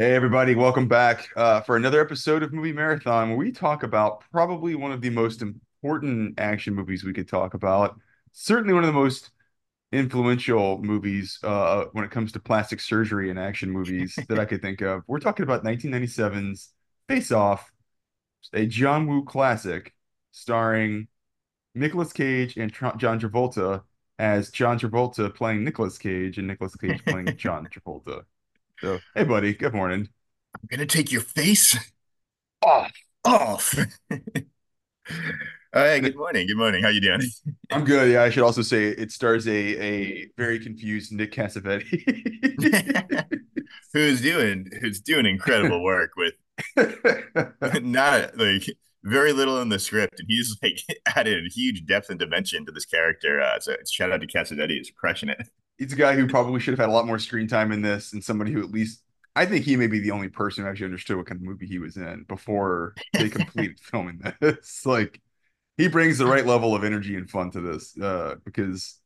Hey, everybody, welcome back uh, for another episode of Movie Marathon where we talk about probably one of the most important action movies we could talk about. Certainly one of the most influential movies uh, when it comes to plastic surgery and action movies that I could think of. We're talking about 1997's Face Off, a John Woo classic starring Nicolas Cage and Tr- John Travolta as John Travolta playing Nicolas Cage and Nicolas Cage playing John Travolta. So, hey, buddy, good morning. I'm gonna take your face Off. off. All right, good morning. Good morning. How you doing? I'm good. Yeah, I should also say it stars a a very confused Nick Cassavetes. who's doing who's doing incredible work with not like very little in the script, and he's like added a huge depth and dimension to this character. Uh, so shout out to Cassavetes, he's crushing it. He's a guy who probably should have had a lot more screen time in this, and somebody who at least I think he may be the only person who actually understood what kind of movie he was in before they completed filming this. Like he brings the right level of energy and fun to this uh, because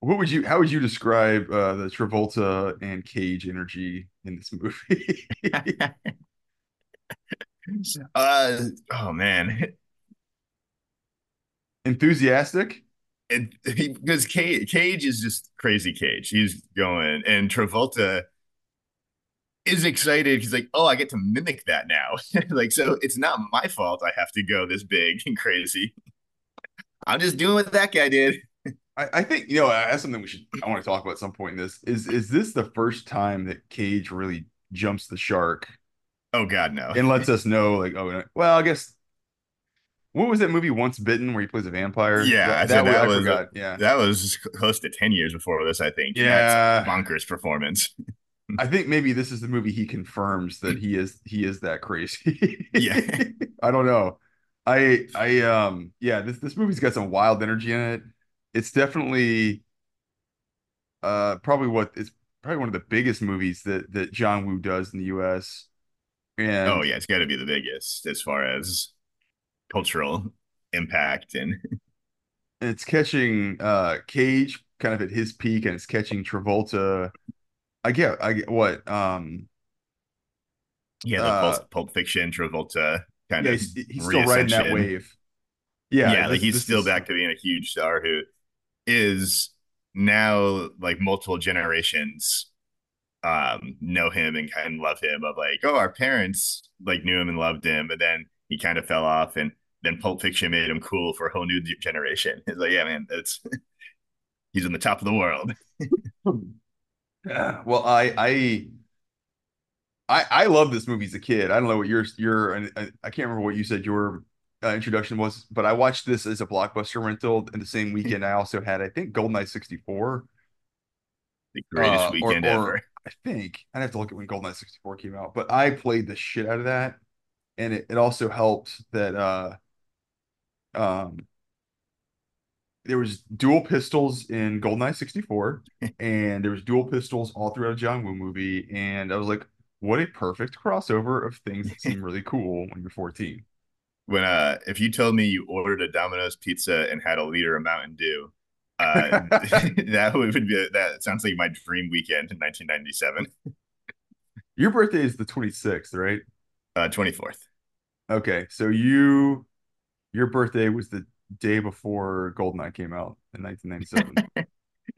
what would you how would you describe uh, the Travolta and Cage energy in this movie? uh oh man, Enthusiastic? And he, because Cage, Cage is just crazy. Cage, he's going, and Travolta is excited. He's like, "Oh, I get to mimic that now." like, so it's not my fault. I have to go this big and crazy. I'm just doing what that guy did. I, I think you know that's something we should I want to talk about at some point in this. Is is this the first time that Cage really jumps the shark Oh God, no. and lets us know like oh well I guess what was that movie Once Bitten where he plays a vampire? Yeah, that, that, that was. Yeah, That was close to ten years before this, I think. Yeah. bonkers performance. I think maybe this is the movie he confirms that he is he is that crazy. Yeah. I don't know. I I um yeah this this movie's got some wild energy in it. It's definitely uh probably what it's probably one of the biggest movies that that John Woo does in the US. Oh yeah, it's got to be the biggest as far as cultural impact and it's catching uh Cage kind of at his peak and it's catching Travolta. I get I get what um yeah, the uh Pulp, Pulp Fiction, Travolta kind yeah of he's, he's still riding that wave. Yeah, Yeah, like he's still is back to being a huge star who is now like multiple generations um know him and kind of love him of like oh our parents like knew him and loved him but then he kind of fell off and then Pulp Fiction made him cool for a whole new generation. It's like yeah man, it's he's on the top of the world. Yeah. Well, I I I I love this movie as a kid. I don't know what your your I I can't remember what you said your uh, introduction was, but I watched this as a blockbuster rental in the same weekend. I also had I think GoldenEye 64 The greatest uh weekend or ever. I think I'd have to look at when GoldenEye 64 came out, but I played the shit out of that and it, it also helped that uh um there was dual pistols in GoldenEye 64, and there was dual pistols all throughout a John Woo movie, and I was like, what a perfect crossover of things that seem really cool when you're 14. when uh if you told me you ordered a Domino's pizza and had a liter of Mountain Dew, uh that would be that sounds like my dream weekend in 1997. Your birthday is the 26th, right? Uh 24th. Okay, so you your birthday was the day before GoldenEye came out in 1997.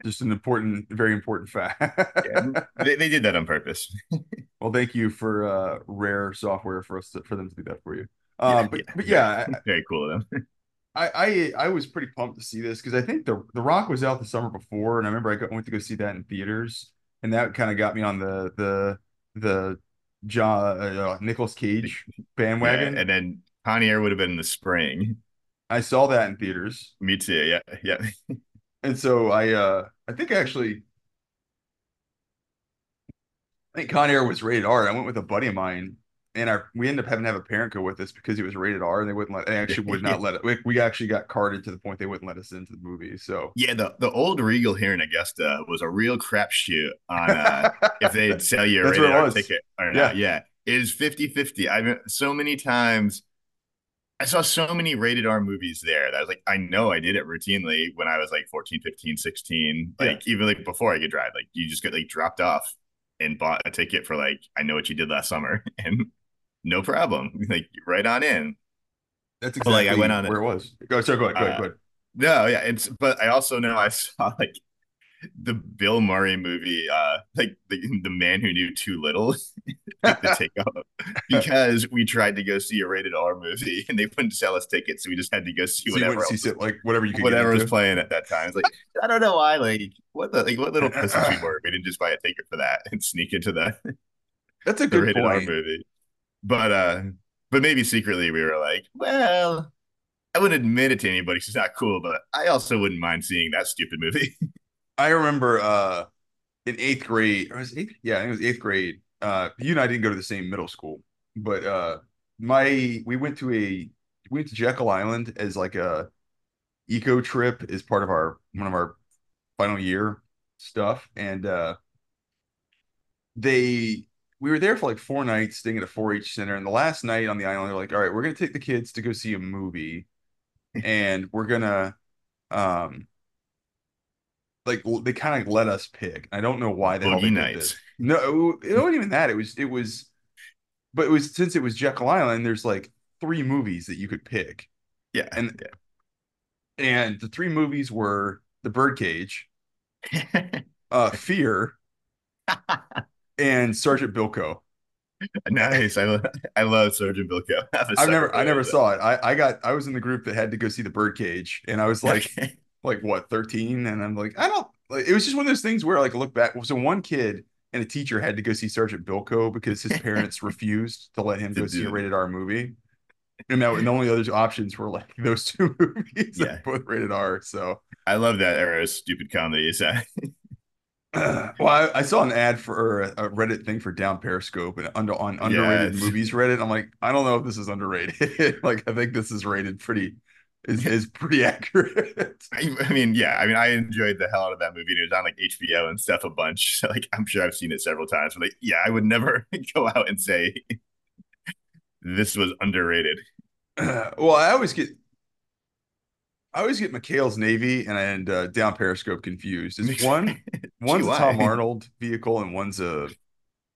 Just an important, very important fact. Yeah. They, they did that on purpose. Well, thank you for uh rare software for us to, for them to do that for you. Yeah, Um, but yeah, but very, yeah, very cool of them. I I I was pretty pumped to see this because I think the The Rock was out the summer before, and I remember I got, went to go see that in theaters, and that kind of got me on the the the John uh, Nicolas Cage Yeah, bandwagon. and then Con Air would have been in the spring. I saw that in theaters, Me too. Yeah, yeah. and so I uh I think actually I think Con Air was rated R. I went with a buddy of mine, and our we ended up having to have a parent go with us because it was rated R, and they wouldn't let they actually would not let it. We, we actually got carded to the point they wouldn't let us into the movie. So Yeah, the, the old Regal here in Augusta was a real crapshoot on uh, if they'd sell you a rated R ticket or Yeah. not. Yeah, it is 50 50. I've so many times I saw so many rated R movies there that I was like, I know I did it routinely when I was like 14, 15, 16. Yeah. Like, even like before I could drive, like, you just get like dropped off and bought a ticket for like I know what you did last summer and no problem. Like right on in. That's But like I went on where it was. Go, sorry, go ahead, go ahead, Uh, go ahead. no, yeah, it's but I also know I saw like the Bill Murray movie, uh, like the, the man who knew too little, like the takeoff, because we tried to go see a rated R movie and they wouldn't sell us tickets, so we just had to go see So you went whatever to see else, like whatever you could whatever was playing at that time. It's like I don't know why, like what the like what little pussies we were. We didn't just buy a ticket for that and sneak into the That's a good rated R movie. But uh, but maybe secretly we were like, well. I wouldn't admit it to anybody it's not cool, but I also wouldn't mind seeing that stupid movie. I remember uh in eighth grade, or was eighth? Yeah, I think it was eighth grade. Uh, you and I didn't go to the same middle school, but uh, my we went to a we went to Jekyll Island as like a eco trip as part of our one of our final year stuff, and uh, they we were there for like four nights, staying at a 4-H center, and the last night on the island, they're like, "All right, we're gonna take the kids to go see a movie, and we're gonna um." Like they kind of let us pick. I don't know why the hell they did this. No, it wasn't even that. It was it was, but it was since it was Jekyll Island. There's like three movies that you could pick, Yeah. and and the three movies were The Birdcage, yeah. uh, Fear, and Sergeant Bilko. nice. I, lo- I love Sergeant Bilko. I have never I never saw it. I I got I was in the group that had to go see The Birdcage, and I was like Okay. Like what 13, and I'm like I don't. Like, it was just one of those things where like I look back. So one kid and a teacher had to go see Sergeant Bilko because his parents refused to let him go see a rated R movie. And now and the only other options were like those two movies Yeah. both rated R. So, I love that era of stupid comedies. well, I, I saw an ad for a, a Reddit thing for Down Periscope and under on underrated Yes. movies Reddit. I'm like, I don't know if this is underrated. like, I think this is rated pretty is is pretty accurate. I, I mean, yeah. I mean, I enjoyed the hell out of that movie. It was on like HBO and stuff a bunch. So, like, I'm sure I've seen it several times. But like, yeah, I would never go out and say this was underrated. well, I always get I always get McHale's Navy and and uh, Down Periscope confused. Is one one's a? Tom Arnold vehicle and one's a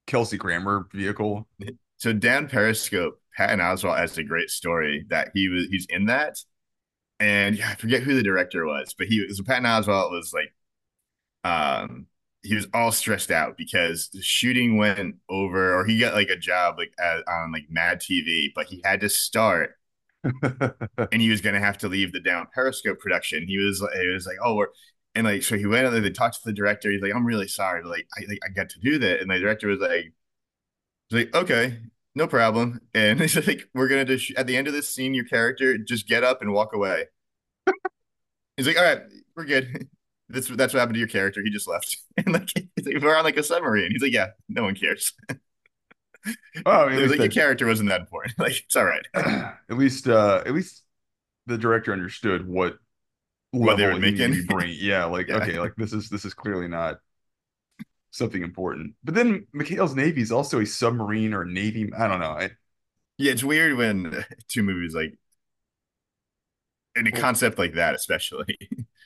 Kelsey Grammer vehicle. So down Periscope, Patton Oswalt has a great story that he was he's in that, and yeah, I forget who the director was, but he was Patton Oswalt was like, um, he was all stressed out because the shooting went over, or he got like a job like at, on like Mad TV, but he had to start, and he was gonna have to leave the down Periscope production. He was like, he was like, oh, we're. And like, so he went and they talked to the director. He's like, "I'm really sorry, but like, I like, I got to do that." And the director was like, He's like, okay, no problem. And he's like, we're gonna just at the end of this scene, your character just get up and walk away. he's like, all right, we're good. That's that's what happened to your character. He just left. And like, like, we're on like a submarine. He's like, yeah, no one cares. Oh, I mean, was like your character wasn't that important. Like, it's all right. at least uh at least the director understood what What they were making. be bringing. Yeah, like Yeah. okay, like this is this is clearly not something important. But then McHale's Navy is also a submarine or navy. I don't know. I, Yeah, it's weird when two movies like in a Well- concept like that, especially.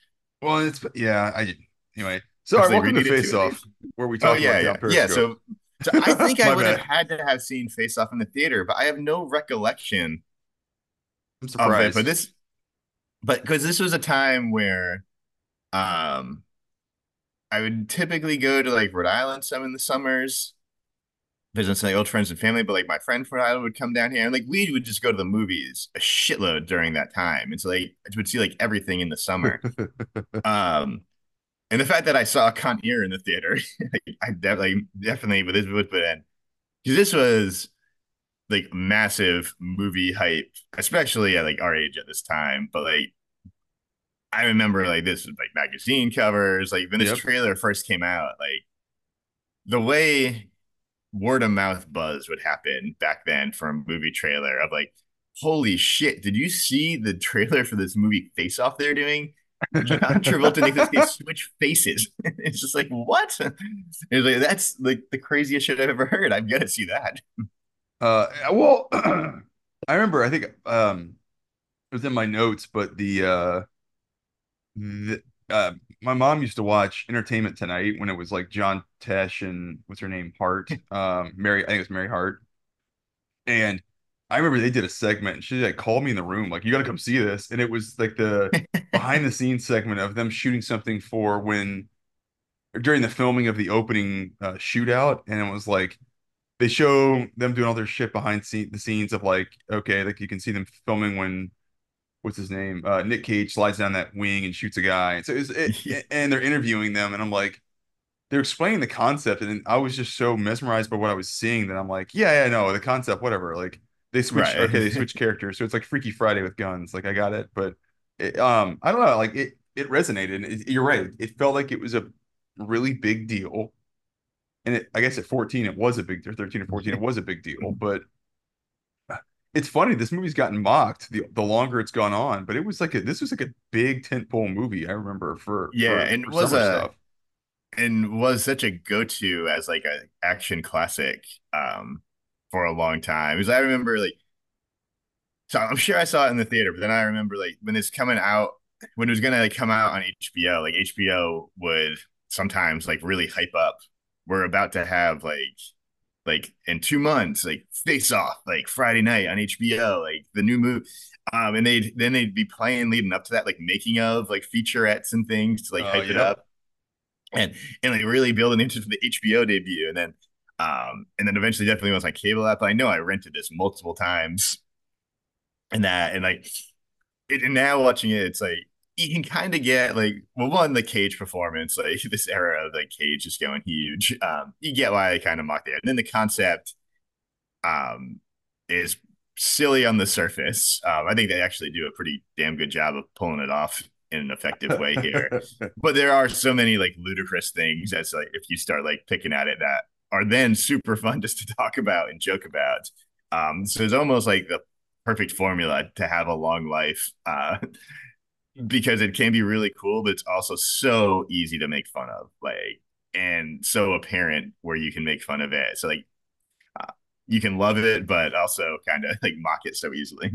well, it's yeah. I anyway. So, right, welcome to Face Off, where we Oh talk yeah, about yeah, yeah. So, so I think I would have had to have seen Face Off in the theater, but I have no recollection I'm of it. surprised. But this, but because this was a time where, um, I would typically go to like Rhode Island some in the summers, visit some like, old friends and family. But like my friend from Rhode Island would come down here, and like we would just go to the movies a shitload during that time, and so like I would see like everything in the summer. um, and the fact that I saw Con Air in the theater, like, I definitely definitely with this would put in because this was like massive movie hype, especially at like our age at this time. But like, I remember like this was like magazine covers. Like when this Yep. trailer first came out, like the way word of mouth buzz would happen back then for a movie trailer of like, holy shit, did you see the trailer for this movie Face Off they're doing? John Travolta and Nicolas Cage switch faces. it's just like what? It's like that's like the craziest shit I've ever heard. I've got to see that. Uh, well, I remember. I think um, it was in my notes, but the uh, the uh, my mom used to watch Entertainment Tonight when it was like John Tesh and what's her name Hart, um, Mary I think it was Mary Hart, and I remember they did a segment and she like called me in the room like you got to come see this, and it was like the behind the scenes segment of them shooting something for when during the filming of the opening uh, shootout, and it was like they show them doing all their shit behind scene, the scenes of like okay, like you can see them filming when what's his name? Uh, Nick Cage slides down that wing and shoots a guy, and so it's it, and they're interviewing them, and I'm like they're explaining the concept, and I was just so mesmerized by what I was seeing that I'm like yeah yeah no the concept whatever. Like they switch Right. okay they switch characters. So it's like Freaky Friday with guns. Like I got it. But it, um I don't know like it it resonated and it, you're right. It felt like it was a really big deal. And it, I guess at 14 it was a big or 13 or 14 it was a big deal. But it's funny this movie's gotten mocked the the longer it's gone on but it was like a this was like a big tentpole movie I remember for Yeah, for, and for was a stuff and was such a go-to as like a action classic um for a long time. Because I remember like so I'm sure I saw it in the theater, but then I remember like when it's coming out when it was gonna like come out on HBO, like HBO would sometimes like really hype up. We're about to have like like in two months, like Face Off, like Friday night on HBO, like the new movie. Um, and they'd then they'd be playing leading up to that, like making of like featurettes and things to like oh hype it up and and like really building for the HBO debut. And then um and then eventually definitely was like cable app. I know I rented this multiple times and that and like it, and now watching it, it's like you can kind of get like well one the Cage performance like this era of like Cage is going huge. Um, you get why I kind of mocked it. And then the concept um is silly on the surface. Um, I think they actually do a pretty damn good job of pulling it off in an effective way here. but there are so many like ludicrous things as like if you start like picking at it that are then super fun just to talk about and joke about. Um, so it's almost like the perfect formula to have a long life uh, because it can be really cool, but it's also so easy to make fun of, like, and so apparent where you can make fun of it. So like, uh, you can love it, but also kind of like mock it so easily.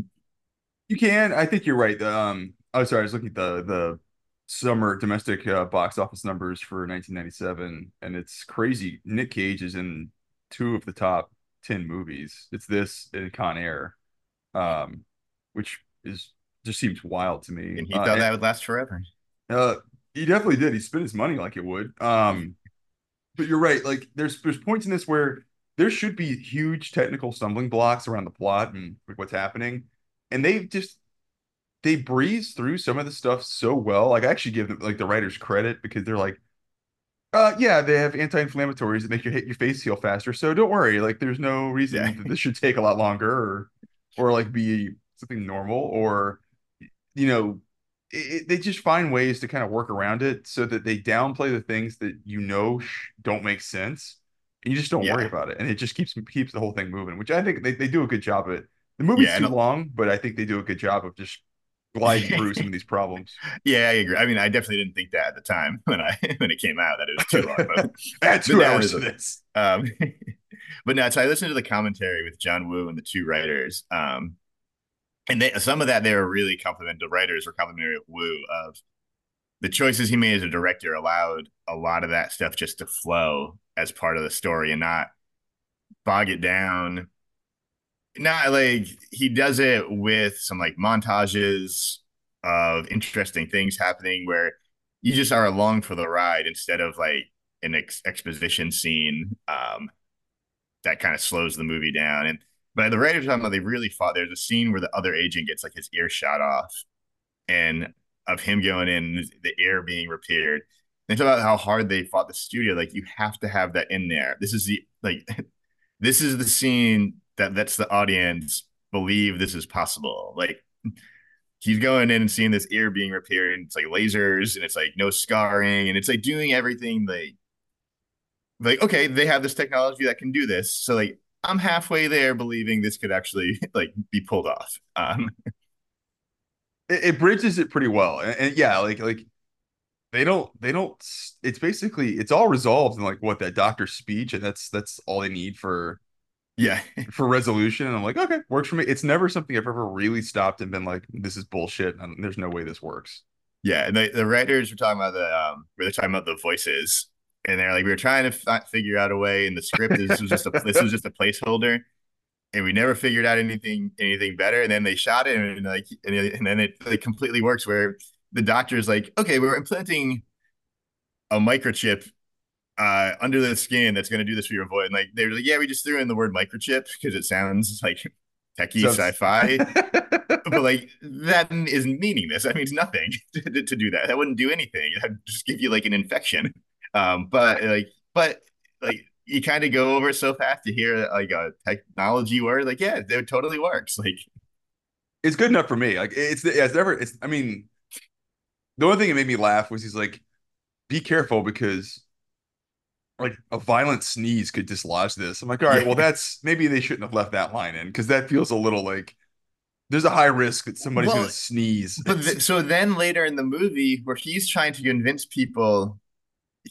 You can. I think you're right. The, um, oh, sorry. I was looking at the the summer domestic uh, box office numbers for 1997, and it's crazy. Nick Cage is in two of the top ten movies. It's this and Con Air, um, which is just seems wild to me. And he Uh, thought and- that would last forever. uh, he definitely did. He spent his money like it would. Um, but you're right. Like there's there's points in this where there should be huge technical stumbling blocks around the plot and like, what's happening, and they just they breeze through some of the stuff so well. Like I actually give them like the writers credit because they're like, uh, yeah, they have anti-inflammatories that make your hit your face heal faster. So don't worry. Like there's no reason Yeah. that this should take a lot longer or or like be something normal or you know it, they just find ways to kind of work around it so that they downplay the things that you know sh- don't make sense and you just don't worry about it and it just keeps keeps the whole thing moving which i think they, they do a good job of it the movie's Yeah, too long but i think they do a good job of just gliding through some of these problems Yeah, I agree. I mean, I definitely didn't think that at the time when I when it came out that it was too long. But two hours is- this Um, but no, so I listened to the commentary with John Woo and the two writers. Um, and they, some of that they were really complimentary. The writers were complimentary of Woo of the choices he made as a director allowed a lot of that stuff just to flow as part of the story and not bog it down. Not like he does it with some like montages of interesting things happening where you just are along for the ride instead of like an ex- exposition scene um, that kind of slows the movie down. And but at the writers time they really fought. There's a scene where the other agent gets like his ear shot off, and of him going in, the ear being repaired. They talk about how hard they fought the studio. Like you have to have that in there. This is the like, this is the scene that lets the audience believe this is possible. Like he's going in and seeing this ear being repaired and it's like lasers and it's like no scarring and it's like doing everything like like okay they have this technology that can do this so like i'm halfway there believing this could actually like be pulled off. Um it, it bridges it pretty well and, and yeah like like they don't they don't it's basically it's all resolved in like what that doctor's speech and that's that's all they need for yeah. for resolution and i'm like okay works for me. It's never something i've ever really stopped and been like this is bullshit and there's no way this works. Yeah, and the, the writers were talking about the um, we were talking about the voices, and they're like, we were trying to f- figure out a way in the script. This was just a this was just a placeholder, and we never figured out anything anything better. And then they shot it, and, like, and, and then it, it completely works. Where the doctor is like, okay, we're implanting a microchip uh, under the skin that's going to do this for your voice. And like they were like, yeah, we just threw in the word microchip because it sounds like techie so, sci-fi. but like that is meaningless. That means nothing to, to, do that. That wouldn't do anything. That'd just give you like an infection. Um, but like, but like you kind of go over so fast to hear like a technology word. Like, yeah, it totally works. Like, it's good enough for me. Like, it's it's never. It's. I mean, the only thing that made me laugh was he's like, "Be careful because." Like a violent sneeze could dislodge this. I'm like, all right, well, that's maybe they shouldn't have left that line in because that feels a little like there's a high risk that somebody's well, going to sneeze. But th- so then later in the movie, where he's trying to convince people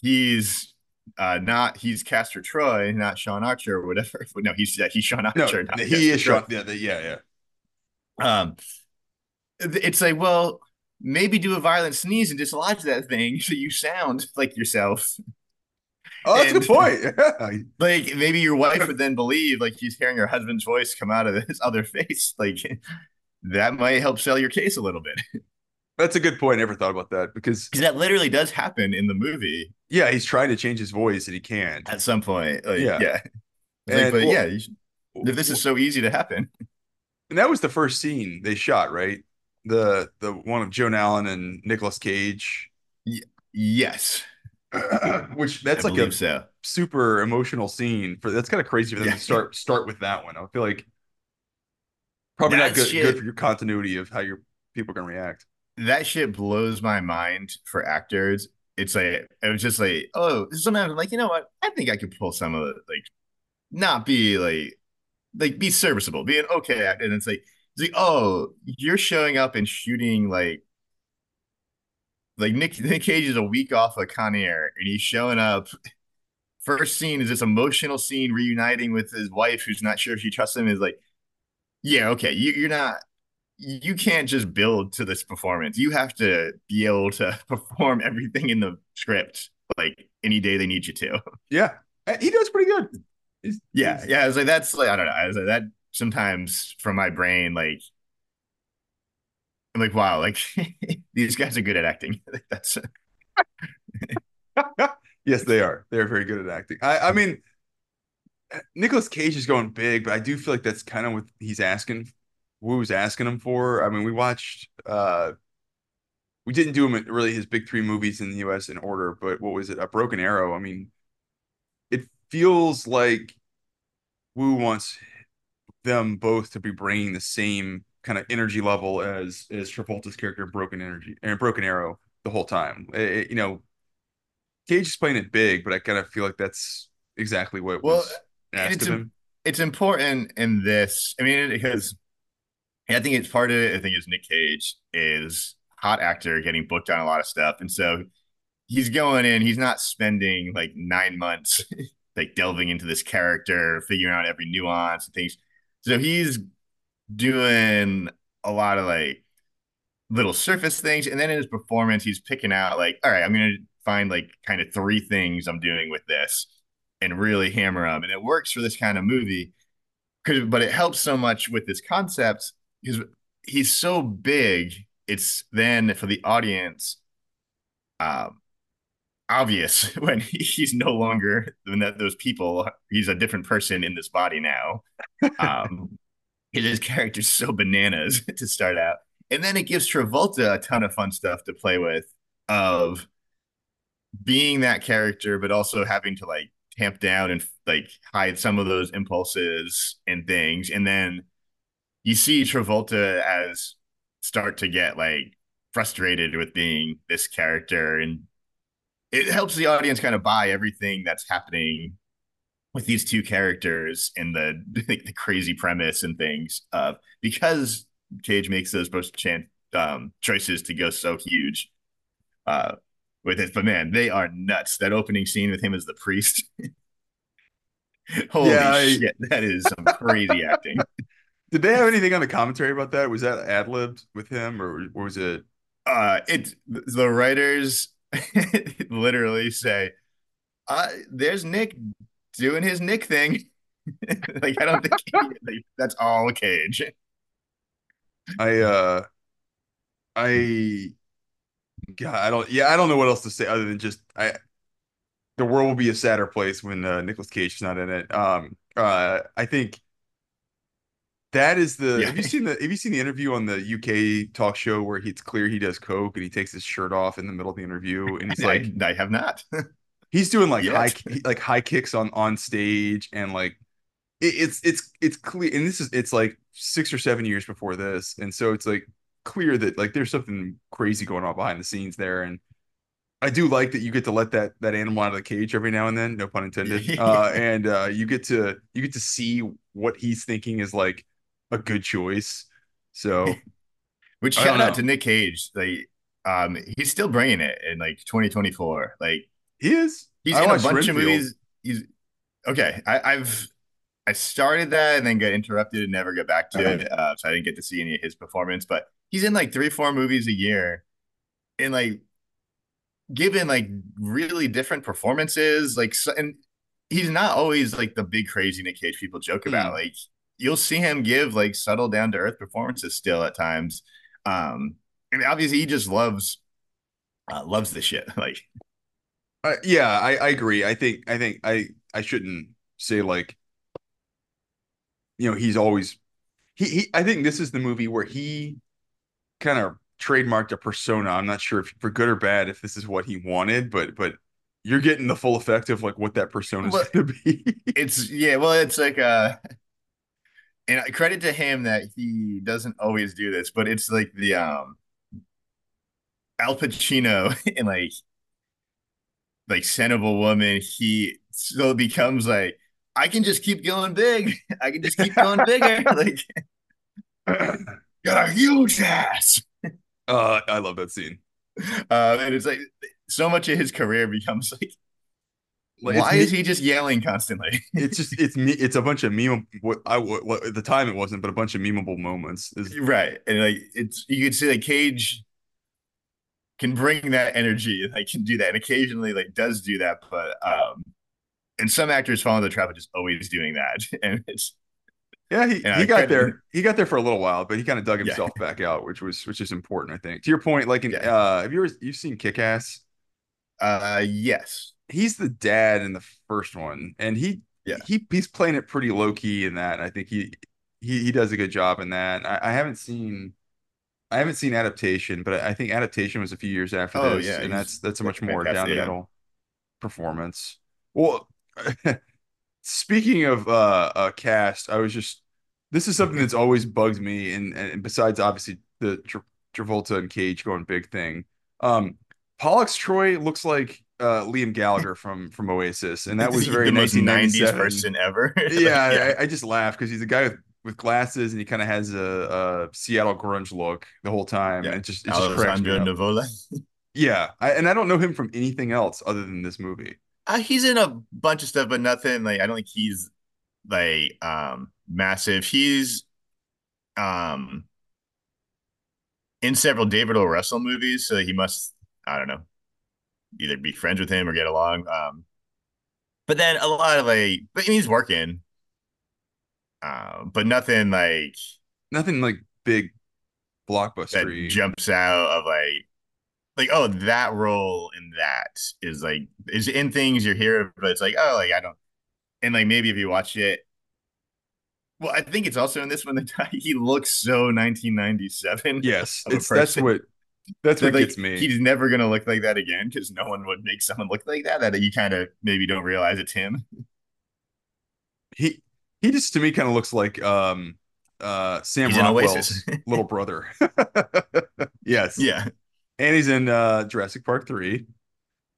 he's uh, not he's Castor Troy, not Sean Archer or whatever. No, he's yeah, he's Sean Archer. No, he is Sean. Yeah, the, yeah, yeah. Um, it's like well, maybe do a violent sneeze and dislodge that thing so you sound like yourself. Oh, that's and, a good point. Yeah. Like maybe your wife would then believe like she's hearing her husband's voice come out of this other face. Like that might help sell your case a little bit. That's a good point. I never thought about that because that literally does happen in the movie. Yeah, he's trying to change his voice and he can't at some point. Like, yeah, yeah. And, like, but well, yeah, should, this is so easy to happen. And that was the first scene they shot, right? The the one of Joan Allen and Nicolas Cage. Y- yes. Which that's I like a so. super emotional scene for that's kind of crazy for them yeah. to start start with that one. I feel like probably not good, good for your continuity of how your people are gonna react. That shit blows my mind for actors. It's like it was just like, oh, sometimes I'm like, you know what? I think I could pull some of it, like not be like like be serviceable, be an okay actor. And it's like it's like, oh, you're showing up and shooting like like Nick Nick Cage is a week off of Con Air and he's showing up. First scene is this emotional scene reuniting with his wife who's not sure if she trusts him. Is like, yeah, okay, you, you're not you can't just build to this performance. You have to be able to perform everything in the script like any day they need you to. Yeah, uh, he does pretty good. He's, yeah, he's... yeah. I was like, that's like I don't know. I was like, that sometimes from my brain, like I'm like, wow, like these guys are good at acting. that's yes, they are. They're very good at acting. I, I mean, Nicolas Cage is going big, but I do feel like that's kind of what he's asking Woo's asking him for. I mean, we watched uh we didn't do him really his big three movies in the US in order, but what was it? A Broken Arrow. I mean, it feels like Woo wants them both to be bringing the same kind of energy level as as Travolta's character Broken Energy and Broken Arrow the whole time. It, you know, Cage is playing it big, but I kind of feel like that's exactly what well, was asked of him. It's important in this. I mean, because I think it's part of it. I think it's Nick Cage is hot actor getting booked on a lot of stuff, and so he's going in. He's not spending like nine months like delving into this character, figuring out every nuance and things. So he's doing a lot of like little surface things, and then in his performance, he's picking out like, all right, I'm gonna find like kind of three things I'm doing with this, and really hammer them, and it works for this kind of movie. Because, but it helps so much with this concept because he's so big. It's then for the audience, um, obvious when he's no longer than that those people. He's a different person in this body now. Um, his character's so bananas to start out, and then it gives Travolta a ton of fun stuff to play with of being that character, but also having to like tamp down and like hide some of those impulses and things, and then you see Travolta as start to get like frustrated with being this character and it helps the audience kind of buy everything that's happening with these two characters and the the, the crazy premise and things uh, because Cage makes those post chance um, choices to go so huge uh, with it. But man, they are nuts. That opening scene with him as the priest. Holy yeah, I... shit, that is some crazy acting. Did they have anything on the commentary about that? Was that ad libbed with him, or, or was it? uh it the writers literally say uh there's nick doing his nick thing like i don't think he, like, that's all cage I uh I God, I don't yeah, I don't know what else to say other than just I the world will be a sadder place when uh Nicolas Cage is not in it. Um uh I think that is the yeah have you seen the have you seen the interview on the UK talk show where he, it's clear he does coke and he takes his shirt off in the middle of the interview and he's like I have not he's doing like high like high kicks on on stage and like it, it's it's it's clear and this is it's like six or seven years before this and so it's like clear that like there's something crazy going on behind the scenes there and I do like that you get to let that that animal out of the cage every now and then, no pun intended. Uh, and uh, you get to you get to see what he's thinking is like a good choice. So which shout out to nick cage like um he's still bringing it in like 2024 like He is. he's I in a bunch of movies he's okay I, i've I started that and then got interrupted and never got back to it. Uh, so I didn't get to see any of his performance. But he's in like three, four movies a year, and like given like really different performances. Like, so, and he's not always like the big crazy Nick Cage people joke about. Mm. Like, you'll see him give like subtle, down to earth performances still at times. Um, and obviously he just loves uh, loves the shit. Like, Uh, yeah, I, I agree. I think I think I I shouldn't say like you know he's always he, he I think this is the movie where he kind of trademarked a persona. I'm not sure if for good or bad if this is what he wanted, but but you're getting the full effect of like what that persona is Well, going to be. it's yeah, well, it's like uh and credit to him that he doesn't always do this, but it's like the um Al Pacino in like like Scent of a Woman, he so becomes like I can just keep going big. I can just keep going bigger. like got a huge ass. uh, I love that scene. Um, and it's like so much of his career becomes Like, why is he just yelling constantly? it's just it's me. It's a bunch of meme. What I what, at the time it wasn't, but a bunch of memeable moments. Is right. And like it's you could see like Cage can bring that energy, like can do that, and occasionally like does do that, but um and some actors fall into the trap of just always doing that. And it's yeah, he, And he I got there. He got there for a little while, but he kind of dug Yeah. himself back out, which was which is important, I think. To your point, like in Yeah. uh, have you ever you've seen Kick Ass? uh yes. He's the dad in the first one, and he Yeah. he he's playing it pretty low key in that. I think he he he does a good job in that. I, I haven't seen. I haven't seen adaptation, but I think adaptation was a few years after Oh, this, yeah, and that's that's a much more down the yeah. middle performance. Well, speaking of uh, uh cast, I was just this is something that's always bugged me, and and besides obviously the Tra- Travolta and Cage going big thing, um, Pollux Troy looks like uh Liam Gallagher from from Oasis, and that was very the most 90s person ever. Like, yeah, I, I just laugh because he's a guy with, with glasses and he kind of has a, a Seattle grunge look the whole time. Yeah. And it just it just cracks me Alessandro up. Nivola. Yeah, I, and I don't know him from anything else other than this movie. Uh, he's in a bunch of stuff, but nothing like I don't think he's like um massive. He's um in several David O. Russell movies, so he must I don't know either be friends with him or get along. Um, but then a lot of like, but he's working, uh, but nothing like Nothing like big that blockbustery. jumps out of like like oh that role in that is like is in things you hear but it's like oh like I don't and like maybe if you watch it well I think it's also in this one that he looks so 1997 yes, it's that's what that's what like, gets me. he's never gonna look like that again because no one would make someone look like that that you kind of maybe don't realize it's him He he just to me kind of looks like um uh Sam He's Rockwell's little brother. yes. yeah and he's in uh Jurassic Park 3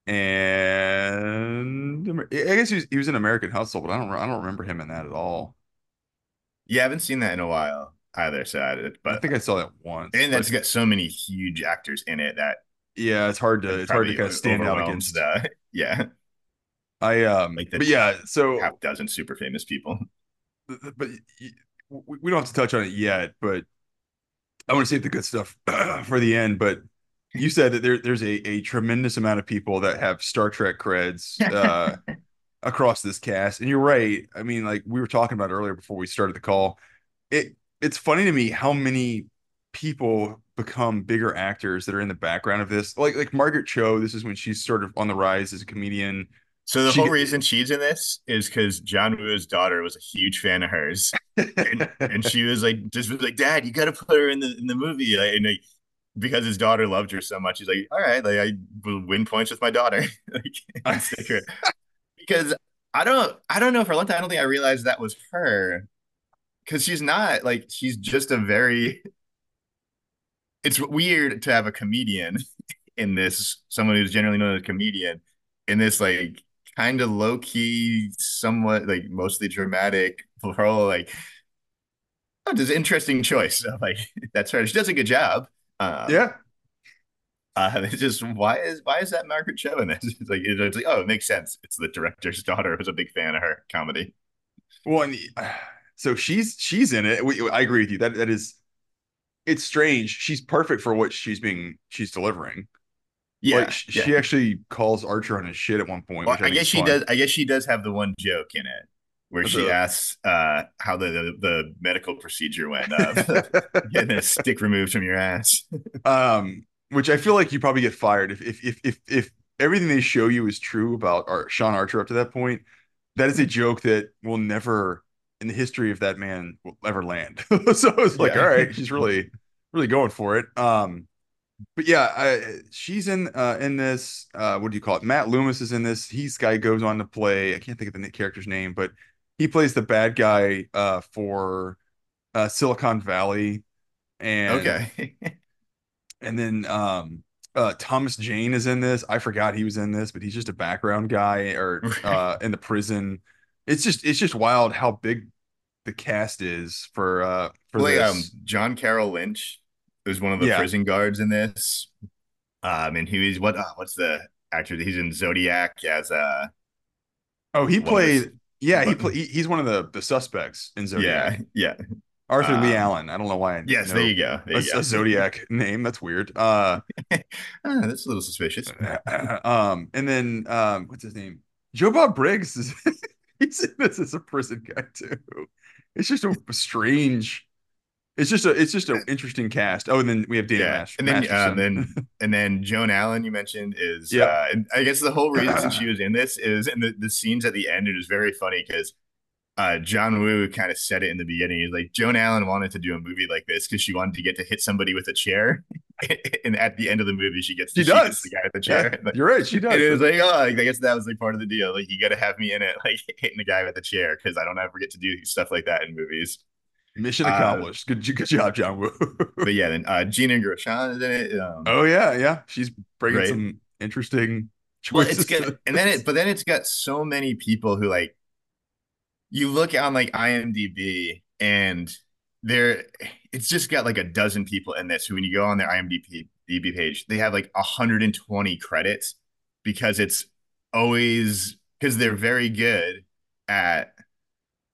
and I guess he was, he was in American Hustle but I don't I don't remember him in that at all. yeah I haven't seen that in a while either side. But I think I saw that once. and that's got so many huge actors in it that yeah, it's hard to it's hard to kind of stand out against. the yeah I um like but yeah, so half dozen super famous people. but we we don't have to touch on it yet, but I want to save the good stuff for the end, but you said that there, there's a, a tremendous amount of people that have Star Trek creds uh, across this cast, and you're right. I mean, like we were talking about earlier before we started the call, it it's funny to me how many people become bigger actors that are in the background of this. Like like Margaret Cho, this is when she's sort of on the rise as a comedian. So the She- whole reason she's in this is because John Woo's daughter was a huge fan of hers, and, and she was like, just was like, Dad, you got to put her in the in the movie, like, and like, because his daughter loved her so much, he's like, all right, like I will win points with my daughter, like, and stick her. because I don't, I don't know for a long time, I don't think I realized that was her, because she's not like she's just a very. It's weird to have a comedian in this, someone who's generally known as a comedian in this like kind of low key, somewhat like mostly dramatic role. Like, oh, this interesting choice. So, like, that's right. She does a good job. Um, yeah, Uh, it's just why is why is that Margaret Cho in this? It's like it's like oh, it makes sense. It's the director's daughter who's a big fan of her comedy. Well, and uh, so she's she's in it. We, I agree with you. That that is, it's strange. She's perfect for what she's being she's delivering. Yeah, like yeah. she actually calls Archer on his shit at one point. Well, I, think guess she fun. does. I guess she does have the one joke in it where What's she up? asks uh, how the, the the medical procedure went of getting a stick removed from your ass. um, which I feel like you probably get fired if if if if, if everything they show you is true about Ar- Sean Archer up to that point. That is a joke that will never in the history of that man will ever land. so it's like, Yeah. all right, she's really really going for it. Um, but yeah, I, she's in uh in this. Uh, what do you call it? Matt Loomis is in this. He's guy goes on to play. I can't think of the character's name, but he plays the bad guy uh for uh Silicon Valley. And Okay, and then um uh Thomas Jane is in this. I forgot he was in this, but he's just a background guy or uh in the prison. It's just it's just wild how big the cast is for uh for Like, this. um, John Carroll Lynch is one of the Yeah. prison guards in this. Um, and he was what? Uh, what's the actor? He's in Zodiac as uh, oh, he one of the- played yeah, he but- play he's one of the the suspects in Zodiac. yeah. Yeah Arthur Leigh um, Allen. I don't know why. I Yes, know there you go. There a, you go. a Zodiac name. That's weird. Uh Ah, that's a little suspicious. um and then um what's his name? Joe Bob Briggs is he's in this as a prison guy too. It's just a strange it's just a it's just an interesting cast. Oh, and then we have Dana yeah, Mas- and then uh, Masterson. then and then Joan Allen you mentioned is Yeah. uh, and I guess the whole reason she was in this is in the, the scenes at the end. It was very funny because uh, John Woo kind of said it in the beginning. He's like Joan Allen wanted to do a movie like this because she wanted to get to hit somebody with a chair, and at the end of the movie she gets to She does. the guy with the Yeah, chair. Like, you're right. She does. it was like, oh, I guess that was like part of the deal. Like, you got to have me in it, like hitting the guy with the chair, because I don't ever get to do stuff like that in movies. Mission uh, accomplished. good, good job, John Woo. But yeah, then uh, Gina Gershon is in it. Um, oh yeah, yeah. She's bringing Right. some interesting choices. it's got, and then it, but then it's got so many people who like. You look on like IMDb, and there, it's just got like a dozen people in this. Who, when you go on their IMDb page, they have like 120 credits because it's always because they're very good at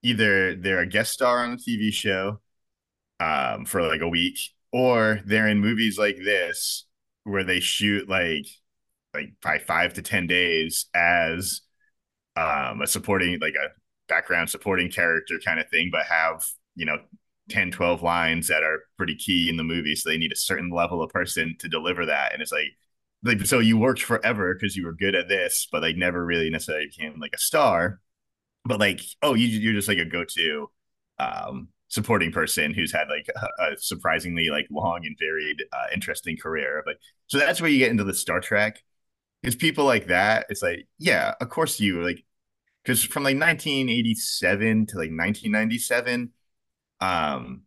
either they're a guest star on a TV show um, for like a week, or they're in movies like this where they shoot like like by five to ten days as um, a supporting like a background supporting character kind of thing, but have you know 10 12 lines that are pretty key in the movie so they need a certain level of person to deliver that and it's like like so you worked forever because you were good at this but like never really necessarily became like a star but like oh you, you're just like a go-to um supporting person who's had like a, a surprisingly like long and varied uh, interesting career like so that's where you get into the star trek it's people like that it's like yeah of course you like because from like 1987 to like 1997 um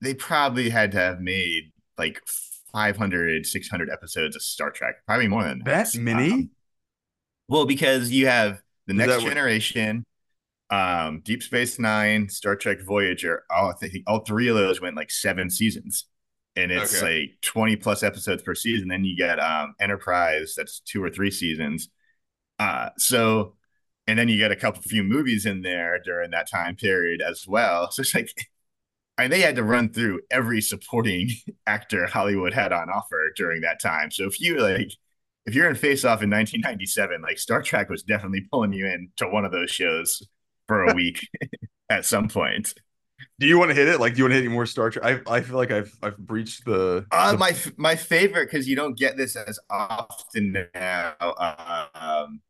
they probably had to have made like 500 600 episodes of star trek probably more than that many? Um, well because you have the next that what- generation um deep space nine star trek voyager all, I think all three of those went like seven seasons and it's Okay. like 20 plus episodes per season then you get um enterprise that's two or three seasons uh so and then you get a couple few movies in there during that time period as well so it's like and they had to run through every supporting actor Hollywood had on offer during that time. So if you like, if you're in Face Off in 1997, like Star Trek was definitely pulling you in to one of those shows for a week at some point. Do you want to hit it? Like, do you want to hit any more Star Trek? I I feel like I've I've breached the. Uh, the... my my favorite because you don't get this as often now. Um,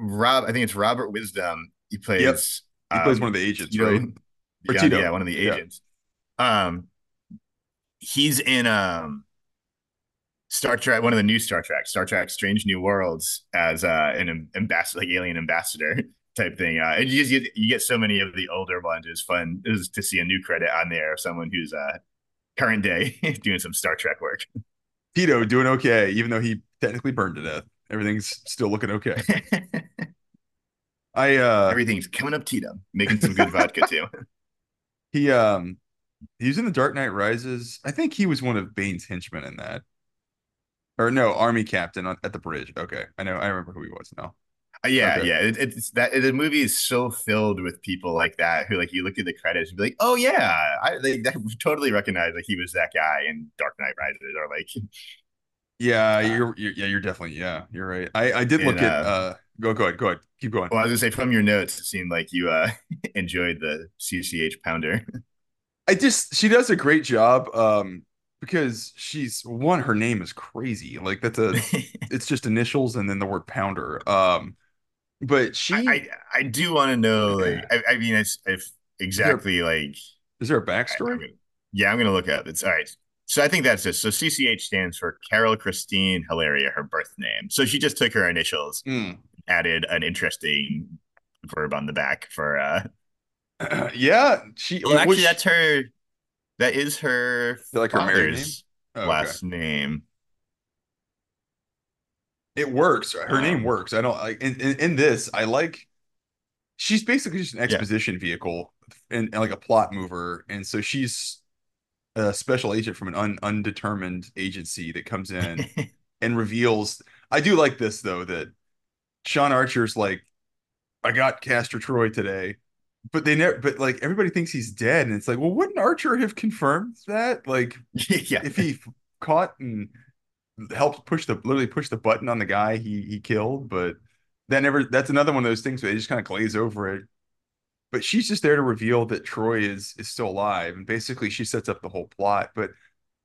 Rob, I think it's Robert Wisdom. He plays. Yep. He um, plays one of the agents, know, right? Or yeah, Tito. yeah, one of the agents. Yeah. Um, he's in um Star Trek, one of the new Star Trek, Star Trek: Strange New Worlds, as uh, an ambassador, like alien ambassador type thing. Uh, and you, you, you get so many of the older ones. It's fun it was to see a new credit on there of someone who's uh current day doing some Star Trek work. Tito doing okay, even though he technically burned to death. Everything's still looking okay. I uh everything's coming up Tito, making some good vodka too. He um he was in the Dark Knight Rises. I think he was one of Bane's henchmen in that. Or no, army captain on, at the bridge. Okay, I know. I remember who he was now. Uh, yeah, okay. yeah. It, it's that the movie is so filled with people like that who like you look at the credits and be like, oh yeah, I they, they totally recognize that he was that guy in Dark Knight Rises or like. Yeah, uh, you're, you're, yeah, you're definitely yeah, you're right. I I did look and, at uh, uh go go ahead go ahead keep going. Well, I was gonna say from your notes, it seemed like you uh enjoyed the CCH pounder. I just she does a great job. Um, because she's one her name is crazy like that's a it's just initials and then the word pounder um but she i i, I do want to know like I, I, mean it's if exactly there, like is there a backstory I, I'm gonna, yeah i'm gonna look up it's all right so i think that's it so cch stands for carol christine hilaria her birth name so she just took her initials mm. added an interesting verb on the back for uh yeah she well actually that's her that is her like her married name? Oh, last okay. name. It works. Her um, name works. I don't like in, in, in, this. I like. She's basically just an exposition yeah. vehicle and, and, like a plot mover, and so she's a special agent from an un, undetermined agency that comes in and reveals. I do like this though that Sean Archer's like, I got Castor Troy today. But they never but like everybody thinks he's dead and it's like well wouldn't archer have confirmed that? Like yeah. if he caught and helped push the literally push the button on the guy he he killed but that never that's another one of those things where they just kind of glaze over it but she's just there to reveal that troy is is still alive and basically she sets up the whole plot but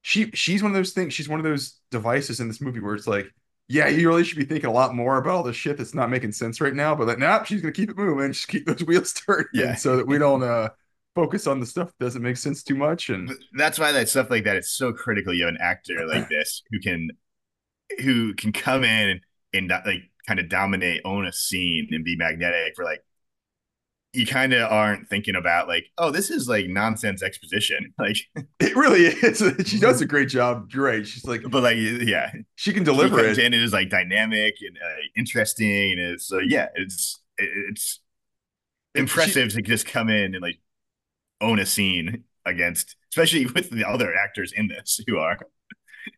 she she's one of those things she's one of those devices in this movie where it's like yeah, you really should be thinking a lot more about all the shit that's not making sense right now. But like, nope, she's gonna keep it moving, just keep those wheels turning, yeah. so that we don't uh focus on the stuff that doesn't make sense too much. And that's why that stuff like that is so critical. You have an actor like this who can who can come in and, and like kind of dominate, own a scene, and be magnetic for like you kind of aren't thinking about like, oh, this is like nonsense exposition. Like it really is. she does a great job. You're right. She's like, but like, yeah, she can deliver she it. And it is like dynamic and uh, interesting. And it's so uh, yeah, it's it's impressive she, to just come in and like own a scene against, especially with the other actors in this who are.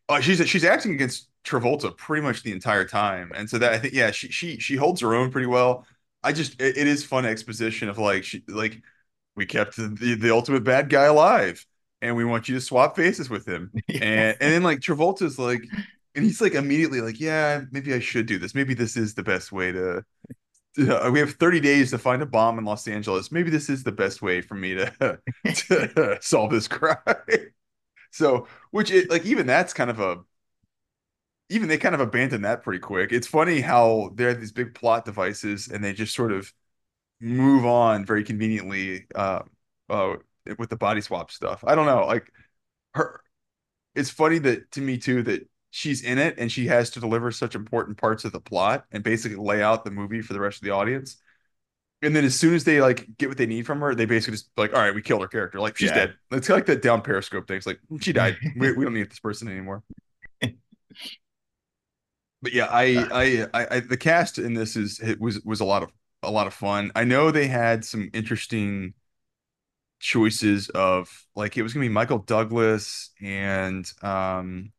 Uh, she's she's acting against Travolta pretty much the entire time, and so that I think yeah, she she she holds her own pretty well. I just it, it is fun exposition of like she like we kept the, the ultimate bad guy alive and we want you to swap faces with him. Yeah. And and then like Travolta's like and he's like immediately like, yeah, maybe I should do this. Maybe this is the best way to uh, we have 30 days to find a bomb in Los Angeles. Maybe this is the best way for me to, to solve this crime. so, which it like even that's kind of a even they kind of abandoned that pretty quick. It's funny how they have these big plot devices and they just sort of move on very conveniently uh, uh, with the body swap stuff. I don't know, like her. It's funny that to me too that she's in it and she has to deliver such important parts of the plot and basically lay out the movie for the rest of the audience. And then as soon as they like get what they need from her, they basically just like, all right, we killed her character. Like she's yeah. dead. It's like that down periscope thing. It's like she died. we, we don't need this person anymore but yeah, I, I, I, the cast in this is it was was a lot of a lot of fun. I know they had some interesting choices of like it was gonna be Michael Douglas and um,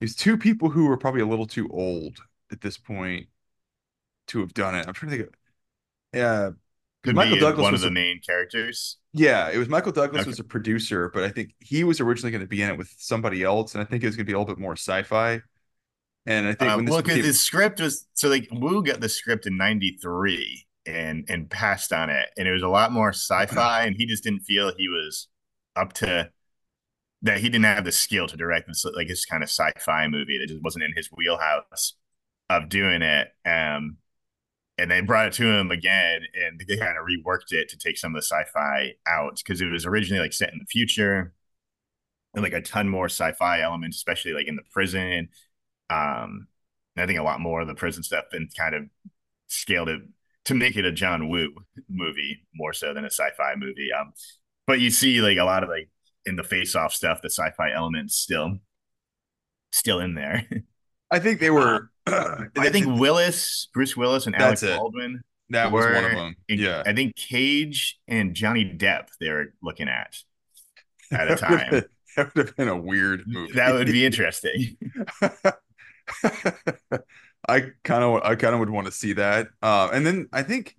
these two people who were probably a little too old at this point to have done it. I'm trying to think. Of, yeah, to Michael Douglas one of was the a- main characters. Yeah, it was Michael Douglas Okay. was a producer, but I think he was originally going to be in it with somebody else, and I think it was going to be a little bit more sci-fi. And I think Um, when this well, 'cause became, the script was so like Woo got the script in '93 and and passed on it, and it was a lot more sci-fi, and he just didn't feel he was up to that. He didn't have the skill to direct this like this kind of sci-fi movie. That just wasn't in his wheelhouse of doing it. Um, and they brought it to him again, and they kind of reworked it to take some of the sci-fi out because it was originally like set in the future, and like a ton more sci-fi elements, especially like in the prison. Um, I think a lot more of the prison stuff and kind of scaled it to make it a John Woo movie more so than a sci-fi movie. Um, but you see like a lot of like in the face-off stuff, the sci-fi elements still still in there. I think they were. I think Willis, Bruce Willis, and Alec it. Baldwin that was one of them. Yeah, I think Cage and Johnny Depp they were looking at at a time. that would have been a weird movie. That would be interesting. I kind of, I kind of would want to see that. Uh, and then I think,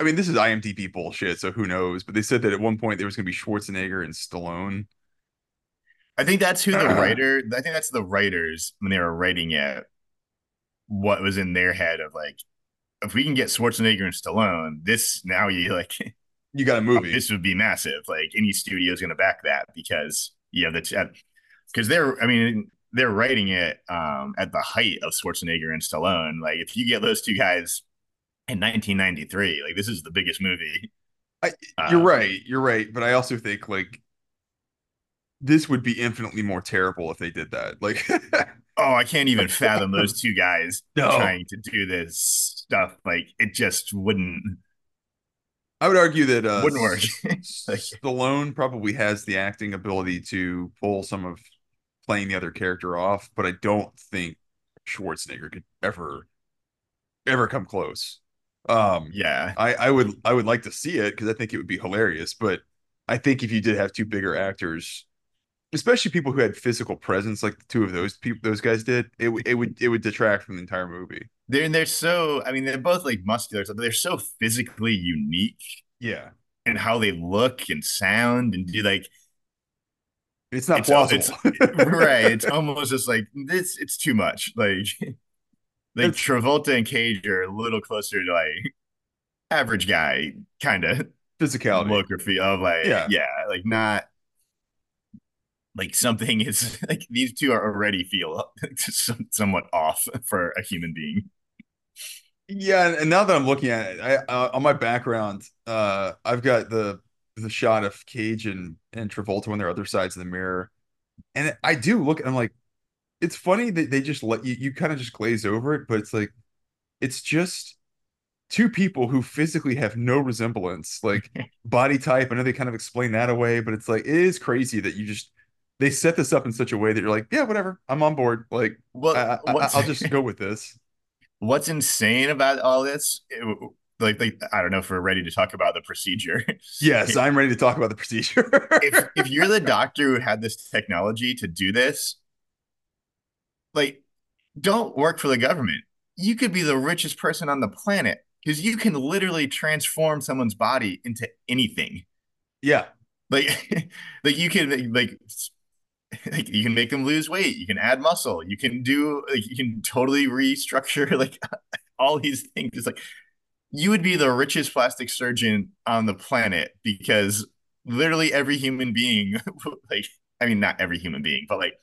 I mean, this is IMDb bullshit, so who knows? But they said that at one point there was going to be Schwarzenegger and Stallone. I think that's who the writer. I think that's the writers when they were writing it. What was in their head of like, if we can get Schwarzenegger and Stallone, this now you like You got a movie. this would be massive. Like any studio is going to back that because you have the because they're. I mean, they're writing it um, at the height of Schwarzenegger and Stallone. Like if you get those two guys in 1993, like this is the biggest movie. I- Uh, You're right. You're right. But I also think like this would be infinitely more terrible if they did that. Like, Oh, I can't even fathom those two guys No. trying to do this stuff. Like it just wouldn't I would argue that uh, wouldn't work. Like- Stallone probably has the acting ability to pull some of playing the other character off, but I don't think Schwarzenegger could ever ever come close. Um, yeah. I, I would I would like to see it because I think it would be hilarious, but I think if you did have two bigger actors, especially people who had physical presence like the two of those people those guys did, it would it would it would detract from the entire movie. They're they're so I mean they're both like muscular, but they're so physically unique Yeah. And how they look and sound and do like It's not It's- plausible. right. It's almost just like this. It's too much. Like, like It's- Travolta and Cage are a little closer to like average guy kind of Physicality. look or feel of like, Yeah. yeah. like not like something is like these two are already feel some, somewhat off for a human being. Yeah, and, and now that I'm looking at it, I uh, on my background, uh, I've got the the shot of Cage and and Travolta on their other sides of the mirror, and I do look, and I'm like, it's funny that they just let you you kind of just glaze over it, but it's like, it's just two people who physically have no resemblance, like body type. I know they kind of explain that away, but it's like it is crazy that you just they set this up in such a way that you're like, yeah, whatever, I'm on board. Like, Well, I, I, I'll just go with this. what's insane about all this, like, like I don't know if we're ready to talk about the procedure. Yes, I'm ready to talk about the procedure. if if you're the doctor who had this technology to do this, like, don't work for the government. You could be the richest person on the planet because you can literally transform someone's body into anything. yeah, Like, like you can like, like you can make them lose weight. You can add muscle. You can do like you can totally restructure like all these things. It's like you would be the richest plastic surgeon on the planet because literally every human being, like, I mean, not every human being, but like,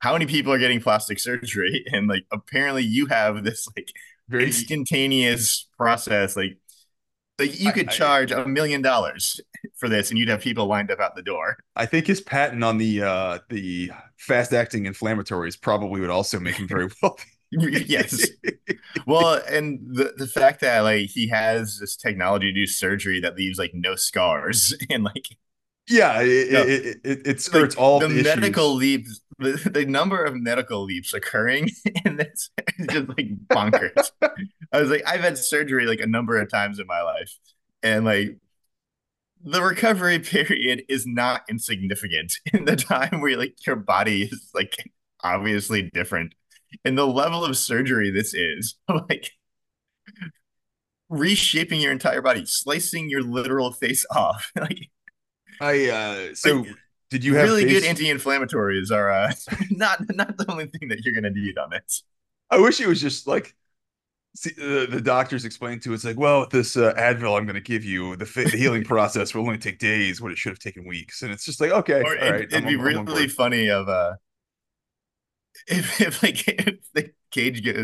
how many people are getting plastic surgery? And like, apparently, you have this like very instantaneous process. Like, like you could I- charge a million dollars for this, and you'd have people lined up out the door. I think his patent on the uh the fast acting inflammatories probably would also make him very wealthy. yes. Well, and the the fact that like he has this technology to do surgery that leaves like no scars and like yeah, it, No. it, it, it skirts like, all the the medical leaps the, the number of medical leaps occurring in this is just like bonkers i was like i've had surgery like a number of times in my life and like the recovery period is not insignificant in the time where like your body is like obviously different and the level of surgery this is like reshaping your entire body, slicing your literal face off. like, I uh so like, did you have really face... good anti-inflammatories are uh, not not the only thing that you're gonna need on this. I wish it was just like see, the, the doctors explained to it's like, well, this uh, Advil I'm going to give you, the, the healing process will only take days when it should have taken weeks, and it's just like, okay, or it, right, it'd I'm, be I'm, really I'm funny of uh, if, if like if the cage get,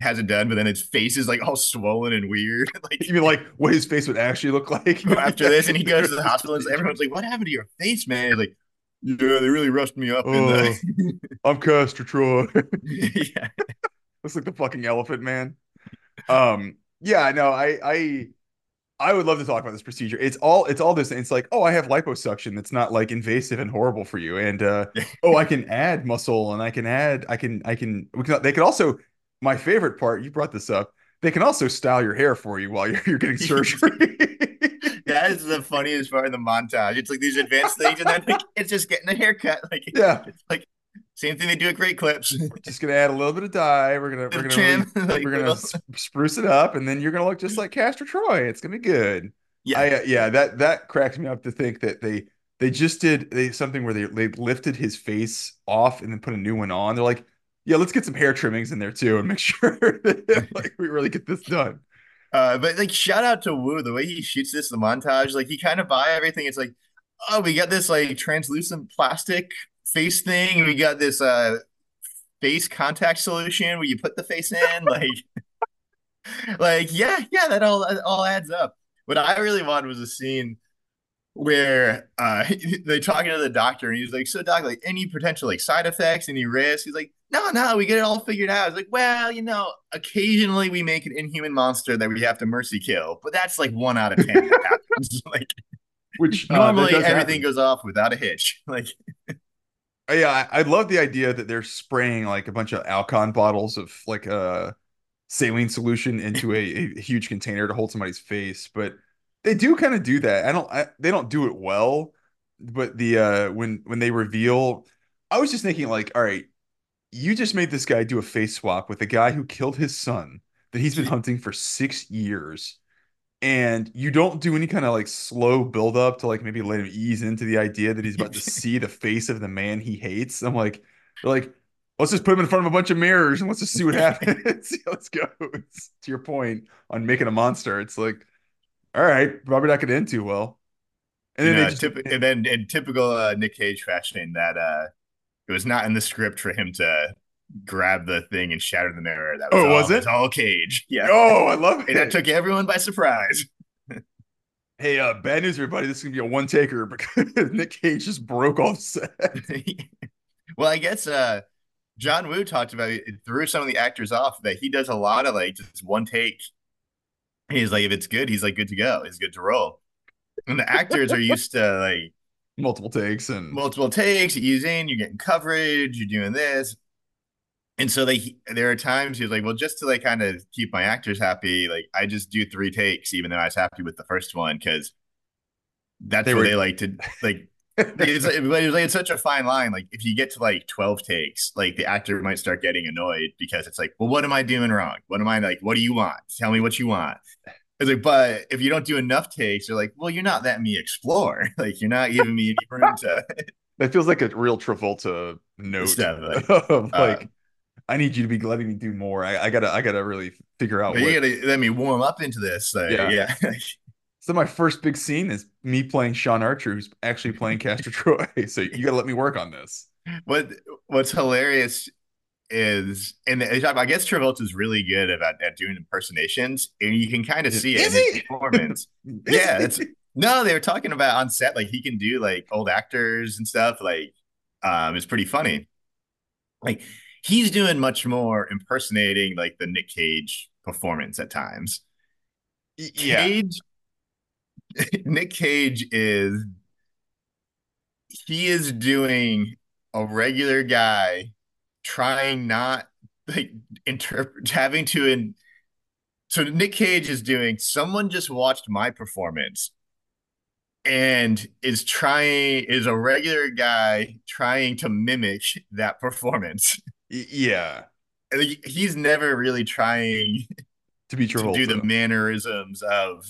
has it done, but then its face is like all swollen and weird. like you mean like what his face would actually look like after this? And he goes to the hospital, and everyone's like, "What happened to your face, man?" He's like, yeah, they really rushed me up. Oh, in the... I'm Castor Troy. yeah, looks like the fucking Elephant Man. Um, yeah, no, I, I, I would love to talk about this procedure. It's all, it's all this. It's like, oh, I have liposuction. That's not like invasive and horrible for you. And uh, oh, I can add muscle, and I can add, I can, I can. We can. They can also. My favorite part. You brought this up. They can also style your hair for you while you're, you're getting surgery. that is the funniest part of the montage. It's like these advanced things, and then like, it's just getting a haircut. Like, yeah, it's like same thing they do at Great Clips. We're just gonna add a little bit of dye. We're gonna we're gonna really, like, we're gonna spruce it up, and then you're gonna look just like Castor Troy. It's gonna be good. Yeah, I, uh, yeah. That that cracks me up to think that they they just did they something where they they lifted his face off and then put a new one on. They're like, yeah, let's get some hair trimmings in there too and make sure that like we really get this done. Uh, but like shout out to Woo the way he shoots this, the montage, like he kind of buy everything. It's like, oh, we got this like translucent plastic face thing. We got this uh face contact solution where you put the face in, like, like yeah, yeah, that all that all adds up. What I really wanted was a scene where uh they talking to the doctor and he's like, "So, doc, like any potential like side effects, any risks?" He's like, "No, no, we get it all figured out." It's like, well, you know, occasionally we make an inhuman monster that we have to mercy kill, but that's like one out of ten that happens. like, which uh, normally everything happen. goes off without a hitch. Like. Uh, yeah, I, I love the idea that they're spraying like a bunch of Alcon bottles of like a uh, saline solution into a, a huge container to hold somebody's face, but they do kind of do that. I don't. I, they don't do it well, but the uh when when they reveal, I was just thinking like, all right, you just made this guy do a face swap with a guy who killed his son that he's been hunting for six years and you don't do any kind of like slow build up to like maybe let him ease into the idea that he's about to see the face of the man he hates. I'm like, they're like, let's just put him in front of a bunch of mirrors and let's just see what happens. let's go. It's, to your point on making a monster, it's like, all right, probably not going to end too well. And then, you know, just, typ- and then in typical uh, Nic Cage fashion, that uh, it was not in the script for him to grab the thing and shatter the mirror. That was oh, all, was it? Was all Cage. Yeah. Oh, I love it. And that took everyone by surprise. hey, uh, bad news, everybody. This is gonna be a one taker because Nic Cage just broke off set. well, I guess uh, John Woo talked about it threw some of the actors off that he does a lot of like just one take. He's like, if it's good, he's like good to go. He's good to roll. And the actors are used to like multiple takes and multiple takes. You're using, you're getting coverage, you're doing this and so they there are times he was like, well, just to like kind of keep my actors happy, like I just do three takes, even though I was happy with the first one, because that's they what were... they like to like. it's, like, like, it's such a fine line. Like if you get to like 12 takes, like the actor might start getting annoyed because it's like, well, what am I doing wrong? What am I like? What do you want? Tell me what you want. It's like, but if you don't do enough takes, you're like, well, you're not letting me explore. like you're not giving me any room to. that feels like a real Travolta note of uh, like. Uh, I need you to be letting me do more. I, I gotta I gotta really figure out. What, you gotta let me warm up into this. So, yeah. yeah. so my first big scene is me playing Sean Archer, who's actually playing Castor Troy. So you gotta let me work on this. What What's hilarious is, and I guess Travolta's really good about at doing impersonations, and you can kind of see it is in his performance. yeah, it's no, they were talking about on set like he can do like old actors and stuff. Like, um, it's pretty funny. Like he's doing much more impersonating like the Nic Cage performance at times. Yeah. Cage, Nic Cage is he is doing a regular guy trying not like interpret having to in so Nic Cage is doing someone just watched my performance and is trying is a regular guy trying to mimic that performance yeah. He's never really trying to be true to do the mannerisms of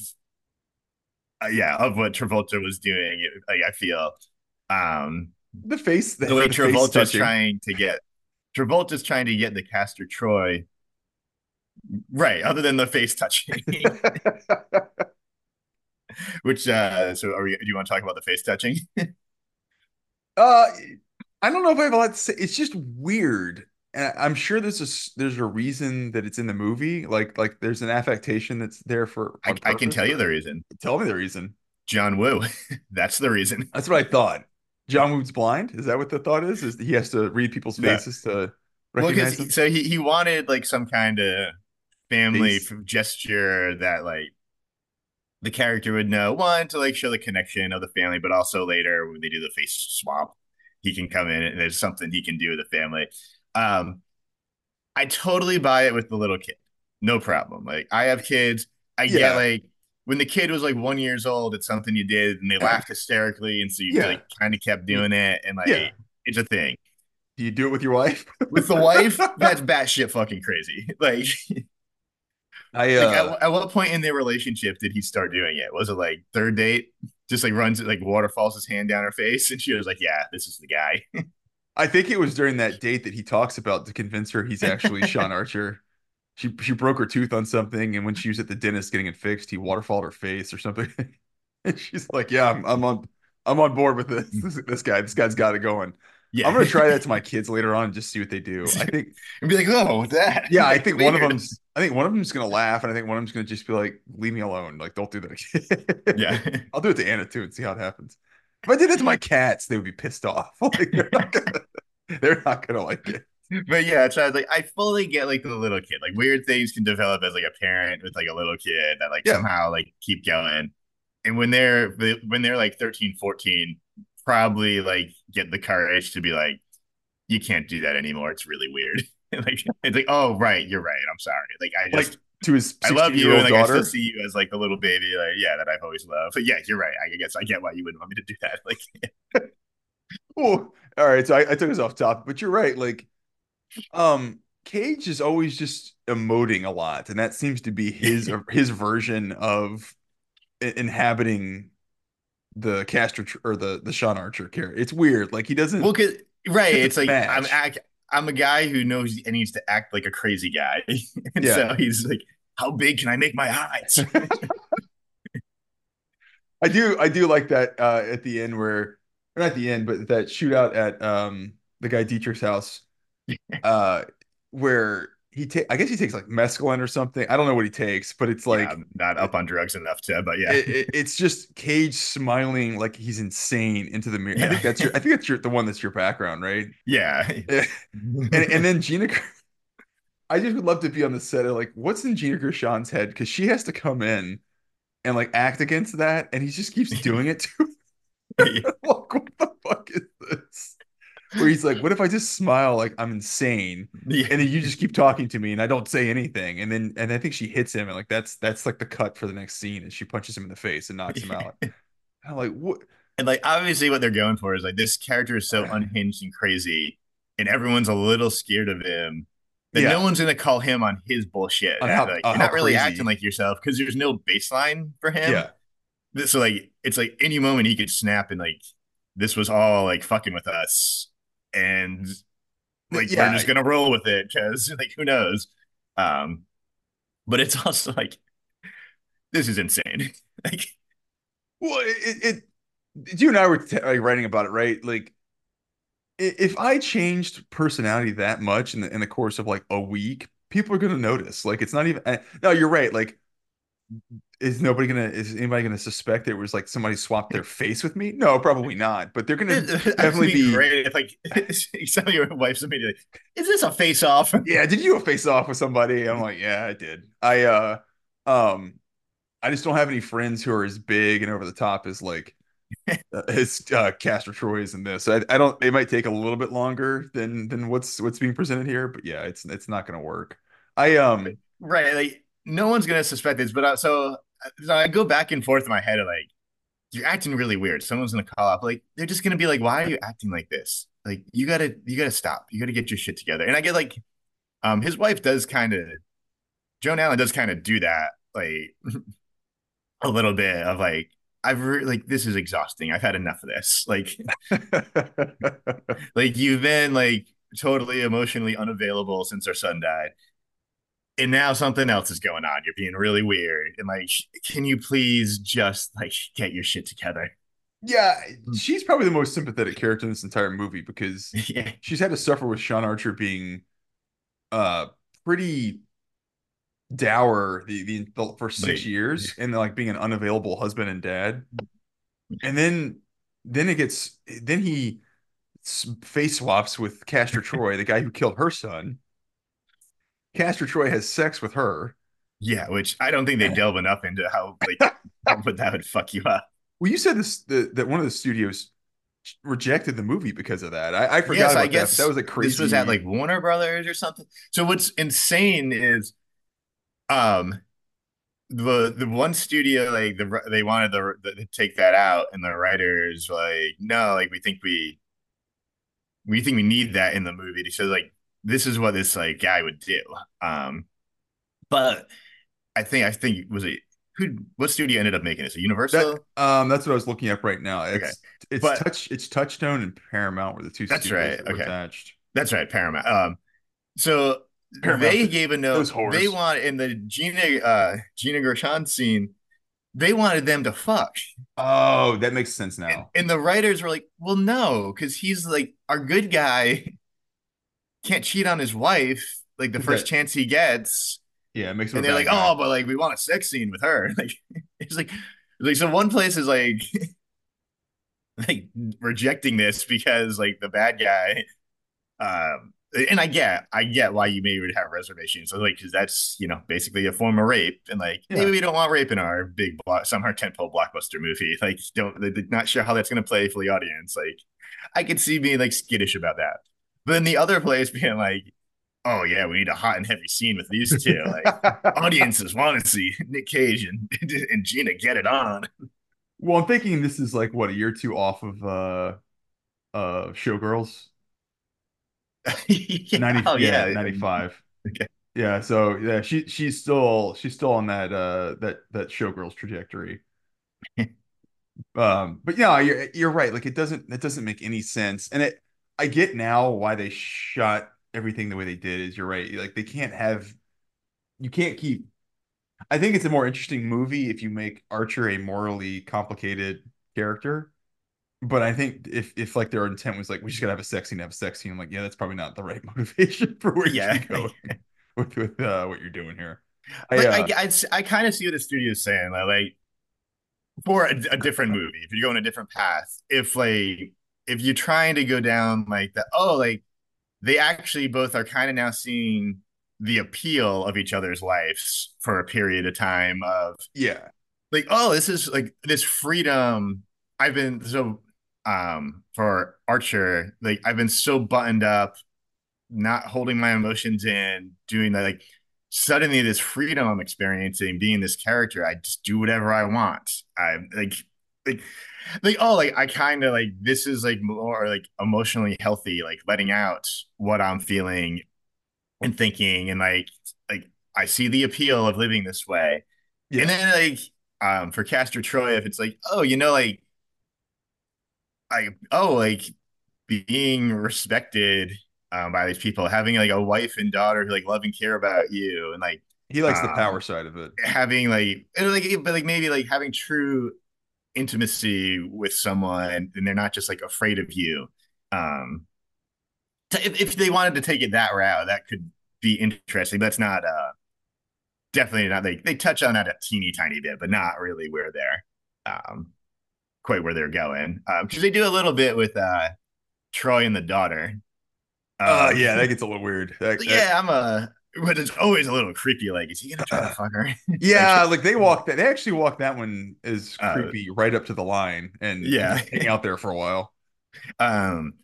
uh, yeah of what Travolta was doing. Like I feel um The face, the, the way the Travolta's trying to get Travolta's trying to get the Castor Troy right. Other than the face touching, which uh so are we? Do you want to talk about the face touching? Uh, I don't know if I have a lot to say. It's just weird. And I'm sure there's a there's a reason that it's in the movie. Like like there's an affectation that's there for I, I can tell you the reason. Tell me the reason. John Woo. That's the reason. That's what I thought. John Woo's blind. Is that what the thought is? Is he has to read people's Yeah. faces to recognize because them? so he he wanted like some kind of family Face. gesture that like the character would know one to like show the connection of the family, but also later when they do the face swap, he can come in and there's something he can do with the family. Um, I totally buy it with the little kid, no problem. Like I have kids, I Yeah. get like when the kid was like one years old, it's something you did and they laughed hysterically, and so you Yeah. like kind of kept doing it, and like Yeah. it's a thing. Do you do it with your wife? With the wife, that's batshit fucking crazy. Like, I like uh, at, at what point in their relationship did he start doing it? Was it like third date? Just like runs it like waterfalls his hand down her face, and she was like, "Yeah, this is the guy." I think it was during that date that he talks about to convince her he's actually Sean Archer. She she broke her tooth on something, and when she was at the dentist getting it fixed, he waterfalled her face or something. and she's like, "Yeah, I'm, I'm on I'm on board with this. This, this guy, this guy's got it going. Yeah, I'm gonna try that to my kids later on and just see what they do. I think, and be like, "Oh, that?" yeah, I think one of them's I think one of them's gonna laugh, and I think one of them's gonna just be like, "Leave me alone. Like, don't do that again." Yeah, I'll do it to Anna too and see how it happens. If I did it to my cats, they would be pissed off. Like they're not gonna, they're not gonna like it. but yeah, so I was like, I fully get like the little kid. Like weird things can develop as like a parent with like a little kid that like Yeah. somehow like keep going. And when they're when they're like 13, 14, probably like get the courage to be like, you can't do that anymore. It's really weird. like it's like, oh right, you're right. I'm sorry. Like I Like just to his I love you, 16-year-old and like I daughter. still see you as like the little baby, like yeah, that I've always loved. But yeah, you're right. I guess I get why you wouldn't want me to do that. Like Oh, all right. So I, I took us off topic, but you're right. Like, um, Cage is always just emoting a lot, and that seems to be his his version of inhabiting the Castor or the the Sean Archer character. It's weird. Like he doesn't. well, right. It's like match. I'm act. I'm a guy who knows and needs to act like a crazy guy, and Yeah. so he's like, "How big can I make my eyes?" I do I do like that uh at the end where or not the end, but that shootout at um the guy Dietrich's house, uh where he take I guess he takes like mescaline or something. I don't know what he takes, but it's like yeah, not up on drugs enough to, but yeah, it, it- it's just Cage smiling like he's insane into the mirror. I think that's your I think that's your the one that's your background, right? yeah. and and then Gina I just would love to be on the set of like what's in Gina Gershon's head because she has to come in and like act against that and he just keeps doing it to her. like what the fuck is this? Where he's like, what if I just smile like I'm insane yeah. and then you just keep talking to me and I don't say anything and then and I think she hits him and like that's that's like the cut for the next scene and she punches him in the face and knocks him out. I'm like, what? And like obviously what they're going for is like this character is so unhinged and crazy, and everyone's a little scared of him. That Yeah. no one's gonna call him on his bullshit. How- like, you're not really crazy. acting like yourself because there's no baseline for him. Yeah. This- So like it's like any moment he could snap and like this was all like fucking with us, and like Yeah. we're just gonna roll with it because like who knows. Um, but it's also like this is insane. like Well, it, it, you and I were t- like writing about it, right? Like, if I changed personality that much in the in the course of like a week, people are gonna notice. Like, it's not even. uh, No, you're right. Like, is nobody gonna? Is anybody gonna suspect it was like somebody swapped their face with me? No, probably not. But they're gonna definitely be. great if like some of your wife's immediately is this a face off? Yeah, did you a face off with somebody? I'm like, yeah, I did. I uh, um, I just don't have any friends who are as big and over the top as like uh, his uh, Castor Troy's in this. I, I don't. It might take a little bit longer than than what's what's being presented here, but yeah, it's it's not gonna work. I um, right, like no one's gonna suspect this, but uh, so I go back and forth in my head of like you're acting really weird. Someone's gonna call up, like they're just gonna be like, why are you acting like this? Like you gotta you gotta stop. You gotta get your shit together. And I get like, um, his wife does kind of Joan Allen does kind of do that, like a little bit of like I've re- like this is exhausting. I've had enough of this. Like like you've been like totally emotionally unavailable since our son died. And now something else is going on. You're being really weird. And like, can you please just like get your shit together? Yeah, she's probably the most sympathetic character in this entire movie because yeah. she's had to suffer with Sean Archer being uh pretty dour the the, the for six Like, years and like being an unavailable husband and dad. And then then it gets then he face swaps with Castor Troy, the guy who killed her son. Castor Troy has sex with her. yeah, which I don't think they delve enough into how like how would that would fuck you up. Well, you said this the, that one of the studios rejected the movie because of that. I, I forgot Yes, I guess that. That was a crazy. This was at like Warner Brothers or something. So what's insane is, um, the the one studio like the they wanted the, the to take that out, and the writers like, no, like we think we we think we need that in the movie. So like this is what this like guy would do. Um, but I think I think was it who what studio ended up making this? A Universal. that, um, that's what I was looking up right now. It's Okay. it's But- touch it's Touchstone and Paramount were the two That's studios right, that okay. attached. That's right, Paramount. Um, so Paramount. they gave a note. They want in the Gina uh Gina Gershon scene. They wanted them to fuck, Oh, that makes sense and, now. and the writers were like, "Well, no, because he's like our good guy. Can't cheat on his wife like the first That- chance he gets." Yeah, it makes And they're like, guy. "Oh, but like we want a sex scene with her." Like it's like, like so one place is like, like rejecting this because like the bad guy um and I get I get why you maybe would have reservations. So like because that's you know basically a form of rape, and like Yeah. maybe we don't want rape in our big block some our tentpole blockbuster movie. Like don't they're not sure how that's gonna play for the audience. Like I could see being like skittish about that. But then the other place being like, oh yeah, we need a hot and heavy scene with these two. Like audiences want to see Nic Cage and and Gina get it on. well, I'm thinking this is like what a year or two off of uh uh Showgirls. yeah, 90 oh, yeah, yeah, 95. Okay. Yeah, so yeah, she she's still she's still on that uh that that Showgirls trajectory. Um, but yeah, you're you're right. Like it doesn't it doesn't make any sense. And it I get now why they shot everything the way they did is you're right. Like they can't have you can't keep I think it's a more interesting movie if you make Archer a morally complicated character. But I think if if like their intent was like we just gotta have a sex scene, have a sex scene, I'm like, yeah, that's probably not the right motivation for where Yeah. you go with with uh, what you're doing here. I, uh, I, I, I kind of see what the studio's saying. Like, like for a, a different movie, if you're going a different path, if like if you're trying to go down like the oh, like they actually both are kind of now seeing the appeal of each other's lives for a period of time of yeah, like oh this is like this freedom. I've been so um for archer like i've been so buttoned up not holding my emotions in doing that like suddenly this freedom i'm experiencing being this character i just do whatever i want. I like like like oh like i kind of like this is like more like emotionally healthy like letting out what i'm feeling and thinking and like like i see the appeal of living this way yeah. and then like um for Castor Troy, if it's like, oh, you know, like I oh, like being respected um by these people, having like a wife and daughter who like love and care about you and like he likes the um, power side of it. having like and like but like maybe like having true intimacy with someone and they're not just like afraid of you. Um t- if, if they wanted to take it that route, that could be interesting. But that's not uh definitely not they they touch on that a teeny tiny bit, but not really where they're um quite where they're going. Um because they do a little bit with uh Troy and the daughter. Uh, Um, yeah, that gets a little weird. That- that- yeah, I'm a but it's always a little creepy. Like, is he gonna try to fuck her? yeah, like they walk that. They actually walk that one as Uh, creepy right up to the line and Yeah. hang out there for a while. Um,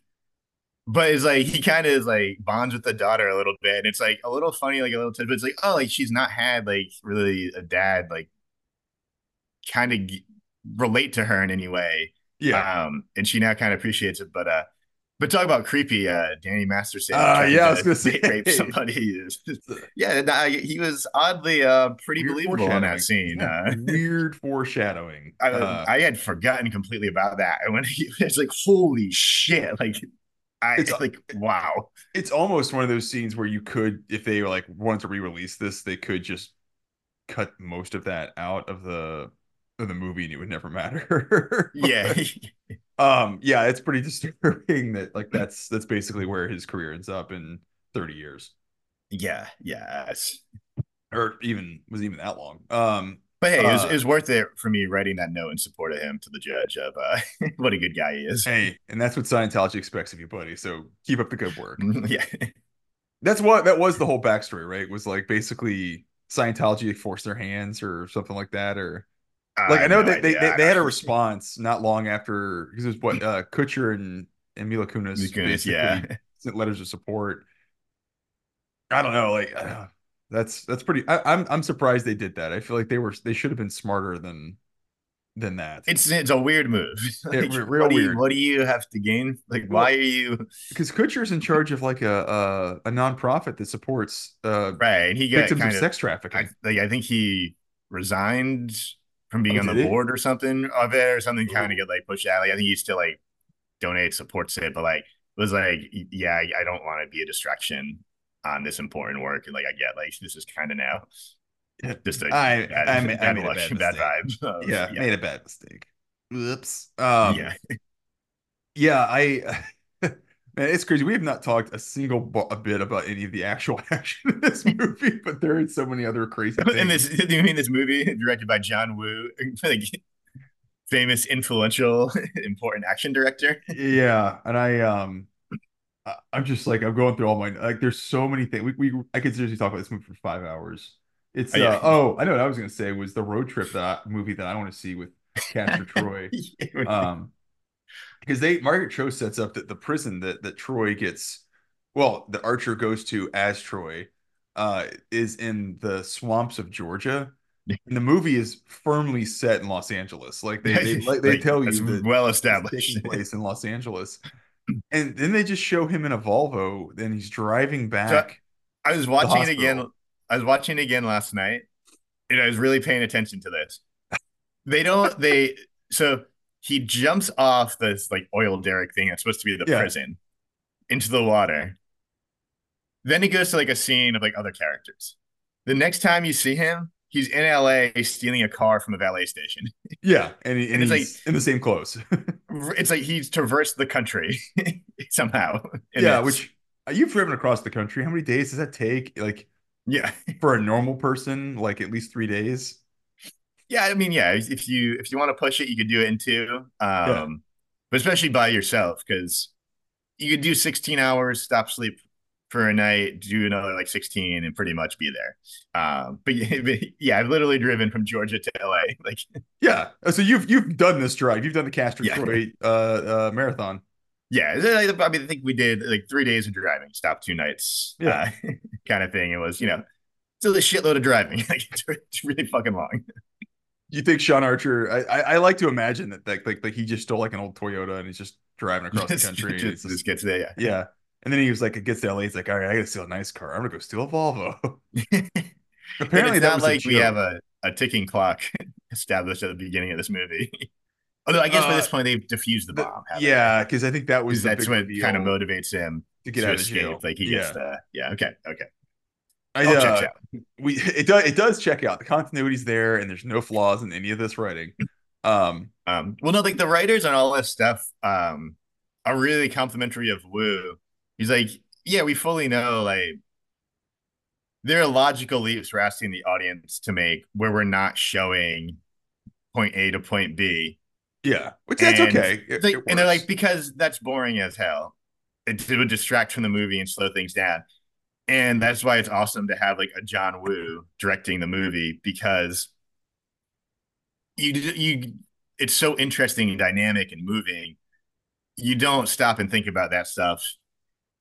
but it's like he kind of is like bonds with the daughter a little bit, and it's like a little funny, like a little tidbit. It's like, oh, like she's not had like really a dad like kind of g- relate to her in any way. Yeah, Um, and she now kind of appreciates it. But uh, But talk about creepy, uh, Danny Masterson Uh, yeah, I was gonna say rape somebody. yeah, nah, he was oddly uh, pretty weird believable in that scene. Yeah, Uh, weird foreshadowing. I, Uh, I had forgotten completely about that. And when he was like, holy shit, like, I It's- it's like, wow. it's almost one of those scenes where you could, if they like wanted to re-release this, they could just cut most of that out of the of the movie and it would never matter. Yeah. Um, yeah, it's pretty disturbing that like that's that's basically where his career ends up in 30 years. yeah. Yeah. Or even was even that long. Um, But hey, it was, Uh, it was worth it for me writing that note in support of him to the judge of uh, what a good guy he is. hey, and that's what Scientology expects of you, buddy. So keep up the good work. yeah. That's what that was the whole backstory, right? Was like basically Scientology forced their hands or something like that, or like I have know no that they, idea. they they had a response not long after because it was what uh Kutcher and and Mila Kunis Mila Kunis, basically yeah. sent letters of support. I don't know, like uh, that's that's pretty. I, I'm I'm surprised they did that. I feel like they were they should have been smarter than than that. It's it's a weird move. Like, re- real what do you, weird. What do you have to gain? Like, why are you because Kutcher's in charge of like a a, a nonprofit that supports uh right? And he got victims of of. sex trafficking. I like. I think he resigned from being Oh, on the board or something of it, or something. Kind of get like pushed out. Like, I think he still like donate supports it, but like it was like, yeah, I I don't want to be a distraction on this important work. And like, I get like this is kind of now just a I- bad, I ma- I bad, made a bad bad vibe. of- yeah, yeah, made a bad mistake. Oops. Um, yeah. yeah, I. Man, it's crazy. We have not talked a single a bit about any of the actual action in this movie, but there are so many other crazy things. In this, you mean this movie directed by John Woo, like famous, influential, important action director? yeah, and I um, I'm just like I'm going through all my like. There's so many things. We we I could seriously talk about this movie for five hours. It's Oh, yeah. uh, oh I know what I was gonna say was the road trip that movie that I want to see with Castor Troy. um because they Margaret Cho sets up that the prison that that Troy gets well the Archer goes to as Troy uh is in the swamps of Georgia and the movie is firmly set in Los Angeles like they they, like, they tell you that well established. taking place in Los Angeles and then they just show him in a Volvo then he's driving back I was watching it again. I was watching it again last night, and I was really paying attention to this. They don't. They so he jumps off this like oil derrick thing that's supposed to be the Yeah. prison into the water. Then he goes to like a scene of like other characters. The next time you see him, he's in LA stealing a car from a valet station. yeah and, he, and, And it's he's in the same clothes It's like he's traversed the country somehow. yeah this. which uh, you've driven across the country how many days does that take like yeah. for a normal person like at least three days Yeah, I mean, yeah, if you if you want to push it, you could do it in two. Um, but especially by yourself, because you could do 16 hours, stop sleep for a night, do another like 16, and pretty much be there. Um, but yeah, but yeah, I've literally driven from Georgia to LA. Like, Yeah. Uh, So you've you've done this drive. You've done the Castro Yeah. Troy uh, uh, marathon. yeah, I mean, I think we did like three days of driving, stop two nights, Yeah. uh, kind of thing. It was, you know, still a shitload of driving. like, it's, it's really fucking long. You think Sean Archer? I, I, I like to imagine that like, like like he just stole like an old Toyota and he's just driving across the country. just, just- just gets there. Yeah. yeah. And then he was like, it gets to LA. He's like, all right, I gotta steal a nice car. I'm gonna go steal a Volvo. Apparently that was like we have a, a ticking clock established at the beginning of this movie. Although I guess by this Uh, point they've defused the The- bomb. haven't yeah, because I think that was the that's what kind of motivates him to get to out of escape. jail. Like he yeah. gets the yeah. Okay, okay. I, uh, checks out. we it does it does check out the continuity's there and there's no flaws in any of this writing. Um, Um, well, no, like the writers and all this stuff um, are really complimentary of Woo. He's like, yeah, we fully know like there are logical leaps we're asking the audience to make where we're not showing point A to point B. yeah, which that's And okay. It- like- it and they're like, because that's boring as hell. It, it would distract from the movie and slow things down. And that's why it's awesome to have like a John Woo directing the movie because you you it's so interesting and dynamic and moving. You don't stop and think about that stuff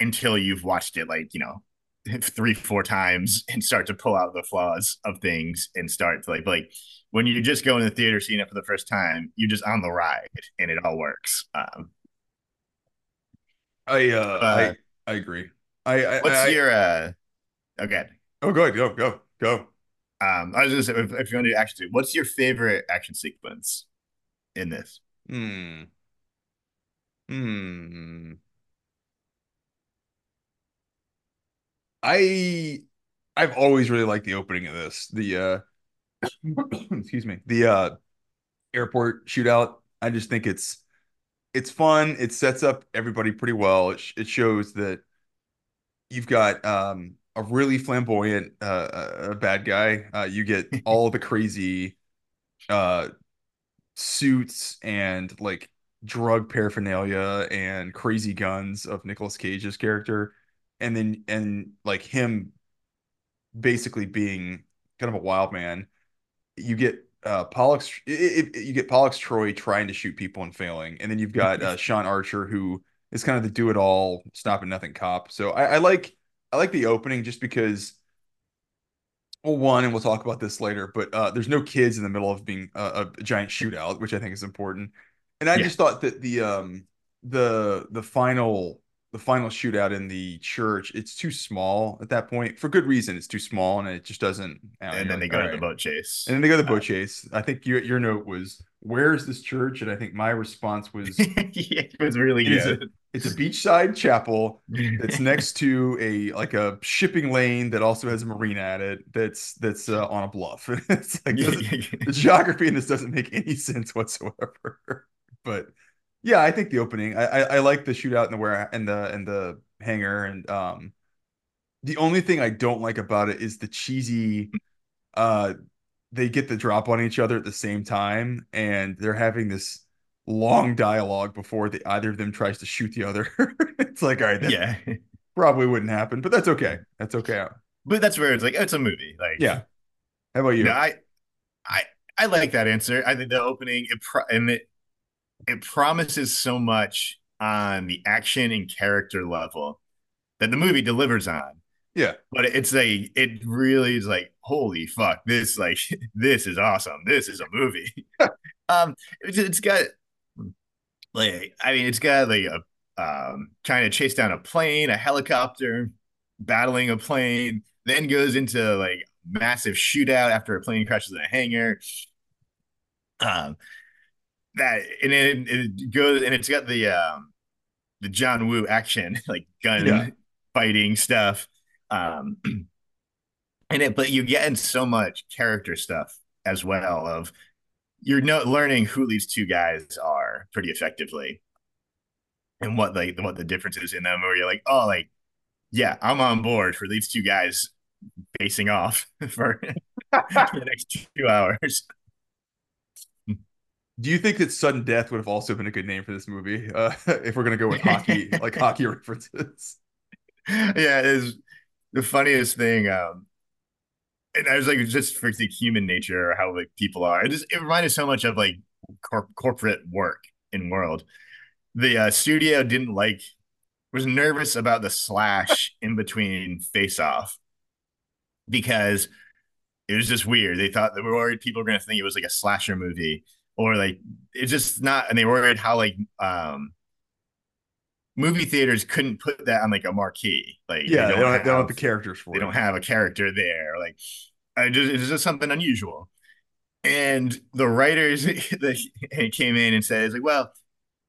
until you've watched it like, you know, three, four times and start to pull out the flaws of things and start to like like when you just go in the theater seeing it for the first time, you're just on the ride and it all works. Um, I uh Uh, I I agree. I I, what's I your uh? Okay. oh go ahead, go go go. Um, I was just if, if you want to do action, what's your favorite action sequence in this? Hmm. Hmm. I I've always really liked the opening of this. The uh excuse me. The uh airport shootout. I just think it's it's fun. It sets up everybody pretty well. It, sh it shows that you've got um a really flamboyant uh, uh bad guy. Uh you get all the crazy uh suits and like drug paraphernalia and crazy guns of Nicolas Cage's character. And then and like him basically being kind of a wild man. You get uh Pollux it, it, you get Pollux Troy trying to shoot people and failing. And then you've got uh Sean Archer who is kind of the do it all stop and nothing cop so I, I like I like the opening just because well, one, and we'll talk about this later, but uh, there's no kids in the middle of being a, a giant shootout, which I think is important. And I Yeah, just thought that the um the the final the final shootout in the church, it's too small at that point for good reason. It's too small, and it just doesn't. Know, and then they go all to the boat chase. And then they go to the Uh, boat chase. I think your your note was, "Where is this church?" And I think my response was, it was really "It is a good. it's a beachside chapel that's next to a like a shipping lane that also has a marina at it that's that's uh, on a bluff. it's like doesn't, the geography in this doesn't make any sense whatsoever. but yeah, I think the opening. I, I I like the shootout in the where and the and the hangar and um the only thing I don't like about it is the cheesy uh they get the drop on each other at the same time and they're having this long dialogue before the either of them tries to shoot the other. it's like, all right, that yeah, probably wouldn't happen, but that's okay. That's okay. but that's where it's like it's a movie. Like, Yeah. How about you? I, I, I like that answer. I think the opening it pro- and it it promises so much on the action and character level that the movie delivers on. Yeah. But it's like it really is like holy fuck this like this is awesome. This is a movie. um, it's, it's got like I mean it's got like a um trying to chase down a plane, a helicopter, battling a plane, then goes into like massive shootout after a plane crashes in a hangar. Um, that and it, it goes and it's got the um the John Woo action like gun Yeah. fighting stuff. Um, and it but you get in so much character stuff as well of you're no, learning who these two guys are pretty effectively and what like what the difference is in them where you're like oh like yeah i'm on board for these two guys facing off for, for the next two hours Do you think that sudden death would have also been a good name for this movie? Uh, if we're gonna go with hockey, like hockey references. yeah it is the funniest thing um and I was like, just for the human nature or how like people are. It just it reminded so much of like cor- corporate work in world. The uh, studio didn't like was nervous about the slash in between Face Off because it was just weird. They thought they were worried people were going to think it was like a slasher movie or like it's just not. And they worried how like um movie theaters couldn't put that on like a marquee. Like Yeah, they they don't don't, have, they don't have the characters for it. they it. don't have a character there. Like I just it's just something unusual. And the writers that came in and said, "It's like, well,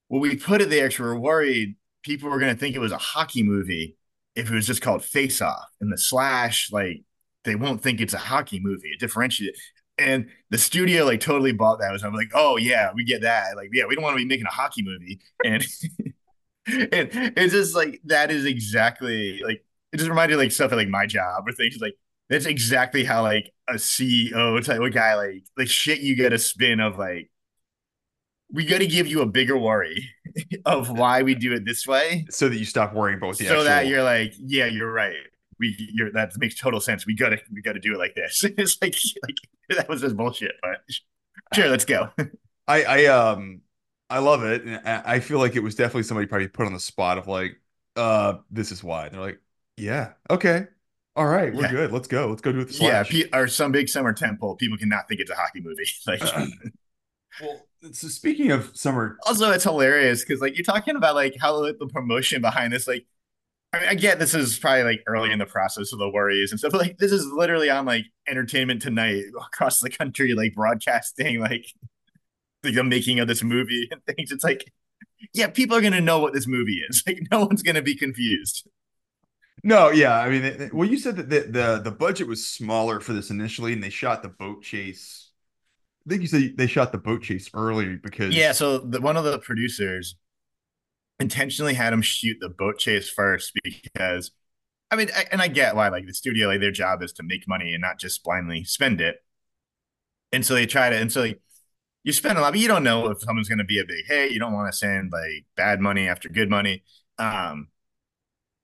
well, we put it there because we were worried people were going to think it was a hockey movie if it was just called Face Off and the slash. Like, they won't think it's a hockey movie. It differentiates. And the studio like totally bought that. I'm like, oh yeah, we get that. Like, yeah, we don't want to be making a hockey movie. And and it's just like that is exactly like it just reminded like stuff like my job or things like that's exactly how like a CEO type of guy like like shit you get a spin of like we got to give you a bigger worry of why we do it this way. So that you stop worrying the so that you're like yeah you're right. We you're that makes total sense. We gotta we gotta do it like this. It's like like that was just bullshit but sure let's go. I I um I love it, and I feel like it was definitely somebody probably put on the spot of like, uh, this is why. And they're like, yeah, okay, all right, we're yeah good. Let's go. Let's go do it the yeah slash. Or some big summer temple people cannot think it's a hockey movie like Well, So speaking of summer, Also, it's hilarious because like you're talking about like how the, the promotion behind this, like I mean, I get this is probably like early in the process of the worries and stuff, but like this is literally on like Entertainment Tonight across the country, like broadcasting like the making of this movie and things. It's like, yeah, people are gonna know what this movie is. Like, no one's gonna be confused. no, yeah, I mean, it- well, you said that the, the the budget was smaller for this initially, and they shot the boat chase. I think you said they shot the boat chase early because Yeah, so the, one of the producers intentionally had him shoot the boat chase first because I mean, I, and I get why, like the studio, like their job is to make money and not just blindly spend it. And so they try to, and so like, you spend a lot, but you don't know if someone's going to be a big hit. You don't want to send like bad money after good money. Um,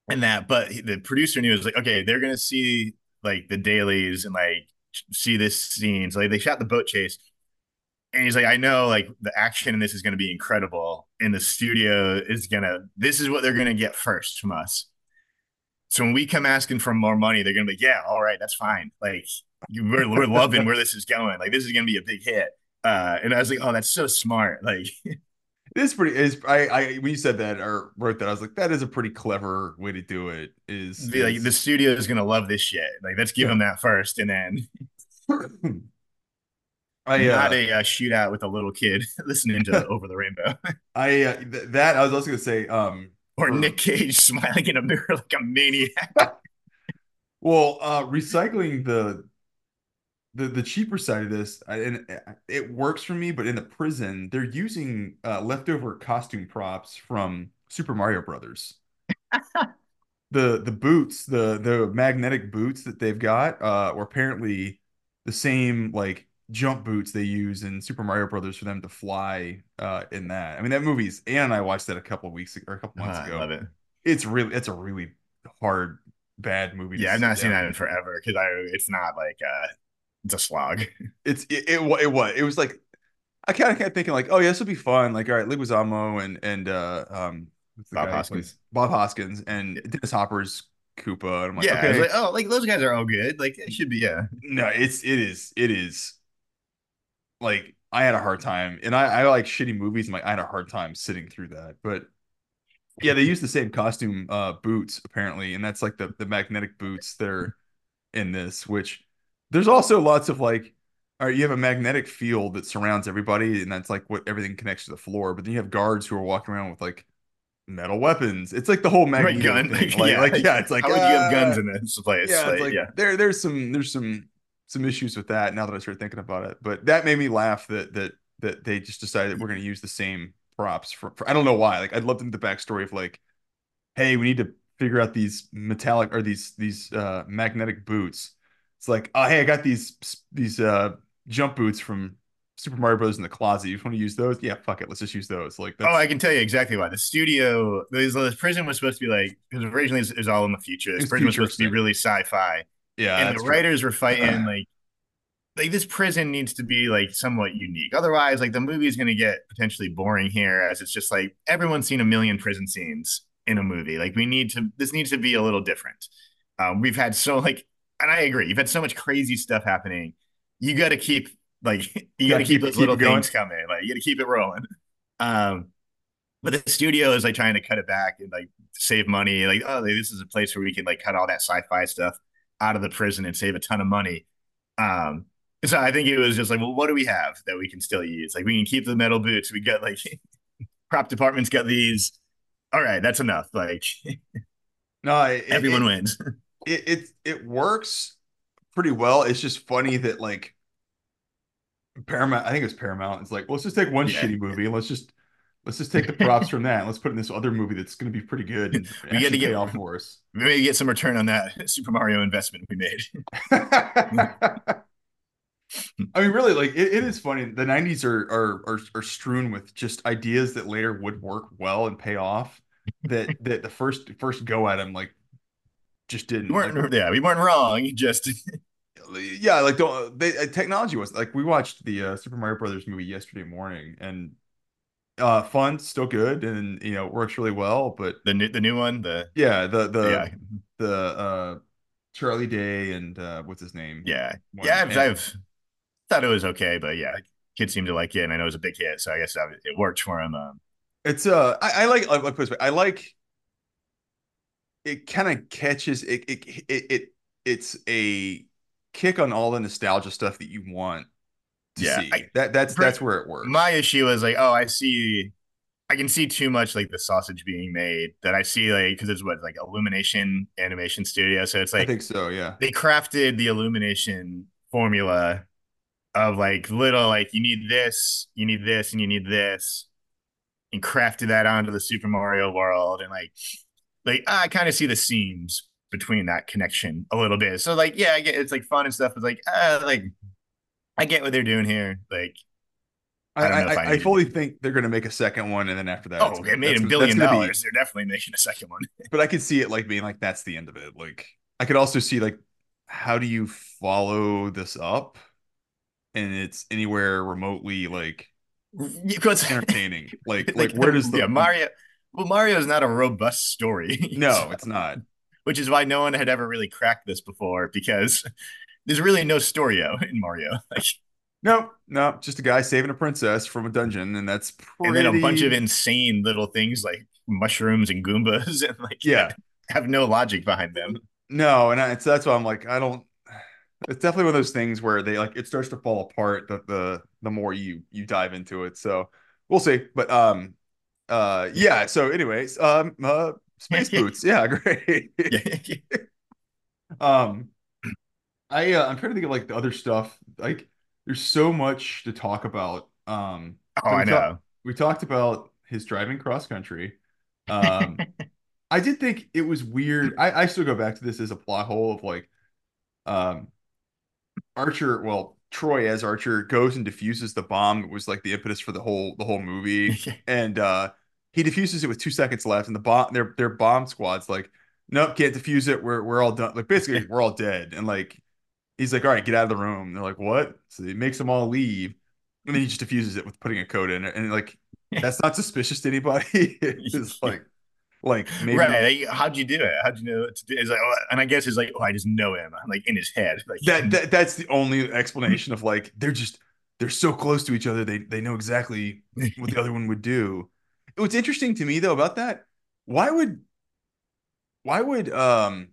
and that, but the producer knew it was like, okay, they're going to see like the dailies and like see this scene. So like, they shot the boat chase and he's like, I know like the action in this is going to be incredible, and the studio is gonna. This is what they're gonna get first from us. So when we come asking for more money, they're gonna be, like, yeah, all right, that's fine. Like we're we're loving where this is going. Like this is gonna be a big hit. Uh, and I was like, oh, that's so smart. Like it is pretty. Is I I when you said that or wrote that, I was like, that is a pretty clever way to do it. Is, the, like the studio is gonna love this shit. Like let's give yeah. them that first, and then I not uh, a uh, shootout with a little kid listening to Over the Rainbow I uh, th- that I was also gonna say um or for Nic Cage smiling in a mirror like a maniac. well uh recycling the the the cheaper side of this I, and uh, it works for me, but in the prison they're using uh, leftover costume props from Super Mario Brothers. The the boots, the the magnetic boots that they've got, uh, were apparently the same like jump boots they use in Super Mario Brothers for them to fly uh in that. I mean that movie's Ann and I watched that a couple of weeks or a couple Oh, months I ago. love it. It's really it's a really hard bad movie to Yeah, I've not seen that in forever because I it's not like uh it's a slog. it's it it, wa- it was it was like I kind of kept thinking like, oh yeah, this will be fun. Like, all right, Leguizamo and and uh um Bob Hoskins. Bob Hoskins and Dennis Hopper's Koopa. And I'm like, Yeah, okay, like, oh, like those guys are all good. Like it should be, yeah. no, it's it is it is like I had a hard time, and I I like shitty movies. And like I had a hard time sitting through that, but yeah, they use the same costume uh boots apparently, and that's like the the magnetic boots that are in this, which there's also lots of like, all right, you have a magnetic field that surrounds everybody, and that's like what everything connects to the floor. But then you have guards who are walking around with like metal weapons. It's like the whole Right, gun. Like, yeah, like yeah, it's like how would you have guns uh, in this place? yeah, Like, it's like yeah. there there's some there's some some issues with that now that I started thinking about it. But that made me laugh that that that they just decided we're going to use the same props for, for I don't know why. Like I'd love to know the backstory of like, hey, we need to figure out these metallic or these these uh magnetic boots. It's like, oh hey, I got these these uh jump boots from Super Mario Bros. in the closet. You just want to use those? Yeah, fuck it. Let's just use those. Like Oh, I can tell you exactly why. The studio, this, this prison was supposed to be like, because originally it was, all in the future. This It's prison was supposed to be really sci-fi, yeah, and that's the true. writers were fighting like, like this prison needs to be like somewhat unique. Otherwise, like the movie is going to get potentially boring here, as it's just like everyone's seen a million prison scenes in a movie. Like we need to, this needs to be a little different. Um, we've had so like, and I agree, you've had so much crazy stuff happening. You got to keep like, you got to Gotta keep keep- those keep little it going. things coming. Like you got to keep it rolling. Um, but the studio is like trying to cut it back and like save money. Like, oh, this is a place where we can like cut all that sci-fi stuff out of the prison and save a ton of money. Um, so I think it was just like, well, what do we have that we can still use? Like, we can keep the metal boots. We got like prop department's got these. All right, that's enough. Like No, it, everyone it, wins. It it it works pretty well. It's just funny that like Paramount, I think it was Paramount. It's like, well, let's just take one Yeah. shitty movie and let's just let's just take the props from that and let's put it in this other movie that's going to be pretty good and We actually gotta get- pay off for us. Maybe get some return on that Super Mario investment we made. I mean, really, like it, it is funny. The '90s are, are are are strewn with just ideas that later would work well and pay off. That that the first first go at them like just didn't. We Like, yeah, we weren't wrong. Just yeah like don't they uh, technology was like we watched the uh, super mario brothers movie yesterday morning and uh fun still good and you know works really well but the new the new one. The yeah the the yeah, the uh charlie day and uh what's his name yeah, One- yeah. I've, I've thought it was okay, but yeah, kids seem to like it, and I know it was a big hit, so I guess it worked for him. Um, It's uh, I, I like like put this way, I like it. Kind of catches it, it. It it it's a kick on all the nostalgia stuff that you want to yeah, see. I, That that's that's where it works. my issue is like, oh, I see, I can see too much like the sausage being made that I see like because it's what like Illumination Animation Studio, so it's like I think so. Yeah. they crafted the Illumination formula of like little like you need this, you need this, and you need this, and crafted that onto the Super Mario world, and like like I kind of see the seams between that connection a little bit. So like yeah, I get it's like fun and stuff, but like uh, like I get what they're doing here. Like I I I, I I, fully think they're going to make a second one, and then after that, oh, it's- it made a billion gonna be- dollars. They're definitely making a second one. but I could see it like being like that's the end of it. Like I could also see like how do you follow this up, and it's anywhere remotely like Because entertaining. Like like where does the yeah Mario? Well, Mario is not a robust story. No, it's not. which is why no one had ever really cracked this before because there's really no storio in Mario. Like, No, no, just a guy saving a princess from a dungeon, and that's pretty. and then a bunch of insane little things like mushrooms and goombas and like yeah. have no logic behind them. No, and I, it's that's why I'm like I don't. It's definitely one of those things where they like it starts to fall apart the the the more you you dive into it. So we'll see. But um, uh, yeah. So anyways, um, uh, space boots. Yeah, great. um, I uh, I'm trying to think of like the other stuff. Like, there's so much to talk about. Um, oh, I we know. talk- we talked about his driving cross country. Um, I did think it was weird. I, I still go back to this as a plot hole of like, um, Archer. Well, Troy as Archer goes and diffuses the bomb. It was like the impetus for the whole the whole movie, and uh, he defuses it with two seconds left, and the bomb their their bomb squad's like, nope, can't defuse it. We're we're all done. Like basically, we're all dead. And like, he's like, all right, get out of the room. And they're like, what? So he makes them all leave, and then he just defuses it with putting a code in it, and like, that's not suspicious to anybody. it's like, like maybe right? How'd you do it? How'd you know to do? It's like, oh, and I guess it's like, oh, I just know him. Like in his head. Like that, that that's the only explanation mm-hmm. of like they're just they're so close to each other they they know exactly what the other one would do what's interesting to me though about that why would why would um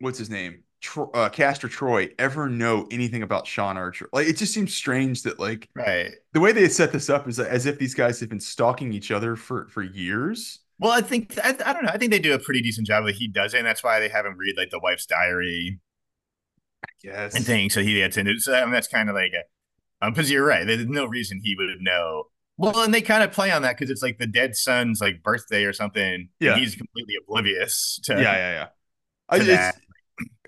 what's his name Tro- uh, Castor Troy ever know anything about Sean Archer like it just seems strange that like right. the way they set this up is as if these guys have been stalking each other for for years Well, I think I, I don't know. I think they do a pretty decent job. That he does it, and that's why they have him read like the wife's diary yes and things. So he gets into. So I mean, that's kind of like a, um, because you're right. There's no reason he would know. Well, and they kind of play on that because it's like the dead son's like birthday or something. Yeah. he's completely oblivious to. yeah yeah yeah I, that.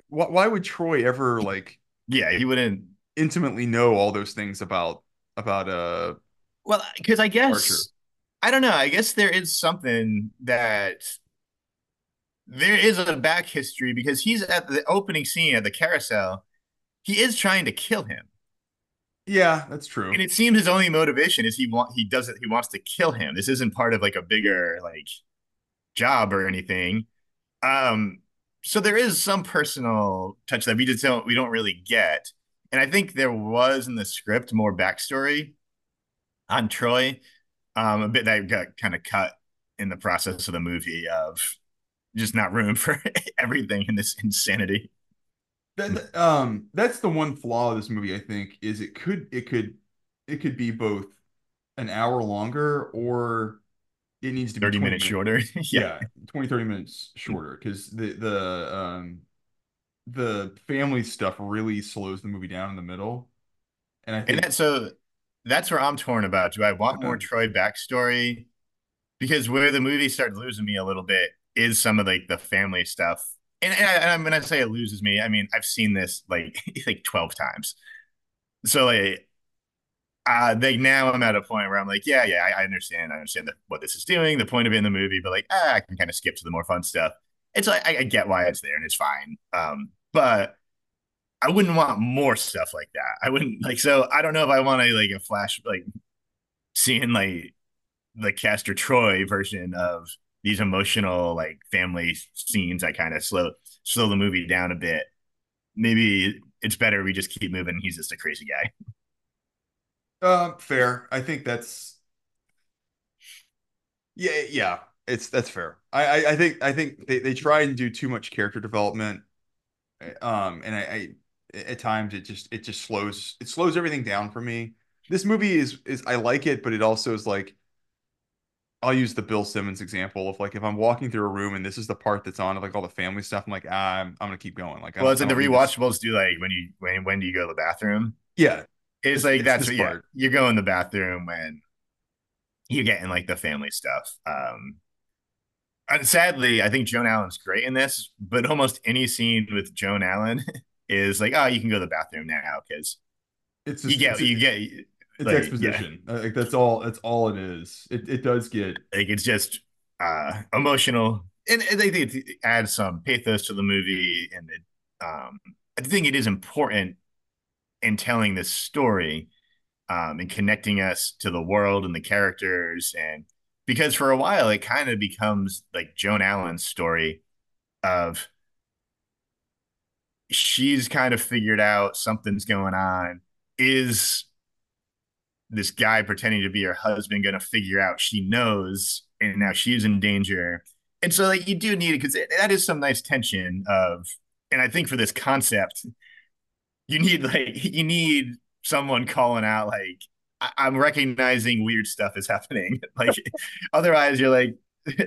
why, why would Troy ever like yeah. He wouldn't. intimately know all those things about about uh Well, because I guess Archer. I don't know. I guess there is something that there is a back history because he's at the opening scene at the carousel. He is trying to kill him. Yeah that's true And it seems his only motivation is he want he does it he wants to kill him. This isn't part of like a bigger like job or anything. Um so there is some personal touch that we just don't we don't really get. And I think there was in the script more backstory on Troy. Um a bit that got kind of cut in the process of the movie of just not room for everything in this insanity. That, um that's the one flaw of this movie i think is it could it could it could be both an hour longer or it needs to be 30 20 minutes shorter. yeah 20 30 minutes shorter because the the um the family stuff really slows the movie down in the middle and i And think that so that's where I'm torn about. Do I want more Troy backstory? Because where the movie started losing me a little bit is some of like the family stuff. And, and, I, when I say it loses me, I mean I've seen this like like 12 times. So like uh like now I'm at a point where I'm like, yeah, yeah, I, I understand. I understand the, what this is doing, the point of it in the movie, but like ah, I can kind of skip to the more fun stuff. It's like I, I get why it's there and it's fine. Um, but I wouldn't want more stuff like that. I wouldn't like so I don't know if I want to like a flash like seeing like the Castor Troy version of these emotional like family scenes that kind of slow slow the movie down a bit. Maybe it's better we just keep moving. He's just a crazy guy. Um, fair. I think that's yeah, yeah. It's that's fair. I, I, I think I think they, they try and do too much character development. Um, and I, I at times it just it just slows it slows everything down for me. This movie is is I like it, but it also is like I'll use the Bill Simmons example of like if I'm walking through a room and this is the part that's on like all the family stuff, I'm like, ah, I'm, I'm gonna keep going. Like Well, it's I like the don't need this. rewatchables do like when you when when do you go to the bathroom? Yeah, It's it's like it's that's what yeah, you go in the bathroom when you're getting like the family stuff. Um and sadly, I think Joan Allen's great in this, but almost any scene with Joan Allen is like, oh, you can go to the bathroom now because It's you get you get it's like exposition. Uh, Like that's all that's all it is. It it does get like it's just uh emotional and, and they think it adds some pathos to the movie and it um I think it is important in telling this story um and connecting us to the world and the characters and because for a while it kind of becomes like Joan Allen's story of she's kind of figured out something's going on is this guy pretending to be her husband going to figure out she knows and now she's in danger and so like you do need it because that is some nice tension of and i think for this concept you need like you need someone calling out like I- i'm recognizing weird stuff is happening like otherwise you're like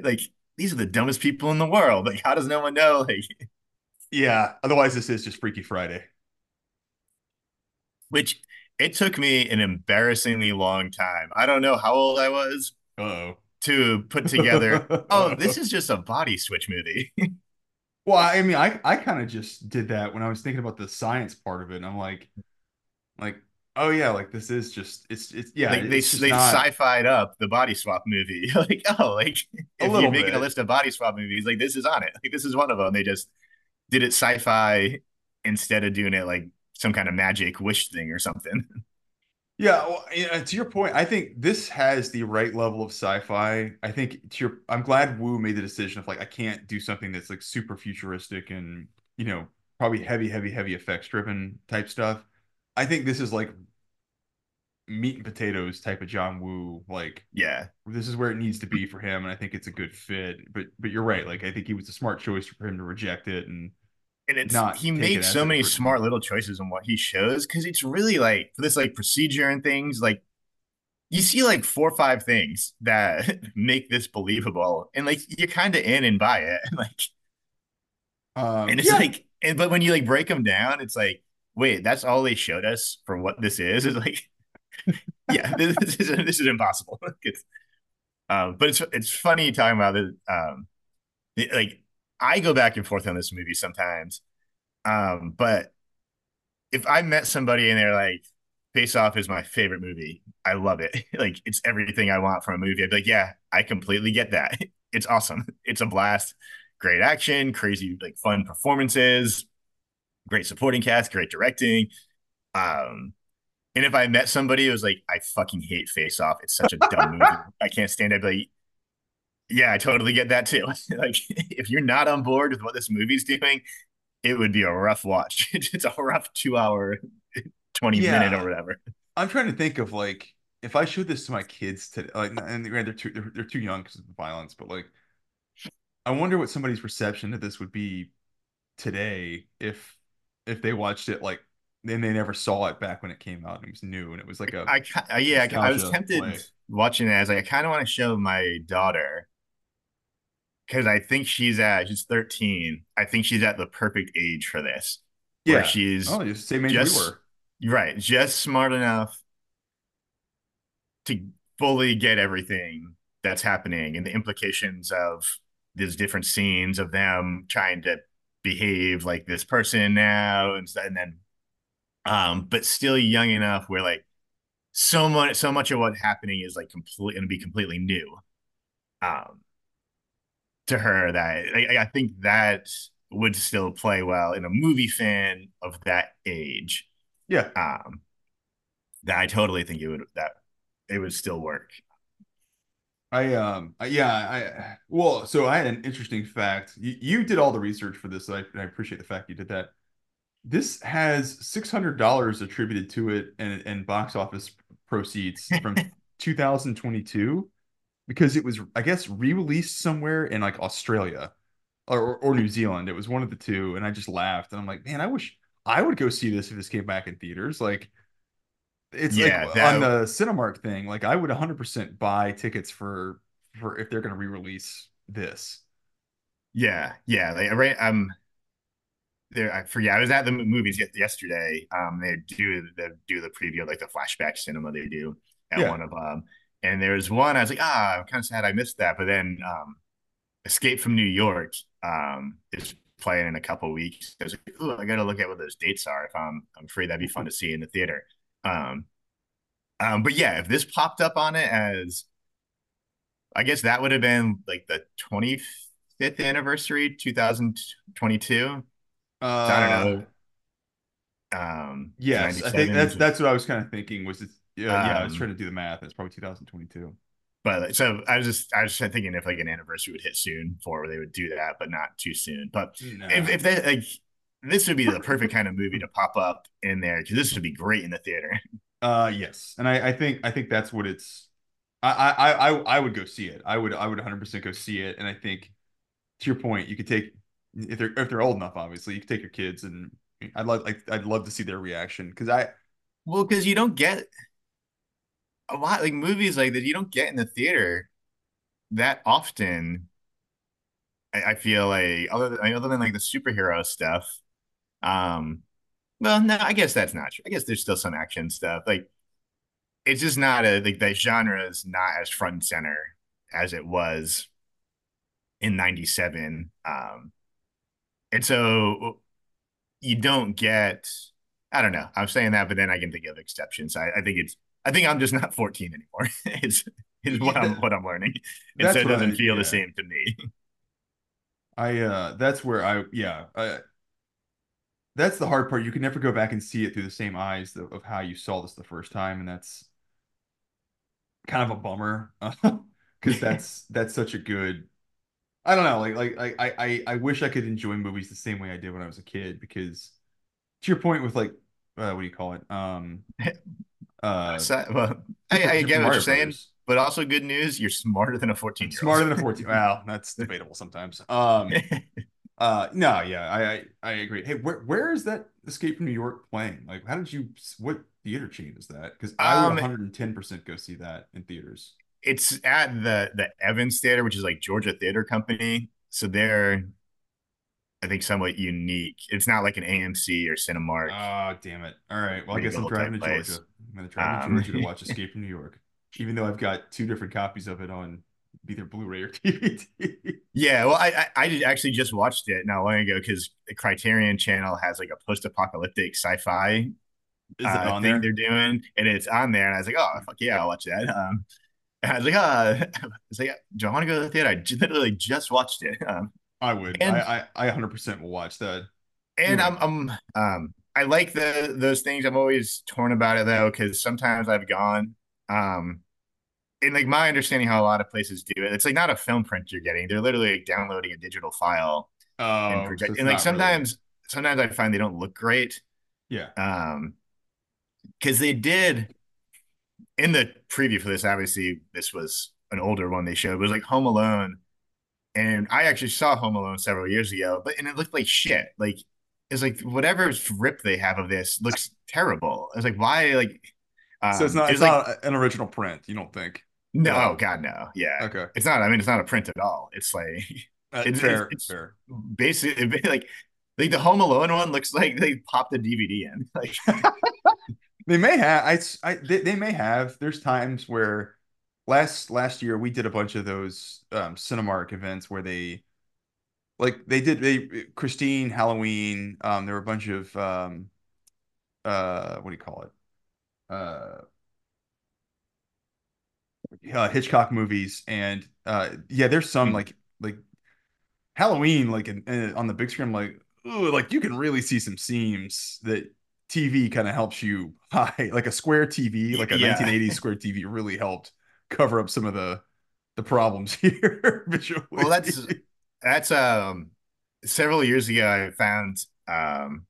like these are the dumbest people in the world like how does no one know like yeah. Otherwise, this is just Freaky Friday. which it took me an embarrassingly long time. I don't know how old i was Uh-oh. to put together oh this is just a body switch movie. Well, I mean, I I kind of just did that when I was thinking about the science part of it, and I'm like, like, oh yeah, like this is just it's it's yeah, like they it's just they not sci-fi'd up the body swap movie. Like oh like a if you're making a list of body swap movies like this is on it. Like this is one of them they just did it sci-fi instead of doing it like some kind of magic wish thing or something Yeah, well, yeah, to your point, I think this has the right level of sci-fi. I think to your, I'm glad Woo made the decision of like I can't do something that's like super futuristic and you know probably heavy, heavy, heavy effects driven type stuff. I think this is like meat and potatoes type of John Woo. Like yeah this is where it needs to be for him, and I think it's a good fit. But but you're right. Like I think he was a smart choice for him to reject it and and it's not he makes so many smart little choices in what he shows because it's really like for this like procedure and things like you see like four or five things that make this believable and like you're kind of in and buy it like Um, and it's yeah, like and but when you like break them down it's like wait that's all they showed us for what this is? It's like yeah this, this is this is impossible. Um but it's it's funny talking about it um it- like i go back and forth on this movie sometimes um but if i met somebody and they're like face off is my favorite movie i love it like it's everything i want from a movie i'd be like yeah i completely get that it's awesome it's a blast great action crazy like fun performances great supporting cast, great directing. Um, and if I met somebody who was like, I fucking hate Face Off, it's such a dumb movie, I can't stand it. I'd be like, yeah, I totally get that too. like, if you're not on board with what this movie's doing, it would be a rough watch. it's a rough two hour, 20 minute or whatever. I'm trying to think of like if I showed this to my kids today, like, and they're too they're, they're too young because of the violence, but like I wonder what somebody's reception to this would be today if if they watched it like then they never saw it back when it came out and it was new and it was like a I, I yeah, I, I was tempted play. watching it as like, I kind of want to show my daughter because I think she's at, she's 13. I think she's at the perfect age for this, Yeah. she's Oh, just same age we just were. right, just smart enough to fully get everything that's happening and the implications of these different scenes of them trying to behave like this person now and, and then um but still young enough where like so much so much of what's happening is like complete and be completely new um to her that I, I think that would still play well in a movie fan of that age Yeah. um that I totally think it would that it would still work. I um yeah, I well, so I had an interesting fact. You, you did all the research for this, so I, I appreciate the fact you did that. This has $600 attributed to it and and box office proceeds from 2022 because it was, I guess, re-released somewhere in like Australia or, or New Zealand. It was one of the two, and I just laughed and I'm like, man, I wish I would go see this if this came back in theaters. Like, it's Yeah, like on the Cinemark thing. Like, I would 100% buy tickets for for if they're going to re-release this. yeah, yeah. Like right, um, there. I forget. I was at the movies yesterday. Um, they do they do the preview, like the flashback cinema they do at Yeah. one of them. And there was one. I was like, ah, I'm kind of sad I missed that. But then, um, Escape from New York, um, is playing in a couple weeks. I was like, oh, I got to look at what those dates are. If I'm, I'm free, that'd be fun to see in the theater. Um, um, but yeah, if this popped up on it as, I guess that would have been like the 25th anniversary, 2022. So I don't Uh, know. Um, yes, I think that's that's what I was kind of thinking. Was it? Yeah, yeah. I was um, trying to do the math. It's probably 2022. but so I was just I was just thinking if like an anniversary would hit soon for where they would do that, but not too soon. But if if they like this would be the perfect kind of movie to pop up in there because this would be great in the theater. Uh, yes, and I, I think I think that's what it's. I, I I I would go see it. I would I would 100% go see it, and I think to your point, you could take if they're if they're old enough, obviously, you could take your kids, and I'd love like I'd love to see their reaction because I Well, because you don't get a lot like movies like that you don't get in the theater that often. I, I feel like other than other than like the superhero stuff. Um, well, no, I guess that's not true. I guess there's still some action stuff. Like it's just not a like that genre is not as front and center as it was in 97 um and so you don't get i don't know i'm saying that but then i can think of exceptions i, I think it's i think i'm just not 14 anymore is is what i'm what i'm learning. And so it doesn't feel the same to me. I uh that's where I yeah I that's the hard part. You can never go back and see it through the same eyes of, of how you saw this the first time, and that's kind of a bummer because that's that's such a good I don't know like like I I I I wish I could enjoy movies the same way I did when I was a kid because to your point with like uh, what do you call it um uh so, well I, I get what you're saying but also good news you're smarter than a 14 year smarter than a 14 wow that's debatable sometimes um uh no yeah I I, I agree hey where where is that Escape from New York playing like how did you what theater chain is that because I would um 110% go see that in theaters it's at the the Evans Theater, which is like Georgia Theater Company. So they're, I think, somewhat unique. It's not like an AMC or Cinemark Oh, damn it. All right. Well, I guess I'm driving to. Georgia. I'm going to drive to Um, Georgia to watch Escape from New York, even though I've got two different copies of it on either Blu-ray or DVD. yeah, well, I, I I actually just watched it not long ago because the Criterion Channel has like a post-apocalyptic sci-fi uh, thing there? they're doing, and it's on there. And I was like, oh fuck yeah, I'll watch that. Um, and I was like, uh, I was like, do I want to go to the theater? I literally just watched it. Um, I would. and I, I, I 100% will watch that. and Anyway, I'm I'm um I like the those things. I'm always torn about it though because sometimes I've gone um and like my understanding how a lot of places do it. It's like not a film print you're getting. They're literally like downloading a digital file and oh, project. And like not really. sometimes sometimes I find they don't look great Yeah. um because they did in the preview for this. Obviously, this was an older one they showed. It was like Home Alone and I actually saw Home Alone several years ago, but and it looked like shit. Like it's like whatever rip they have of this looks terrible. It's like, why? Like, So it's um, not it it's like, not an original print, you don't think? no, god, no, yeah, okay. it's not. I mean, it's not a print at all. It's like Uh, it's it's, fair, it's fair. basically like like the Home Alone one looks like they popped the DVD in. Like, They may have I, I they, they may have. There's times where last last year we did a bunch of those um Cinemark events where they like they did they Christine Halloween um there were a bunch of um uh what do you call it? Uh, uh Hitchcock movies and uh yeah there's some like like Halloween like in, in- on the big screen like ooh like you can really see some seams that TV kind of helps you hide like a square TV like a yeah, 1980s square TV really helped cover up some of the the problems here well, that's that's um several years ago I found um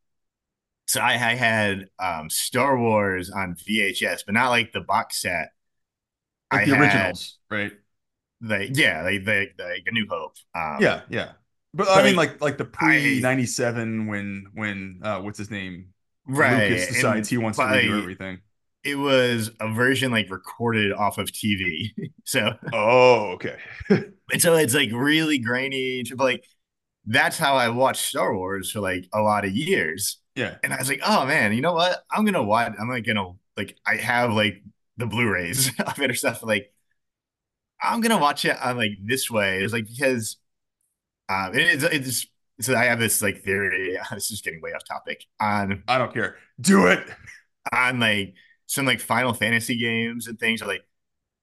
So I, I had um, Star Wars on VHS, but not like the box set. Like I the originals, right? like yeah, like the like A New Hope. Um, Yeah, yeah. But I mean, like like the pre ninety seven when when uh what's his name Lucas right, decides and he wants to redo like, everything. it was a version like recorded off of TV. so Oh, okay. and so it's like really grainy, but like that's how I watched Star Wars for like a lot of years. Yeah, And I was like, oh man, you know what? I'm gonna watch. I'm like gonna like I have like the Blu-rays of it or stuff. Like I'm gonna watch it on like this way. It's like because um it it's so I have this like theory. This is getting way off topic on I don't care. Do it. on like some like Final Fantasy games and things are like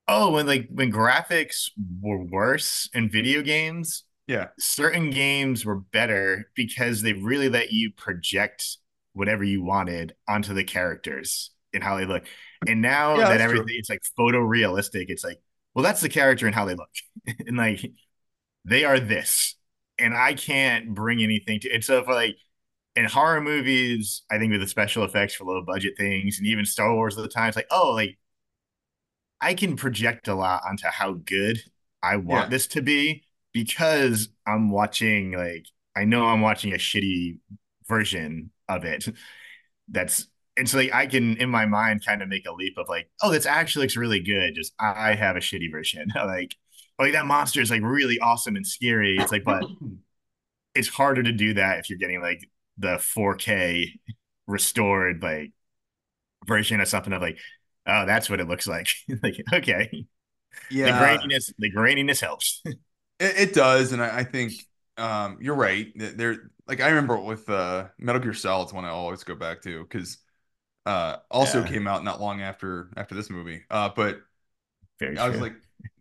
oh when like when graphics were worse in video games Yeah, certain games were better because they really let you project whatever you wanted onto the characters and how they look. And now yeah, that everything true. it's like photorealistic, it's like, well, that's the character and how they look. and like they are this. And I can't bring anything to it. So for like in horror movies, I think with the special effects for low budget things and even Star Wars at the time, it's like, oh, like I can project a lot onto how good I want Yeah, this to be because I'm watching like I know I'm watching a shitty version of it. That's and so like I can in my mind kind of make a leap of like, oh, this actually looks really good. Just I have a shitty version. like, like that monster is like really awesome and scary. It's like, but it's harder to do that if you're getting like the 4K restored like version of something of like, oh, that's what it looks like. like, okay. The graininess, the graininess helps. It, it does, and I, I think um you're right. Th- There, like I remember with uh Metal Gear Solid's one I always go back to because uh also Yeah, came out not long after after this movie. Uh, but very I was like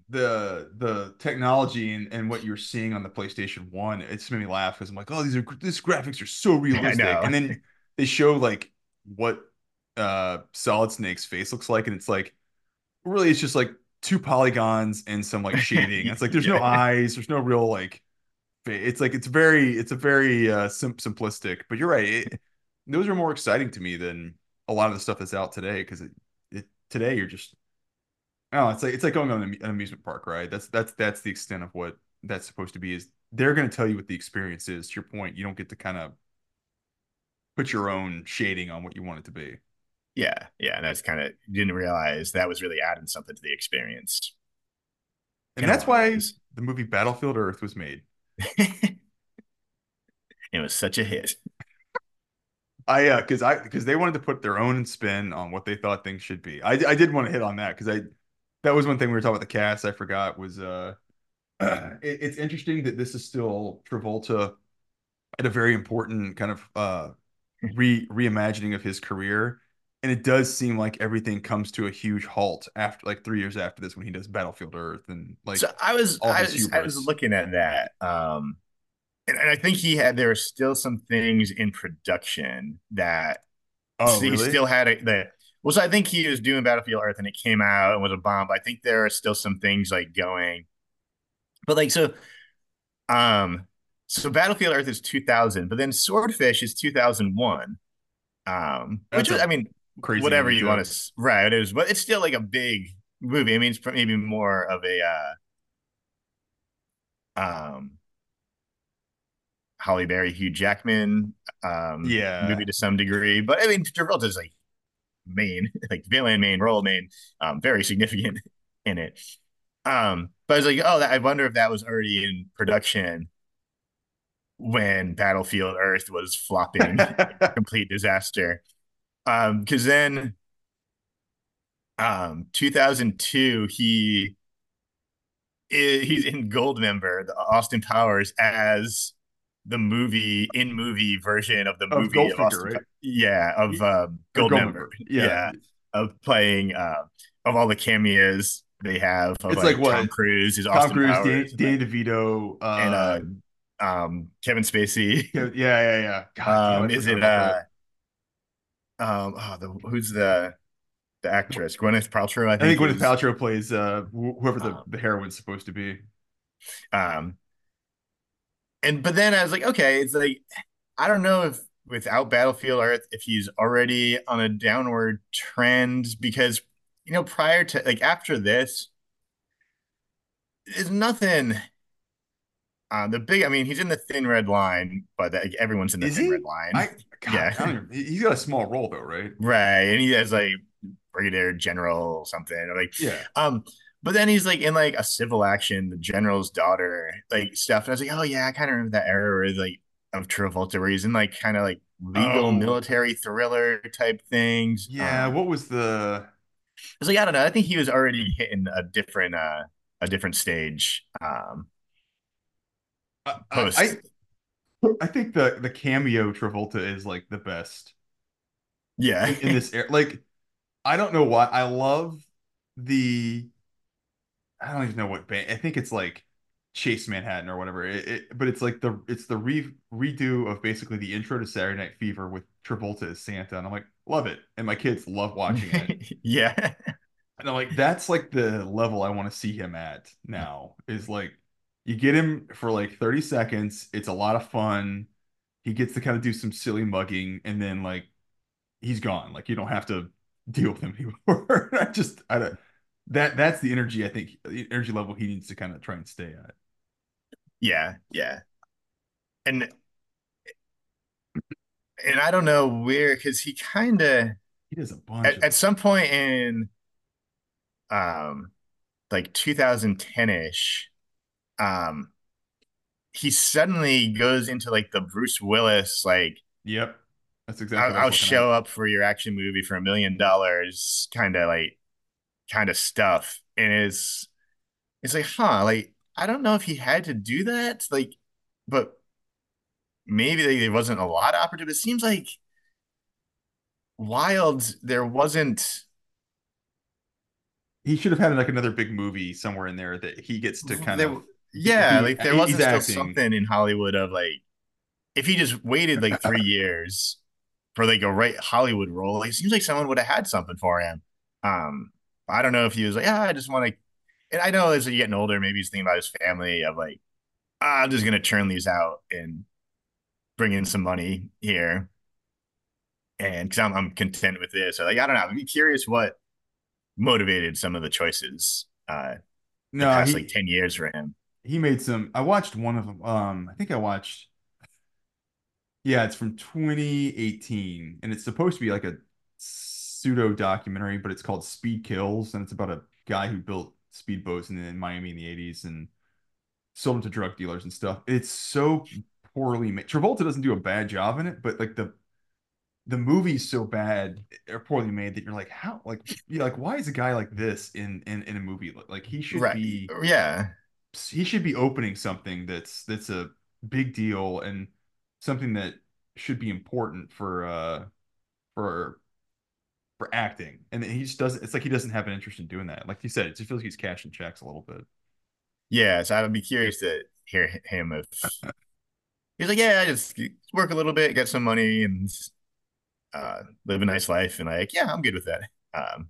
the the technology and, and what you're seeing on the PlayStation 1, it just made me laugh because I'm like, oh, these are these graphics are so realistic. And then they show like what uh Solid Snake's face looks like, and it's like really it's just like two polygons and some like shading. It's like there's no eyes, there's no real like it's like it's very it's a very uh sim simplistic, but you're right. It, those are more exciting to me than a lot of the stuff that's out today because it, it today you're just Oh, it's like it's like going on an amusement park, right? That's that's that's the extent of what that's supposed to be. Is they're going to tell you what the experience is. To your point, you don't get to kind of put your own shading on what you want it to be, Yeah. Yeah. And I that's kind of didn't realize that was really adding something to the experience and that's why the movie Battlefield Earth was made. it was such a hit. I uh, because I because they wanted to put their own spin on what they thought things should be. I I did want to hit on that because I that was one thing we were talking about the cast. I forgot was uh, it, it's interesting that this is still Travolta at a very important kind of uh re reimagining of his career. And it does seem like everything comes to a huge halt after like three years after this when he does Battlefield Earth and So like I was I was I was looking at that. Um and, and I think he had there were still some things in production that Oh, he really? still had a the well, so I think he was doing Battlefield Earth and it came out and was a bomb. But I think there are still some things like going. But like so um so Battlefield Earth is 2000, but then Swordfish is 2001. Um which was, a I mean crazy whatever you want to right it is, but it's still like a big movie. I mean it's maybe more of a uh um Halle Berry, Hugh Jackman um, yeah, movie to some degree. But I mean, Travolta's like main, like villain, main role, main, um, very significant in it. Um, but I was like, oh, I wonder if that was already in production when Battlefield Earth was flopping, complete disaster. Um, because then, um, 2002, he he's in Goldmember, the Austin Powers as the movie in movie version of the Of movie of Austin. right? Yeah, of uh, Goldmember. Goldmember. Yeah. Yeah, of playing uh, of all the cameos they have of It's like like Tom? Cruise is Tom Austin Cruise, Powers and Danny like DeVito, and uh uh um Kevin Spacey. yeah, yeah, yeah. God um, is it uh um oh the who's the the actress Gwyneth Paltrow I I think think Gwyneth Paltrow plays uh wh- whoever the, um the heroine's supposed to be. um and but then I was like okay it's like I don't know if without Battlefield Earth if he's already on a downward trend because you know prior to like after this there's nothing uh, the big I mean he's in the thin red line but like, everyone's in the Is thin he? red line I God, yeah don't even, he- he's got a small role though, right? right and he has like brigadier general or something or like Yeah. um but then he's like in like a civil action the general's daughter like stuff and I was like oh yeah I kind of remember that era where like of Travolta where he's in like kind of like legal Oh, military thriller type things yeah. um What was the? I was like I don't know. I think he was already hitting a different uh a different stage um post. I I think the the cameo Travolta is like the best yeah. in, in this era. Like I don't know why I love the I don't even know what band. I think it's like Chase Manhattan or whatever. It, it, but it's like the it's the re, redo of basically the intro to Saturday Night Fever with Travolta as Santa, and I'm like love it, and my kids love watching it, yeah. and I'm like that's like the level I want to see him at now. Is like you get him for like 30 seconds, it's a lot of fun. He gets to kind of do some silly mugging, and then like he's gone. Like you don't have to deal with him anymore. I just I don't that that's the energy I think the energy level he needs to kind of try and stay at. Yeah. Yeah. And and I don't know where because he kind of He does a bunch at, at some point in um like 2010-ish um he suddenly goes into like the Bruce Willis like Yep. That's exactly I'll, I'll show at. up for your action movie for a million dollars kind of like kind of stuff and it's it's like huh like I don't know if he had to do that like but maybe like, there wasn't a lot of opportunity it seems like wild there wasn't He should have had like another big movie somewhere in there that he gets to kind there of yeah be like there wasn't still acting. something in Hollywood of like if he just waited like three years for like a right Hollywood role like, it seems like someone would have had something for him um I don't know if he was like yeah I just want to and I know as you're getting older maybe he's thinking about his family of like ah, I'm just gonna churn these out and bring in some money here and because I'm, I'm content with this. So like I don't know. I'd be curious what motivated some of the choices uh the past he like 10 years for him. He made some I watched one of them. Um I think I watched yeah, it's from 2018 and it's supposed to be like a pseudo documentary, but it's called Speed Kills and it's about a guy who built speedboats in, in Miami in the 80s and sold them to drug dealers and stuff. It's so poorly made. Travolta doesn't do a bad job in it, but like the the movie's so bad or poorly made that you're like, how like you're like, why is a guy like this in in, in a movie? Like he should Right. be Yeah. He should be opening something that's that's a big deal and something that should be important for uh for for acting. And he just doesn't it's like he doesn't have an interest in doing that. Like you said, it just feels like he's cashing checks a little bit. Yeah. So I'd be curious to hear him if he's like, yeah, I just work a little bit, get some money and uh live a nice life. And like, yeah, I'm good with that. Um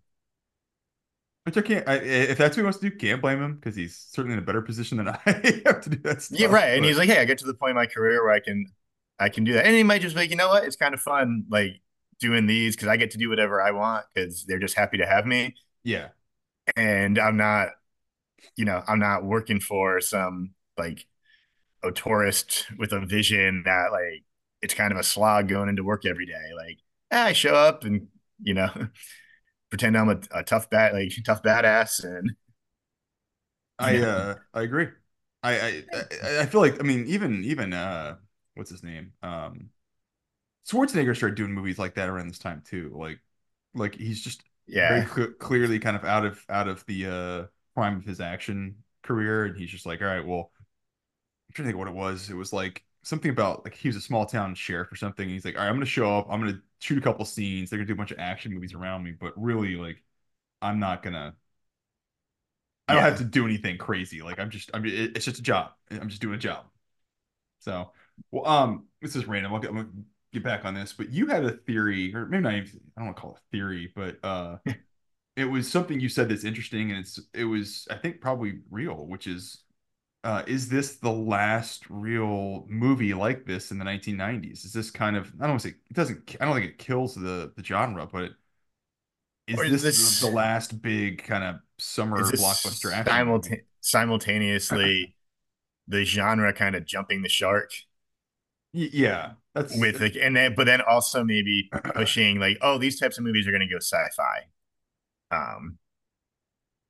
Which I can't. I, if that's what he wants to do, can't blame him because he's certainly in a better position than I have to do that stuff. yeah, right. And he's like, hey, I get to the point in my career where I can I can do that. And he might just be like, you know what? It's kind of fun like doing these because I get to do whatever I want because they're just happy to have me. yeah, And I'm not, you know, I'm not working for some like a tourist with a vision that like it's kind of a slog going into work every day. Like, I show up and, you know, pretend I'm a, a tough bat, like tough badass. And, I know, uh I agree. I, I I feel like I mean even even uh what's his name um Schwarzenegger started doing movies like that around this time too. Like like he's just very yeah, cl clearly kind of out of out of the uh prime of his action career, and he's just like, all right, well, I'm trying to think what it was. It was like something about like he was a small town sheriff or something. He's like, all right, I'm gonna show up. I'm gonna shoot a couple scenes. They're gonna do a bunch of action movies around me, but really, like, I'm not gonna. I don't have to do anything crazy. Like, I'm just. I mean, it- it's just a job. I'm just doing a job. So, well, um, this is random. I'll get, I'm gonna get back on this, but you had a theory, or maybe not even. I don't want to call it theory, but uh, it was something you said that's interesting, and it's it was I think probably real, which is uh, is this the last real movie like this in the 1990s? Is this kind of I don't want to say it doesn't I don't think it kills the the genre, but is is this the, the last big kind of summer blockbuster this action movie? simulta- simultaneously the genre kind of jumping the shark Y- yeah, that's with like and then but then also maybe pushing like oh these types of movies are going to go sci-fi um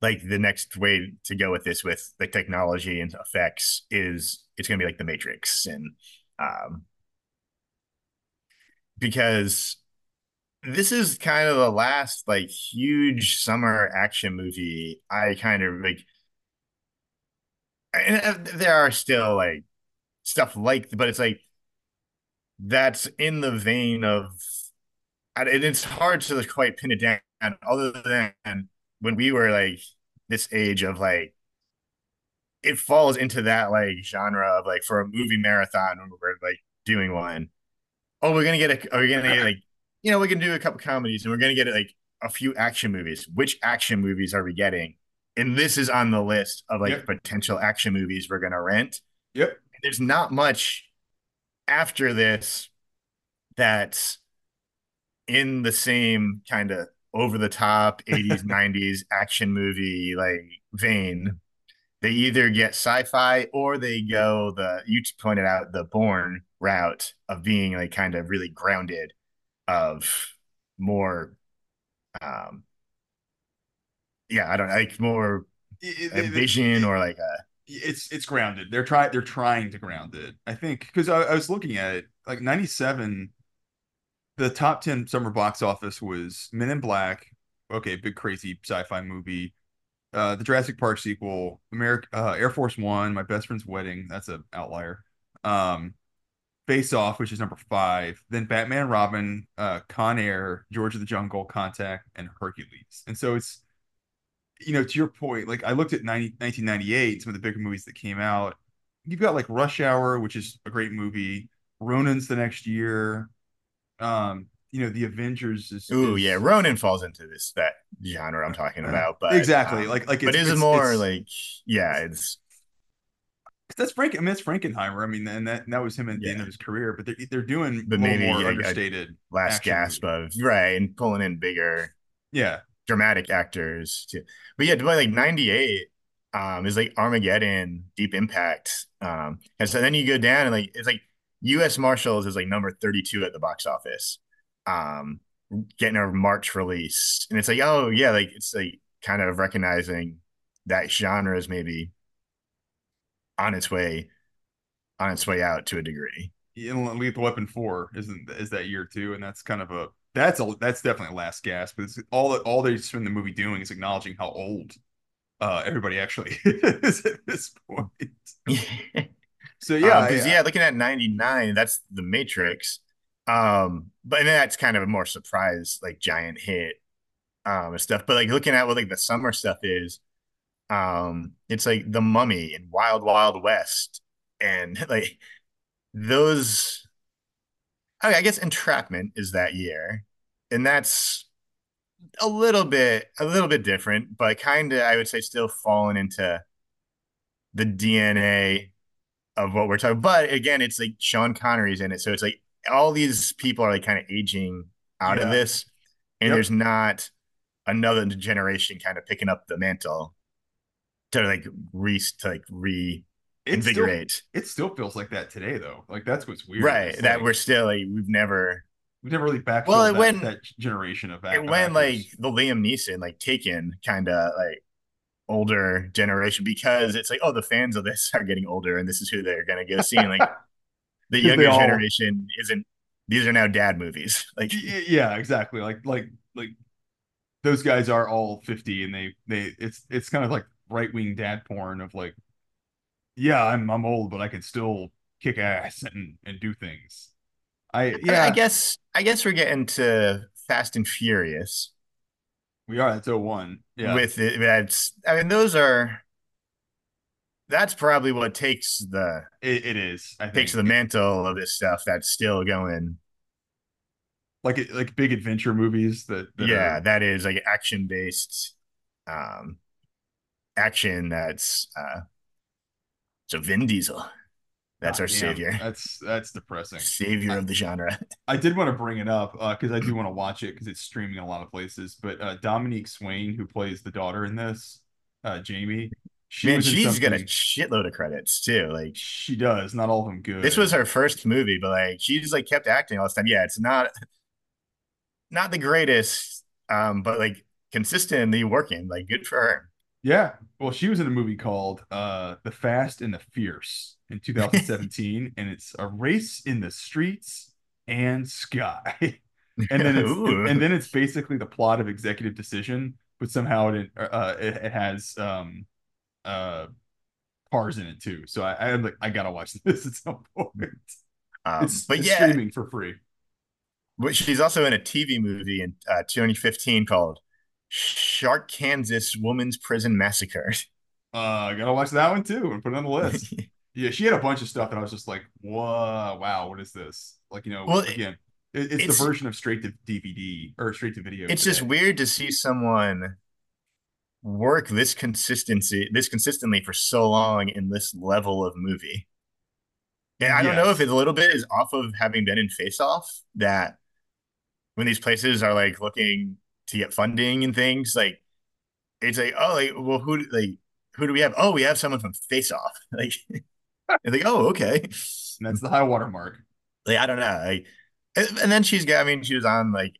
like the next way to go with this with the technology and effects is it's going to be like the matrix and um because this is kind of the last like huge summer action movie i kind of like and there are still like stuff like but it's like that's in the vein of and it's hard to quite pin it down other than when we were like this age of like it falls into that like genre of like for a movie marathon when we're like doing one. Oh, we're gonna get a are we gonna get like you know, we can do a couple comedies and we're gonna get like a few action movies. Which action movies are we getting? And this is on the list of like yep, potential action movies we're gonna rent. yep. There's not much after this that's in the same kind of over the top 80s 90s action movie like vein they either get sci-fi or they go the you pointed out the Bourne route of being like kind of really grounded of more um yeah i don't like more It- a it- vision it- or like a it's it's grounded. They're trying they're trying to ground it. I think because I, I was looking at it like 97 the top 10 summer box office was Men in Black, okay, big crazy sci-fi movie. Uh, the Jurassic Park sequel, America, uh, Air Force One, My Best Friend's Wedding, that's an outlier. Um, Face Off, which is number five. Then Batman Robin, uh, Con Air, George of the Jungle, Contact, and Hercules. And so it's, you know, to your point, like I looked at 90, 1998, some of the bigger movies that came out. You've got like Rush Hour, which is a great movie. Ronin's the next year um you know the avengers is ooh yeah is ronin falls into this that genre i'm talking about but exactly um like like but it's is more it's like yeah it's that's frank i mean frankenheimer i mean and that that was him at the end of his career but they're, they're doing but maybe more understated last gasp movie of right and pulling in bigger yeah dramatic actors too. But yeah, by like 98 um is like Armageddon, Deep Impact. Um and so then you go down and like it's like US Marshals is like number 32 at the box office. Um getting a March release. And it's like, oh yeah, like it's like kind of recognizing that genre is maybe on its way on its way out to a degree. and lethal weapon 4 isn't is that year too and that's kind of a that's a that's definitely a last gasp but it's all that all they spend the movie doing is acknowledging how old uh everybody actually is at this point so yeah Um, because I, yeah, looking at 99, that's the Matrix. Um, but and that's kind of a more surprise, like giant hit um and stuff. But like looking at what like the summer stuff is, um, it's like the mummy and Wild Wild West and like those I, I guess entrapment is that year. And that's a little bit a little bit different, but kind of I would say still falling into the DNA of what we're talking. But again, it's like Sean Connery's in it, so it's like all these people are like kind of aging out of this, and yep there's not another generation kind of picking up the mantle to like re to like it still reinvigorate. it still feels like that today though like that's what's weird Right, it's that like we're still like we've never. we've never really back Well, it that went that generation of, it went like the Liam Neeson like Taken kind of like older generation because it's like oh the fans of this are getting older and this is who they're gonna go see. And like the younger all generation isn't these are now dad movies. Like yeah exactly. Like like like those guys are all 50 and they they it's it's kind of like right-wing dad porn of like yeah i'm i'm old but i can still kick ass and and do things. I I, I yeah. guess i guess we're getting to fast and furious we are that's oh one. Yeah. With it that's i mean those are that's probably what takes the it, it is i takes think the mantle of this stuff that's still going. Like like big adventure movies that that yeah are that is like action based um action that's uh So Vin Diesel. That's God our damn, savior. That's that's depressing. Savior I, of the genre. I did want to bring it up because uh, I do want to watch it because it's streaming in a lot of places. But uh, Dominique Swain, who plays the daughter in this, uh, Jamie, she Man, she's got a shitload of credits too. Like she does, not all of them good. This was her first movie, but like she's like kept acting all this time. Yeah, it's not not the greatest, um, but like consistently working. Like good for her. Yeah. Well, she was in a movie called uh The Fast and the Fierce in 2017, and it's a race in the streets and sky. and then it's and then it's basically the plot of Executive Decision, but somehow it uh it, it has um uh cars in it too. So I I'm like I gotta watch this at some point. Um, it's, but it's yeah, streaming for free. But she's also in a TV movie in uh, 2015 called Sharkansas Woman's Prison Massacre. Uh, I gotta watch that one too and put it on the list. yeah, she had a bunch of stuff that I was just like, "Whoa, wow, what is this?" Like, you know, well, again, it, it's, it's, the version of straight to DVD or straight to video. It's today. just weird to see someone work this consistency, this consistently for so long in this level of movie. And I don't know if it's a little bit is off of having been in Face Off that when these places are like looking to get funding and things. Like it's like, oh, like, well, who like who do we have? Oh, we have someone from Face Off. Like, and like, oh, okay. And that's the high water mark. Like, I don't know. Like, and then she's got. I mean, she was on like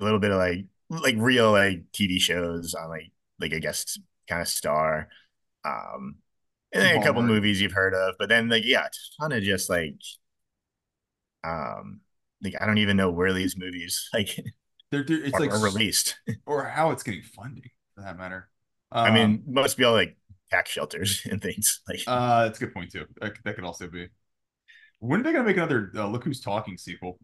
a little bit of like like real like TV shows on like like I guess kind of star. Um, and then a couple movies you've heard of, but then like yeah, a ton of just like um like I don't even know where these movies like they're, they're it's are, like are released or how it's getting funding for that matter. Um, I mean, must be all like tax shelters and things like. Uh, that's a good point too. That, that could also be. When are they gonna make another uh, Look Who's Talking sequel?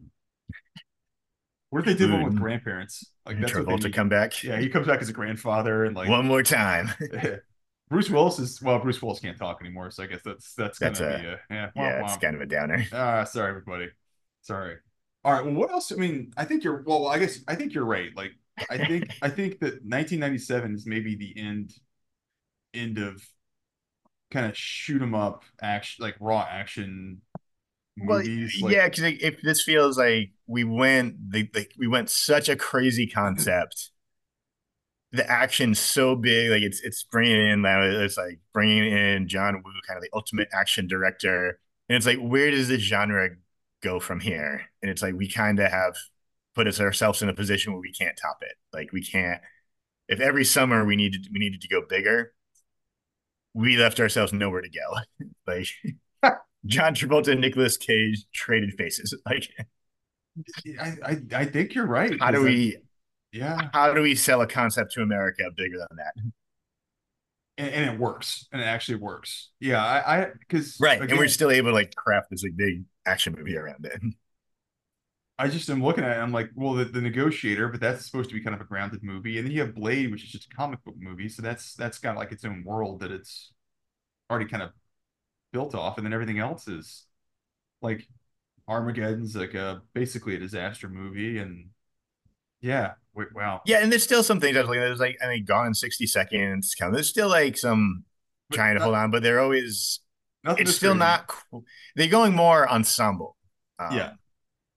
What if they did one with grandparents? Like that's Travolta to come back. Yeah, he comes back as a grandfather and like one more time. Bruce Willis is well. Bruce Willis can't talk anymore, so I guess that's that's gonna that's be a, a yeah. yeah, it's kind of a downer. Ah, uh, sorry everybody. Sorry. All right. Well, what else? I mean, I think you're. Well, I guess I think you're right. Like, I think I think that 1997 is maybe the end end of kind of shoot 'em up action, like raw action movies. Well, like, yeah, because if this feels like we went, the, the we went such a crazy concept. the action's so big, like it's it's bringing in that it's like bringing in John Woo, kind of the ultimate action director, and it's like where does this genre go from here? And it's like we kind of have put us ourselves in a position where we can't top it. Like we can't. If every summer we needed we needed to go bigger, we left ourselves nowhere to go. like John Travolta and Nicolas Cage traded faces. Like I, I, I think you're right. How do we? yeah. How do we sell a concept to America bigger than that? And, and it works, and it actually works. Yeah, I, I because right, again, and we're still able to like craft this like big action movie around it. I just am looking at it. I'm like, well, the, the Negotiator, but that's supposed to be kind of a grounded movie, and then you have Blade, which is just a comic book movie, so that's that's got like its own world that it's already kind of built off, and then everything else is like Armageddon's like a basically a disaster movie, and yeah, wait, wow, yeah, and there's still some things I was like, there's like I mean, Gone in sixty seconds, kind of. There's still like some but trying to hold on, but they're always Nothing it's still crazy. not. They're going more ensemble. Um, yeah,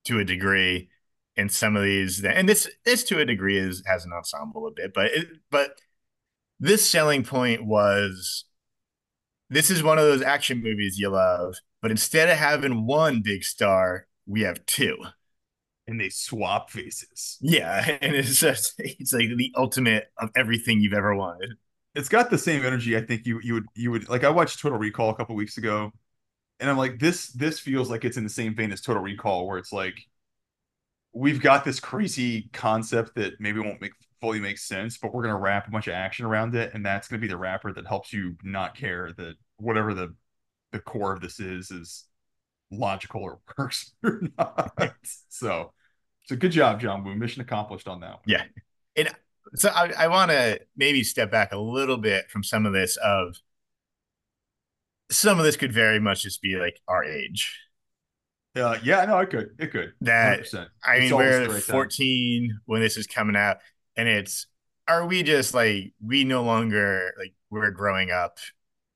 to a degree in some of these, and this this to a degree is has an ensemble a bit, but it, but this selling point was this is one of those action movies you love, but instead of having one big star, we have two. And they swap faces. Yeah, and it's just it's like the ultimate of everything you've ever wanted it's got the same energy. I think you you would you would like. I watched Total Recall a couple weeks ago, and I'm like, this this feels like it's in the same vein as Total Recall, where it's like we've got this crazy concept that maybe won't make fully make sense, but we're gonna wrap a bunch of action around it, and that's gonna be the wrapper that helps you not care that whatever the the core of this is is logical or works or not. so, so good job, John Woo. Mission accomplished on that one. Yeah, and so I, I want to maybe step back a little bit from some of this of some of this could very much just be like our age. Uh, yeah, no, it could. It could. That 100%. I mean, we're 14 time. when this is coming out, and it's are we just like we no longer like we're growing up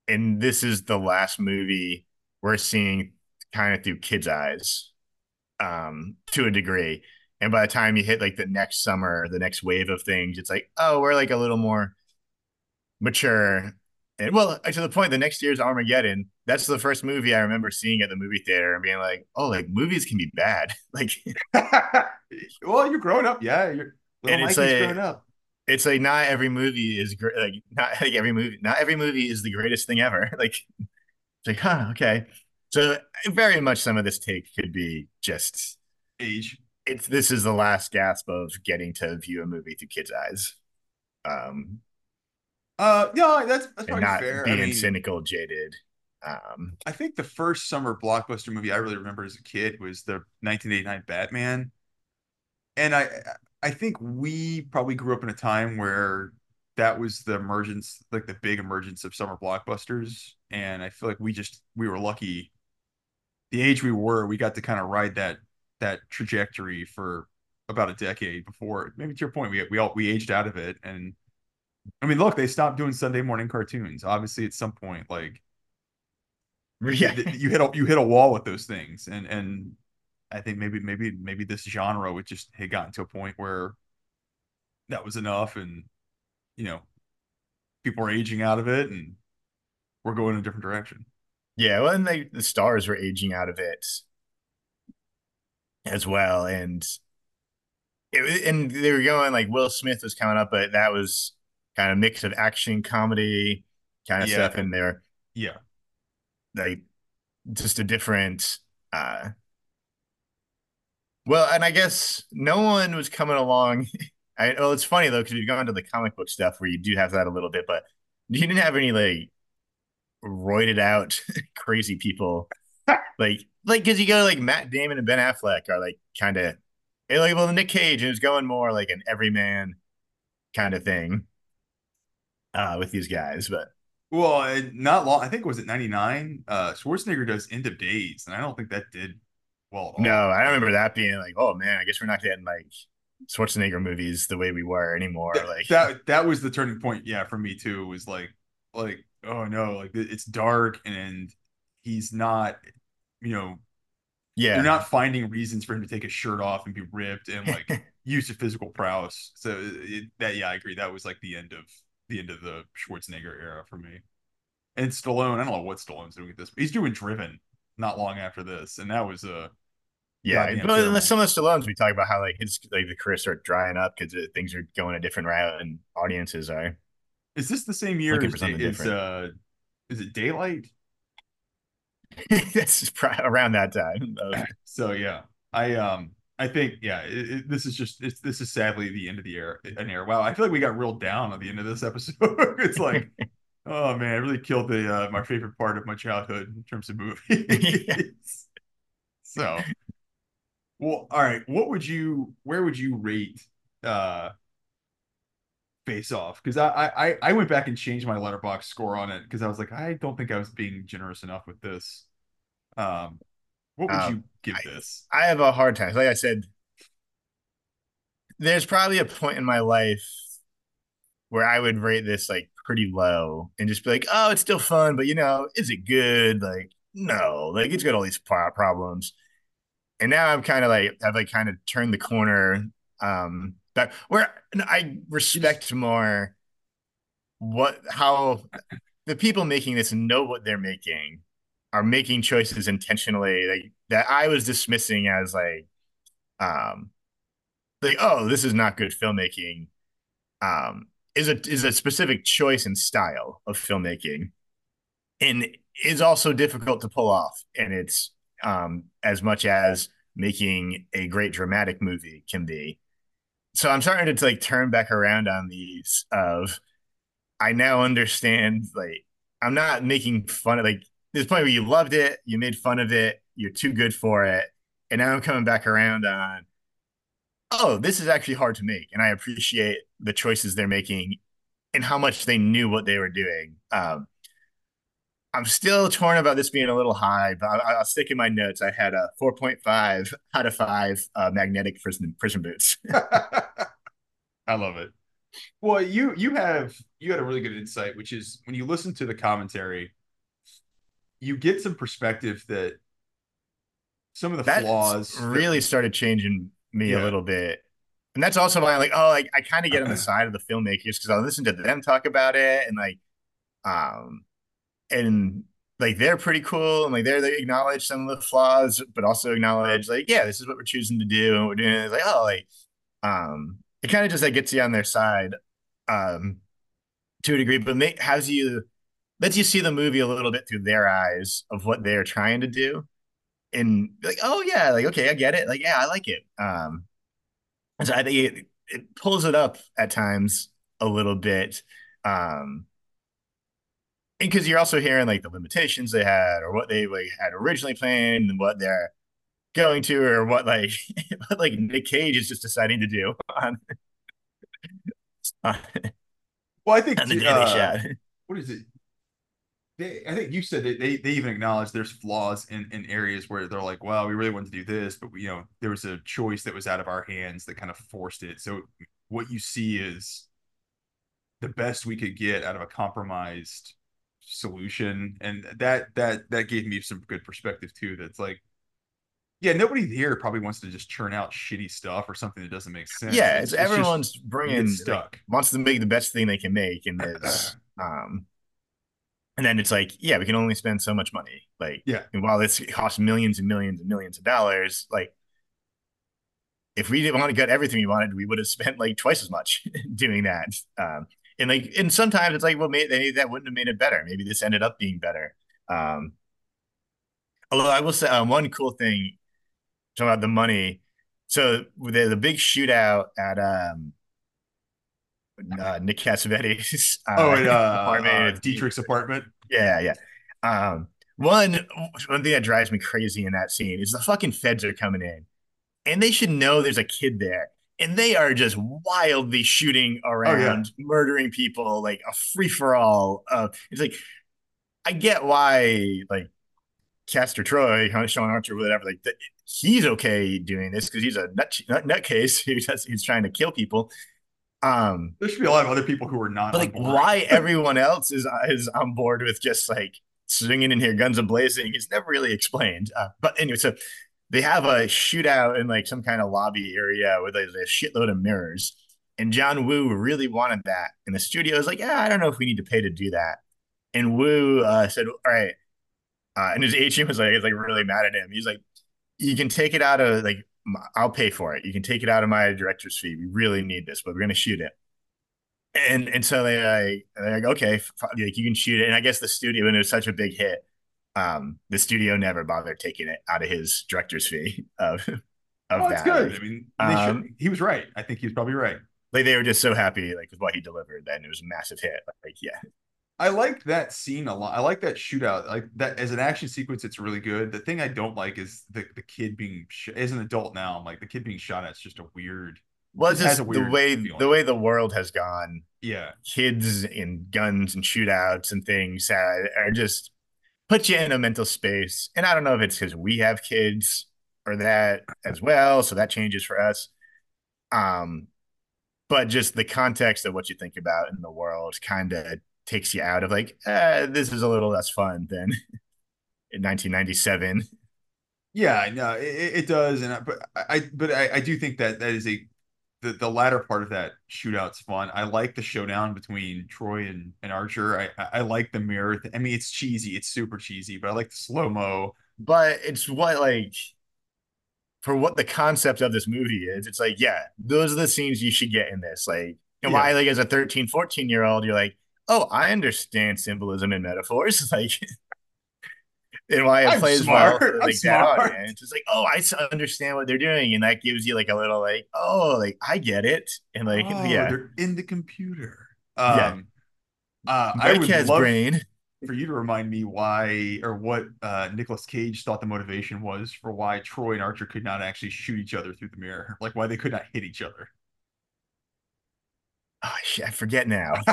and this is the last movie we're seeing kind of through kids' eyes, um, to a degree. And by the time you hit like the next summer, the next wave of things, it's like, oh, we're like a little more mature. And well, uh, to the point, the next year's Armageddon. That's the first movie I remember seeing at the movie theater and being like, oh, like movies can be bad. like, well, you're growing up, yeah. You're and it's Mikey's like, growing up. it's like not every movie is great. Like not like every movie, not every movie is the greatest thing ever. Like it's like, huh, okay. So very much some of this take could be just Age. It's this is the last gasp of getting to view a movie through kids' eyes. Um Uh, yeah, that's that's probably not fair. I being mean, cynical, jaded. Um I think the first summer blockbuster movie I really remember as a kid was the 1989 Batman, and I I think we probably grew up in a time where that was the emergence, like the big emergence of summer blockbusters, and I feel like we just we were lucky. The age we were, we got to kind of ride that that trajectory for about a decade before. Maybe to your point, we we all we aged out of it, and I mean, look, they stopped doing Sunday morning cartoons. Obviously, at some point, like yeah. you hit a you hit a wall with those things and and I think maybe maybe maybe this genre would just had gotten to a point where that was enough and you know people are aging out of it and we're going in a different direction. Yeah, well and they the stars were aging out of it as well. And it, and they were going like Will Smith was coming up, but that was kind of mix of action comedy kind of Yeah. stuff in there. Yeah. Like just a different uh well, and I guess no one was coming along. I well, it's funny though, because we've gone to the comic book stuff where you do have that a little bit, but you didn't have any like roided out crazy people like like because you go like Matt Damon and Ben Affleck are like kind of like well Nic Cage is going more like an everyman kind of thing uh with these guys, but Well, not long. I think it was at 99. Uh Schwarzenegger does End of Days and I don't think that did well at no. I remember that being like oh man, I guess we're not getting like Schwarzenegger movies the way we were anymore. That, Like that that was the turning point, yeah, for me too. Was like like oh no, like it's dark and he's not, you know, yeah, they're not finding reasons for him to take his shirt off and be ripped and like use of physical prowess. So it, that yeah, I agree. That was like the end of the end of the Schwarzenegger era for me. And Stallone, I don't know what Stallone's doing with this, but he's doing Driven not long after this, and that was a yeah. But terrible. some of the Stallones, we talk about how like his like the career started drying up because things are going a different route and audiences are Is this the same year as is uh is it Daylight? that's pri- around that time. So yeah, I um I think yeah, it, it- this is just it's, this is sadly the end of the era an era. Wow, I feel like we got real down at the end of this episode. it's like oh man, it really killed the uh, my favorite part of my childhood in terms of movies. so well, all right, what would you where would you rate uh Face Off? Because I, I I went back and changed my Letterboxd score on it because I was like I don't think I was being generous enough with this. Um, what would Um, you give I- this? I have a hard time. Like I said, there's probably a point in my life where I would rate this like pretty low and just be like, oh, it's still fun, but you know, is it good? Like, no, like it's got all these problems. And now I'm kind of like, I've like kind of turned the corner. Um, that where I respect more what how the people making this know what they're making are making choices intentionally like that I was dismissing as like um like oh this is not good filmmaking um is a is a specific choice and style of filmmaking. And is also difficult to pull off and it's um as much as making a great dramatic movie can be so i'm starting to like turn back around on these of i now understand like i'm not making fun of like this point where you loved it you made fun of it you're too good for it and now i'm coming back around on oh this is actually hard to make and i appreciate the choices they're making and how much they knew what they were doing um I'm still torn about this being a little high, but I'll, I'll stick in my notes. I had a 4.5 out of five uh, magnetic prison prison boots. I love it. Well, you you have you had a really good insight, which is when you listen to the commentary you get some perspective that some of the that flaws really that, started changing me Yeah. a little bit. And that's also why I'm like, oh, like I kind of get on the side of the filmmakers because I listen to them talk about it and like, um, and like they're pretty cool and like they're they acknowledge some of the flaws, but also acknowledge like, yeah, this is what we're choosing to do and we're doing. It's like, oh, like, um, it kind of just like gets you on their side, um, to a degree, but make, has you lets you see the movie a little bit through their eyes of what they're trying to do and like, oh yeah, like okay, I get it. Like yeah, I like it. Um, so I think it, it pulls it up at times a little bit. Um, because you're also hearing like the limitations they had or what they like had originally planned and what they're going to or what like what like Nic Cage is just deciding to do on on, well i think on the day uh, they shot. what is it they, I think you said that they, they even acknowledge there's flaws in, in areas where they're like, well, we really wanted to do this, but we, you know, there was a choice that was out of our hands that kind of forced it. So what you see is the best we could get out of a compromised solution, and that that that gave me some good perspective too. That's like, yeah, nobody here probably wants to just churn out shitty stuff or something that doesn't make sense. Yeah, it's, it's everyone's bringing stuck. like, wants to make the best thing they can make and this. Um, and then it's like, yeah, we can only spend so much money. Like, Yeah. and while this costs millions and millions and millions of dollars, like, if we didn't want to get everything we wanted, we would have spent like twice as much doing that. Um, and like, and sometimes it's like, well, maybe that wouldn't have made it better. Maybe this ended up being better. Um, although I will say um, one cool thing talking about the money. So the the big shootout at um uh, Nick Cassavetes. Uh, Oh, and, uh, apartment. uh, Dietrich's apartment. Yeah, yeah. Um, one one thing that drives me crazy in that scene is the fucking feds are coming in, and they should know there's a kid there, and they are just wildly shooting around, murdering people like a free for all. Uh, it's like I get why like Castor Troy, Sean Archer, whatever, like th- he's okay doing this because he's a nut, nut nutcase who's he's trying to kill people. Um, There should be a lot of other people who are not. like, why everyone else is is on board with just like swinging in here, guns a blazing, is never really explained. Uh, but anyway, so they have a shootout in like some kind of lobby area with like, a shitload of mirrors, and John Woo really wanted that, and the studio is like, yeah, I don't know if we need to pay to do that. And Woo uh, said, all right, uh, and his agent was like, is like really mad at him. He's like, you can take it out of like I'll pay for it. You can take it out of my director's fee. We really need this, but we're gonna shoot it. And and so they like they're like okay, f- like you can shoot it. And I guess the studio, and it was such a big hit, um, the studio never bothered taking it out of his director's fee of of Oh, that's that. good. I mean, um, he was right. I think he was probably right. like they were just so happy like with what he delivered, then it was a massive hit. Like yeah, I like that scene a lot. I like that shootout. Like that as an action sequence, it's really good. The thing I don't like is the the kid being sh- as an adult now. I'm like the kid being shot at is just a weird. well, it's just the way feeling. the way the world has gone. Yeah, kids and guns and shootouts and things uh, are just put you in a mental space. And I don't know if it's because we have kids or that as well, so that changes for us. Um, but just the context of what you think about in the world kind of takes you out of like, eh, this is a little less fun than in 1997. yeah, no, it, it does. And I, but I but I, I do think that that is a the, the latter part of that shootout's fun. I like the showdown between Troy and, and Archer. I I I like the mirror. Th- I mean, it's cheesy. It's super cheesy, but I like the slow mo. But it's what like for what the concept of this movie is, it's like, yeah, those are the scenes you should get in this. Like, and why, like, as a 13, 14 year old, you're like, oh, I understand symbolism and metaphors. Like, and why plays well smart. I'm like that smart. It's like, oh, I understand what they're doing. And that gives you like a little, like, oh, like, I get it. And like, Oh, yeah, they're in the computer. Yeah. Um, uh, I would love brain. for you to remind me why or what uh, Nicolas Cage thought the motivation was for why Troy and Archer could not actually shoot each other through the mirror, like why they could not hit each other. Oh, shit, I forget now.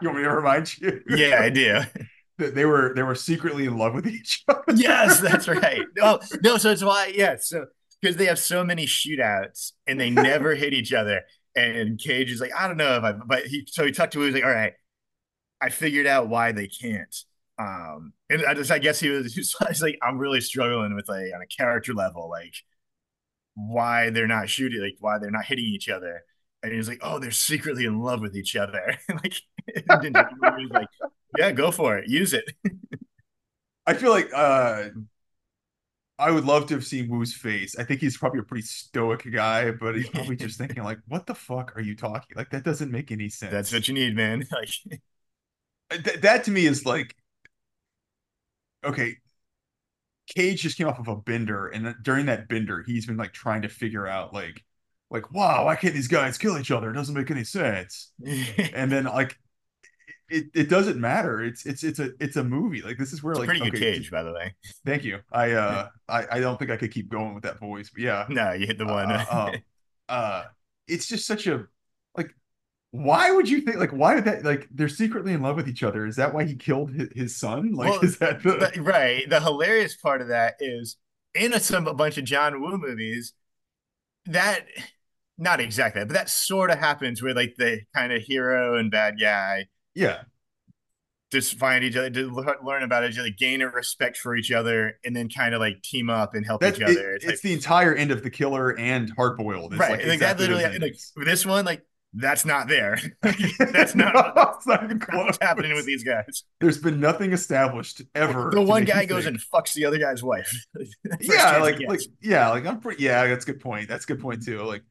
you want me to remind you? yeah, I do. that they were they were secretly in love with each other. yes, that's right. No, no, so it's why, yeah, so because they have so many shootouts and they never hit each other. And Cage is like, I don't know if I, but he, so he talked to him, he was like, all right, I figured out why they can't. Um, and I just I guess he was, he was like I'm really struggling with like on a character level, like why they're not shooting, like why they're not hitting each other. And he was like, "Oh, they're secretly in love with each other." like, he was like, "Yeah, go for it, use it." I feel like uh, I would love to have seen Woo's face. I think he's probably a pretty stoic guy, but he's probably just thinking like, "What the fuck are you talking? Like that doesn't make any sense." That's what you need, man. Like Th- that to me is like, okay, Cage just came off of a bender, and during that bender, he's been like trying to figure out like, like, wow, why can't these guys kill each other? It doesn't make any sense. and then like it, it doesn't matter. It's it's it's a it's a movie. Like this is where it's like pretty good cage, by the way. Thank you. I uh I, I don't think I could keep going with that voice, but yeah. No, you hit the one. Uh, uh, uh, it's just such a like. Why would you think like why would that like they're secretly in love with each other? Is that why he killed his, his son? Like well, is that the... the right? The hilarious part of that is in a, some a bunch of John Woo movies that not exactly, but that sort of happens where like the kind of hero and bad guy yeah just find each other, to learn about each other, gain a respect for each other, and then kind of like team up and help That's, each other. It, it's, it's like, the entire end of the killer and hard boiled. Right. Like, exactly that literally like, this one, like that's not there. that's not, no, that's not what's happening with these guys. There's been nothing established ever. The one guy goes think. and fucks the other guy's wife. yeah, like like yeah, like I'm pretty yeah, that's a good point. That's a good point too. Like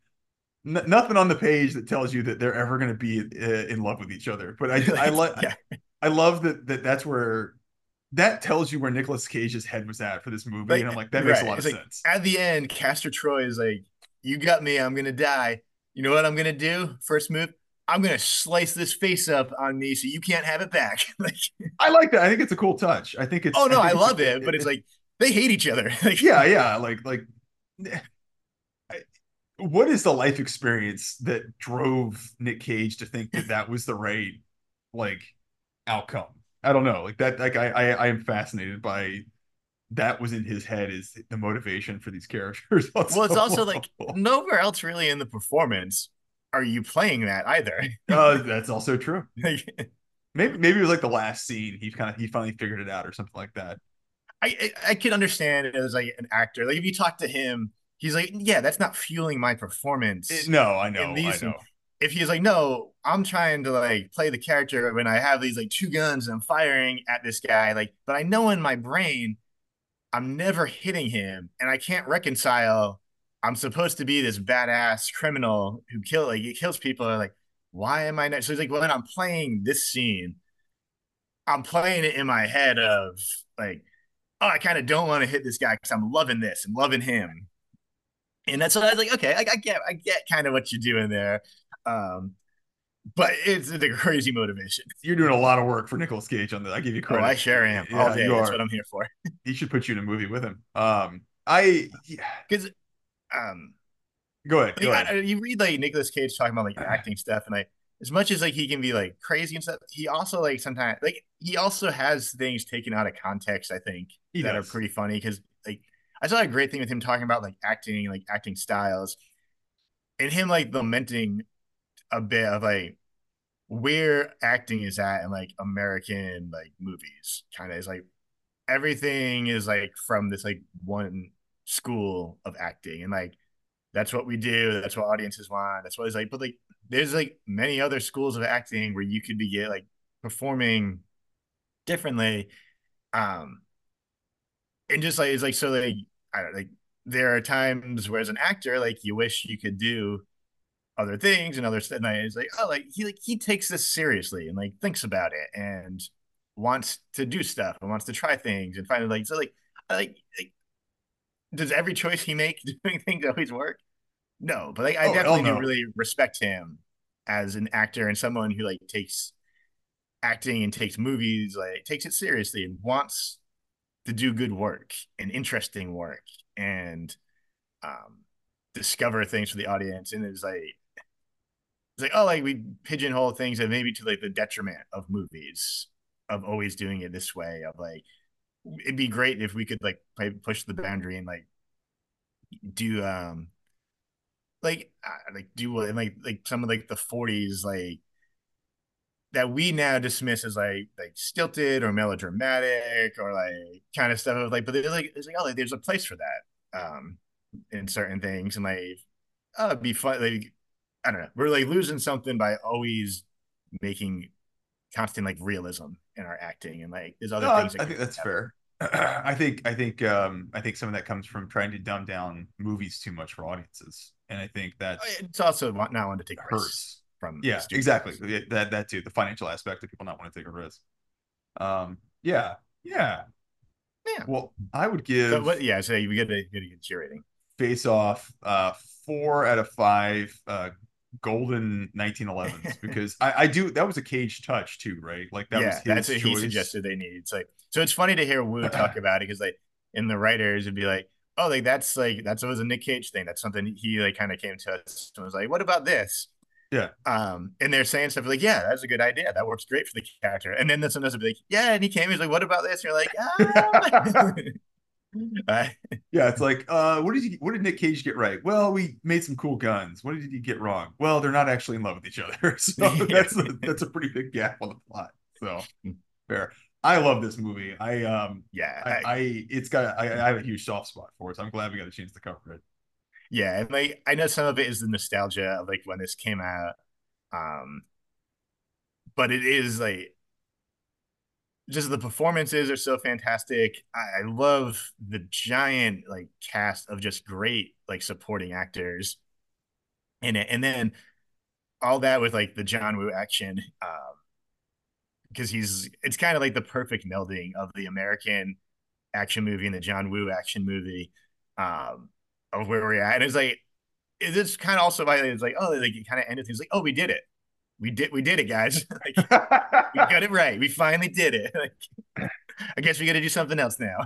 n- nothing on the page that tells you that they're ever going to be uh, in love with each other. But I I like yeah. I, I love that that that's where that tells you where Nicolas Cage's head was at for this movie, like, and I'm like that makes right. a lot it's of like, sense. At the end, Castor Troy is like, "You got me. I'm gonna die. You know what I'm gonna do? First move." I'm gonna slice this face up on me so you can't have it back. like, I like that. I think it's a cool touch. I think it's. Oh no, I, I love it, but it's like they hate each other. like, yeah, yeah, like like what is the life experience that drove Nic Cage to think that that was the right like outcome? I don't know. Like that, like I, I, I am fascinated by that was in his head is the motivation for these characters. well, it's also like nowhere else really in the performance are you playing that either. uh, that's also true. maybe maybe it was like the last scene. He kind of he finally figured it out or something like that. I I, I can understand it as like an actor. Like if you talk to him he's like, yeah, that's not fueling my performance. It, no, I know, I know. If he's like, no, I'm trying to like play the character when I have these like two guns and I'm firing at this guy, like, but I know in my brain I'm never hitting him, and I can't reconcile. I'm supposed to be this badass criminal who kill like he kills people. Like, why am I not? So he's like, well, when I'm playing this scene, I'm playing it in my head of like, oh, I kind of don't want to hit this guy because I'm loving this and loving him and that's what I was like, okay, I, I get, I get kind of what you're doing there. Um, but it's a crazy motivation. You're doing a lot of work for Nicolas Cage on that. I give you credit. Oh, I sure am. Yeah, day. That's what I'm here for. he should put you in a movie with him. Um, I because um, go ahead. Go ahead. I, you read like Nicolas Cage talking about like acting stuff, and like as much as like he can be like crazy and stuff, he also like sometimes like he also has things taken out of context. I think he that does. are pretty funny because like I saw a great thing with him talking about like acting, like acting styles, and him like lamenting a bit of like where acting is at in like American like movies. Kind of is like everything is like from this like one school of acting, and like that's what we do. That's what audiences want. That's what it's like. But like, there's like many other schools of acting where you could be get like performing differently. Um, and just like it's like so like I don't like there are times where as an actor like you wish you could do other things and other stuff. And I, it's like oh like he like he takes this seriously and like thinks about it and wants to do stuff and wants to try things and find like so like like, like does every choice he make doing things always work? No, but like I oh, definitely no. do really respect him as an actor and someone who like takes acting and takes movies like takes it seriously and wants to do good work and interesting work and um, discover things for the audience. And it's like, it's like, oh, like we pigeonhole things and maybe to like the detriment of movies of always doing it this way. Of like, it'd be great if we could like push the boundary and like do um like uh, like do what like like some of like the 40s like that we now dismiss as like like stilted or melodramatic or like kind of stuff of like but there's like it's like oh like, there's a place for that um in certain things and like oh it'd be fun like I don't know we're like losing something by always making constant like realism in our acting and like there's other No, I, things that I think that's happen. fair. I think I think um I think some of that comes from trying to dumb down movies too much for audiences. And I think Oh, that's it's also not wanting to take risks. From Yeah, exactly. Yeah, That that too. The financial aspect of people not wanting to take a risk. Um, yeah, yeah. Yeah. Well, I would So give what? Yeah. So we get a get a good rating. Face Off uh four out of five uh golden 1911s because I, I do that was a cage touch too, right? Like that yeah, was his that's what he choice. suggested they need. It's like so. It's funny to hear Woo talk about it because like in the writers would be like, oh, like that's like that's always a Nic Cage thing. That's something he like kind of came to us and was like, what about this? Yeah. Um, and they're saying stuff like, yeah, that's a good idea. That works great for the character. And then sometimes they'll be like, yeah, and he came. He's like, what about this? And you're like, ah. Uh, Yeah, it's like, uh, what did you, what did Nic Cage get right? Well, we made some cool guns. What did he get wrong? Well, they're not actually in love with each other. So that's a, that's a pretty big gap on the plot. So fair. I love this movie. I um, yeah, I, I- I it's got I, I have a huge soft spot for it. So I'm glad we got a chance to cover it. Yeah, and like I know some of it is the nostalgia of like when this came out, um, but it is like just the performances are so fantastic. I, I love the giant like cast of just great like supporting actors in it, and then all that with like the John Woo action, um, because he's it's kind of like the perfect melding of the American action movie and the John Woo action movie, um, of where we're at. And it's like it's kind of also like it's like oh like it kind of ended things like oh we did it, we did we did it guys, like we got it right, we finally did it. Like, I guess we got to do something else now.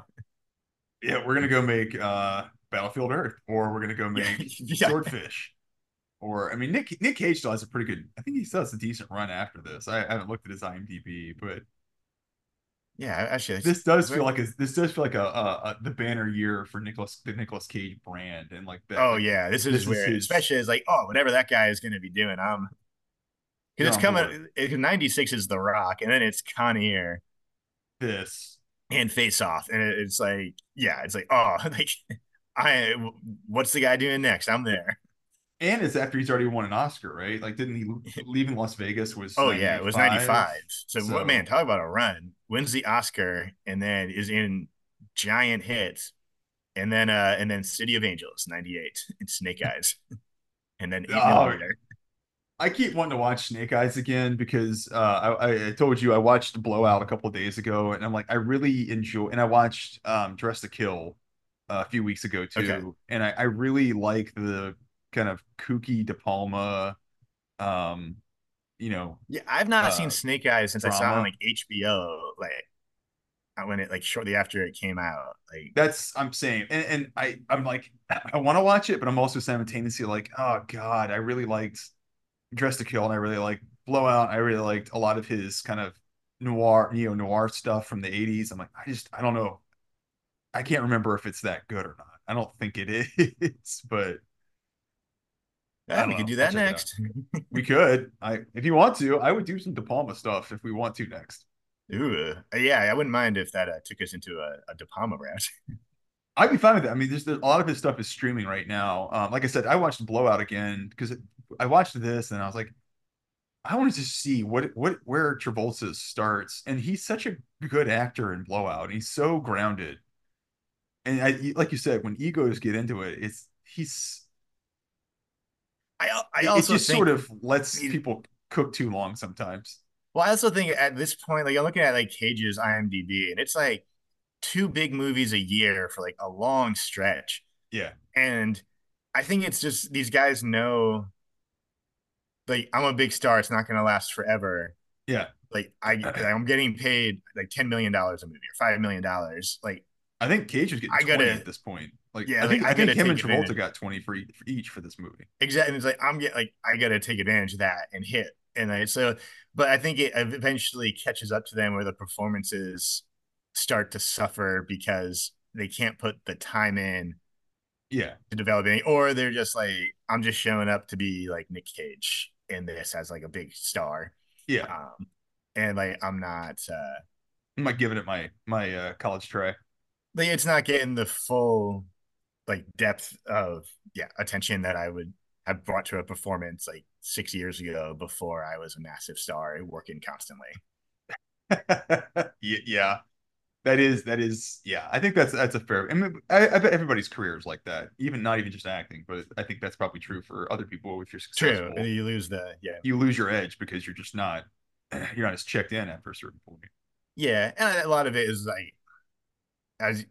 yeah, we're gonna go make uh Battlefield Earth, or we're gonna go make Yeah. Swordfish. Or I mean, Nick Nic Cage still has a pretty good. I think he still has a decent run after this. I, I haven't looked at his IMDb, but Yeah, actually, this does feel like a this does feel like a, a, a the banner year for Nicolas the Nicolas Cage brand and like that. Oh yeah, this is this is where, his- especially as like, oh, whatever that guy is going to be doing, um, because it's coming. It, Ninety six is The Rock, and then it's Con Air this. and Face Off, and it, it's like, yeah, it's like, oh, like, I, what's the guy doing next? I'm there. And it's after he's already won an Oscar, right? Like, didn't he Leaving Las Vegas? Was Oh yeah, it was ninety five. So, So- what man? Talk about a run. Wins the Oscar, and then is in giant hits, and then uh, and then City of Angels ninety eight and Snake Eyes, and then eight Oh. I keep wanting to watch Snake Eyes again because uh, I, I told you I watched Blowout a couple of days ago, and I'm like, I really enjoy. And I watched um, Dressed to Kill uh, a few weeks ago too, Okay. and I, I really like the kind of kooky De Palma, um, you know, Yeah, I've not uh, seen Snake Eyes since I saw it on like HBO, like uh, when it like shortly after it came out. Like, that's I'm saying, and, and I I'm like I want to watch it, but I'm also simultaneously like, oh god, I really liked Dressed to Kill, and I really liked Blowout. I really liked a lot of his kind of noir, neo noir stuff from the '80s. I'm like, I just I don't know, I can't remember if it's that good or not. I don't think it is, but yeah, don't we could know. do I'll that check it out. next. we could. I if you want to, I would do some De Palma stuff if we want to next. Ooh, uh, yeah, I wouldn't mind if that uh, took us into a, a De Palma route. I'd be fine with that. I mean, there's, there's a lot of his stuff is streaming right now. Um, like I said, I watched Blowout again because I watched this and I was like, I wanted to see what what where Travolta starts, and he's such a good actor in Blowout. He's so grounded, and I like you said, when egos get into it, it's he's I I it, it just think, sort of lets people cook too long sometimes. well, I also think at this point, like I'm looking at like Cage's IMDb, and it's like two big movies a year for like a long stretch. Yeah, And I think it's just these guys know like I'm a big star, it's not gonna last forever. yeah. Like I I'm getting paid like ten million dollars a movie or five million dollars. Like I think Cage was getting I gotta- at this point. Like, Yeah, I think like, I think him and Travolta advantage. got 20 for each, for each for this movie. exactly it's like I'm getting like I gotta take advantage of that and hit. And I, so but I think it eventually catches up to them where the performances start to suffer because they can't put the time in Yeah, to develop any, or they're just like, I'm just showing up to be like Nic Cage in this as like a big star. yeah. Um, and like I'm not uh I'm not giving it my my uh, college try. like it's not getting the full like depth of yeah attention that I would have brought to a performance like six years ago before I was a massive star working constantly. yeah, that is that is yeah. I think that's that's a fair. I, mean, I, I bet everybody's career is like that. Even not even just acting, but I think that's probably true for other people. If you're successful, True, and you lose the yeah you lose your edge because you're just not you're not as checked in after a certain point. yeah, and a lot of it is like as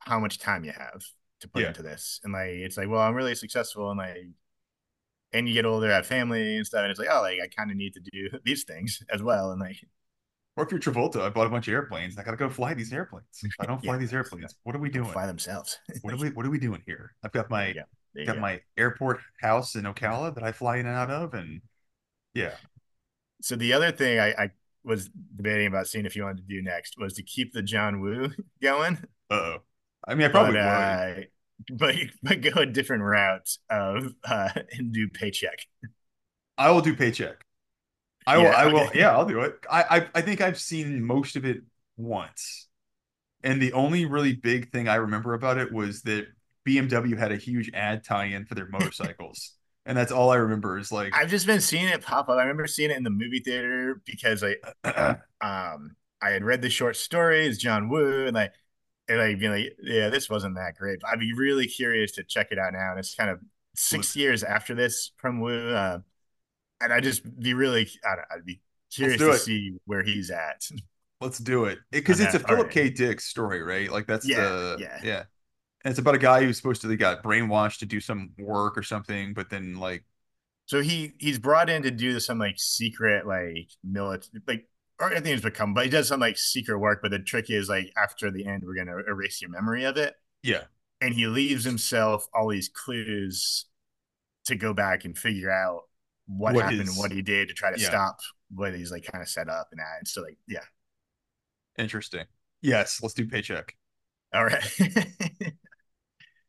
how much time you have to put Yeah. into this, and like it's like well I'm really successful and like and you get older, have family and stuff, and it's like oh like I kind of need to do these things as well, and like Or if you're Travolta, I bought a bunch of airplanes. I gotta go fly these airplanes. If I don't fly Yeah, these airplanes, what are we doing? fly themselves. What are we What are we doing here? I've got my Yeah, got go. my airport house in Ocala that I fly in and out of, and yeah, So the other thing I, I was debating about seeing if you wanted to do next was to keep the John Woo going, uh oh. I mean, I probably but would. uh, but but go a different route of uh, and do paycheck. I will do paycheck. I will. Yeah, I will. okay. Yeah, I'll do it. I, I I think I've seen most of it once, and the only really big thing I remember about it was that BMW had a huge ad tie-in for their motorcycles, and that's all I remember. Is like, I've just been seeing it pop up. I remember seeing it in the movie theater because I um I had read the short stories, John Woo, and like and like being like, yeah, this wasn't that great. But I'd be really curious to check it out now. And it's kind of six years after this from Woo. Uh, and I'd just be really I don't, I'd be curious to it. see where he's at. let's do it because On it's a Philip. K. Dick story, right? Like that's Yeah, the yeah. yeah. And it's about a guy who's supposed to they got brainwashed to do some work or something, but then like So he he's brought in to do some like secret like military like I think it's become, but he does some like secret work. But the trick is like after the end, we're gonna erase your memory of it. yeah, and he leaves himself all these clues to go back and figure out what, What happened his- and what he did to try to yeah. stop what he's like kind of set up and that. And so like, yeah. interesting. Yes, let's do paycheck. All right.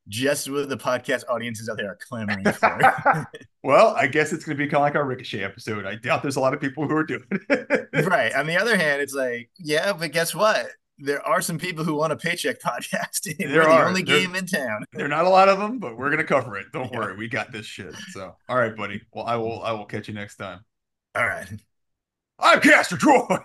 Just what the podcast audiences out there are clamoring for. well, I guess it's going to be kind of like our Ricochet episode. I doubt there's a lot of people who are doing it. right. On the other hand, it's like, yeah, but guess what? There are some people who want a paycheck podcast. There we're the only game in town. There are not a lot of them, but we're going to cover it. Don't Yeah. worry, we got this shit. So, all right, buddy. Well, I will. I will catch you next time. All right. I'm Castor Troy.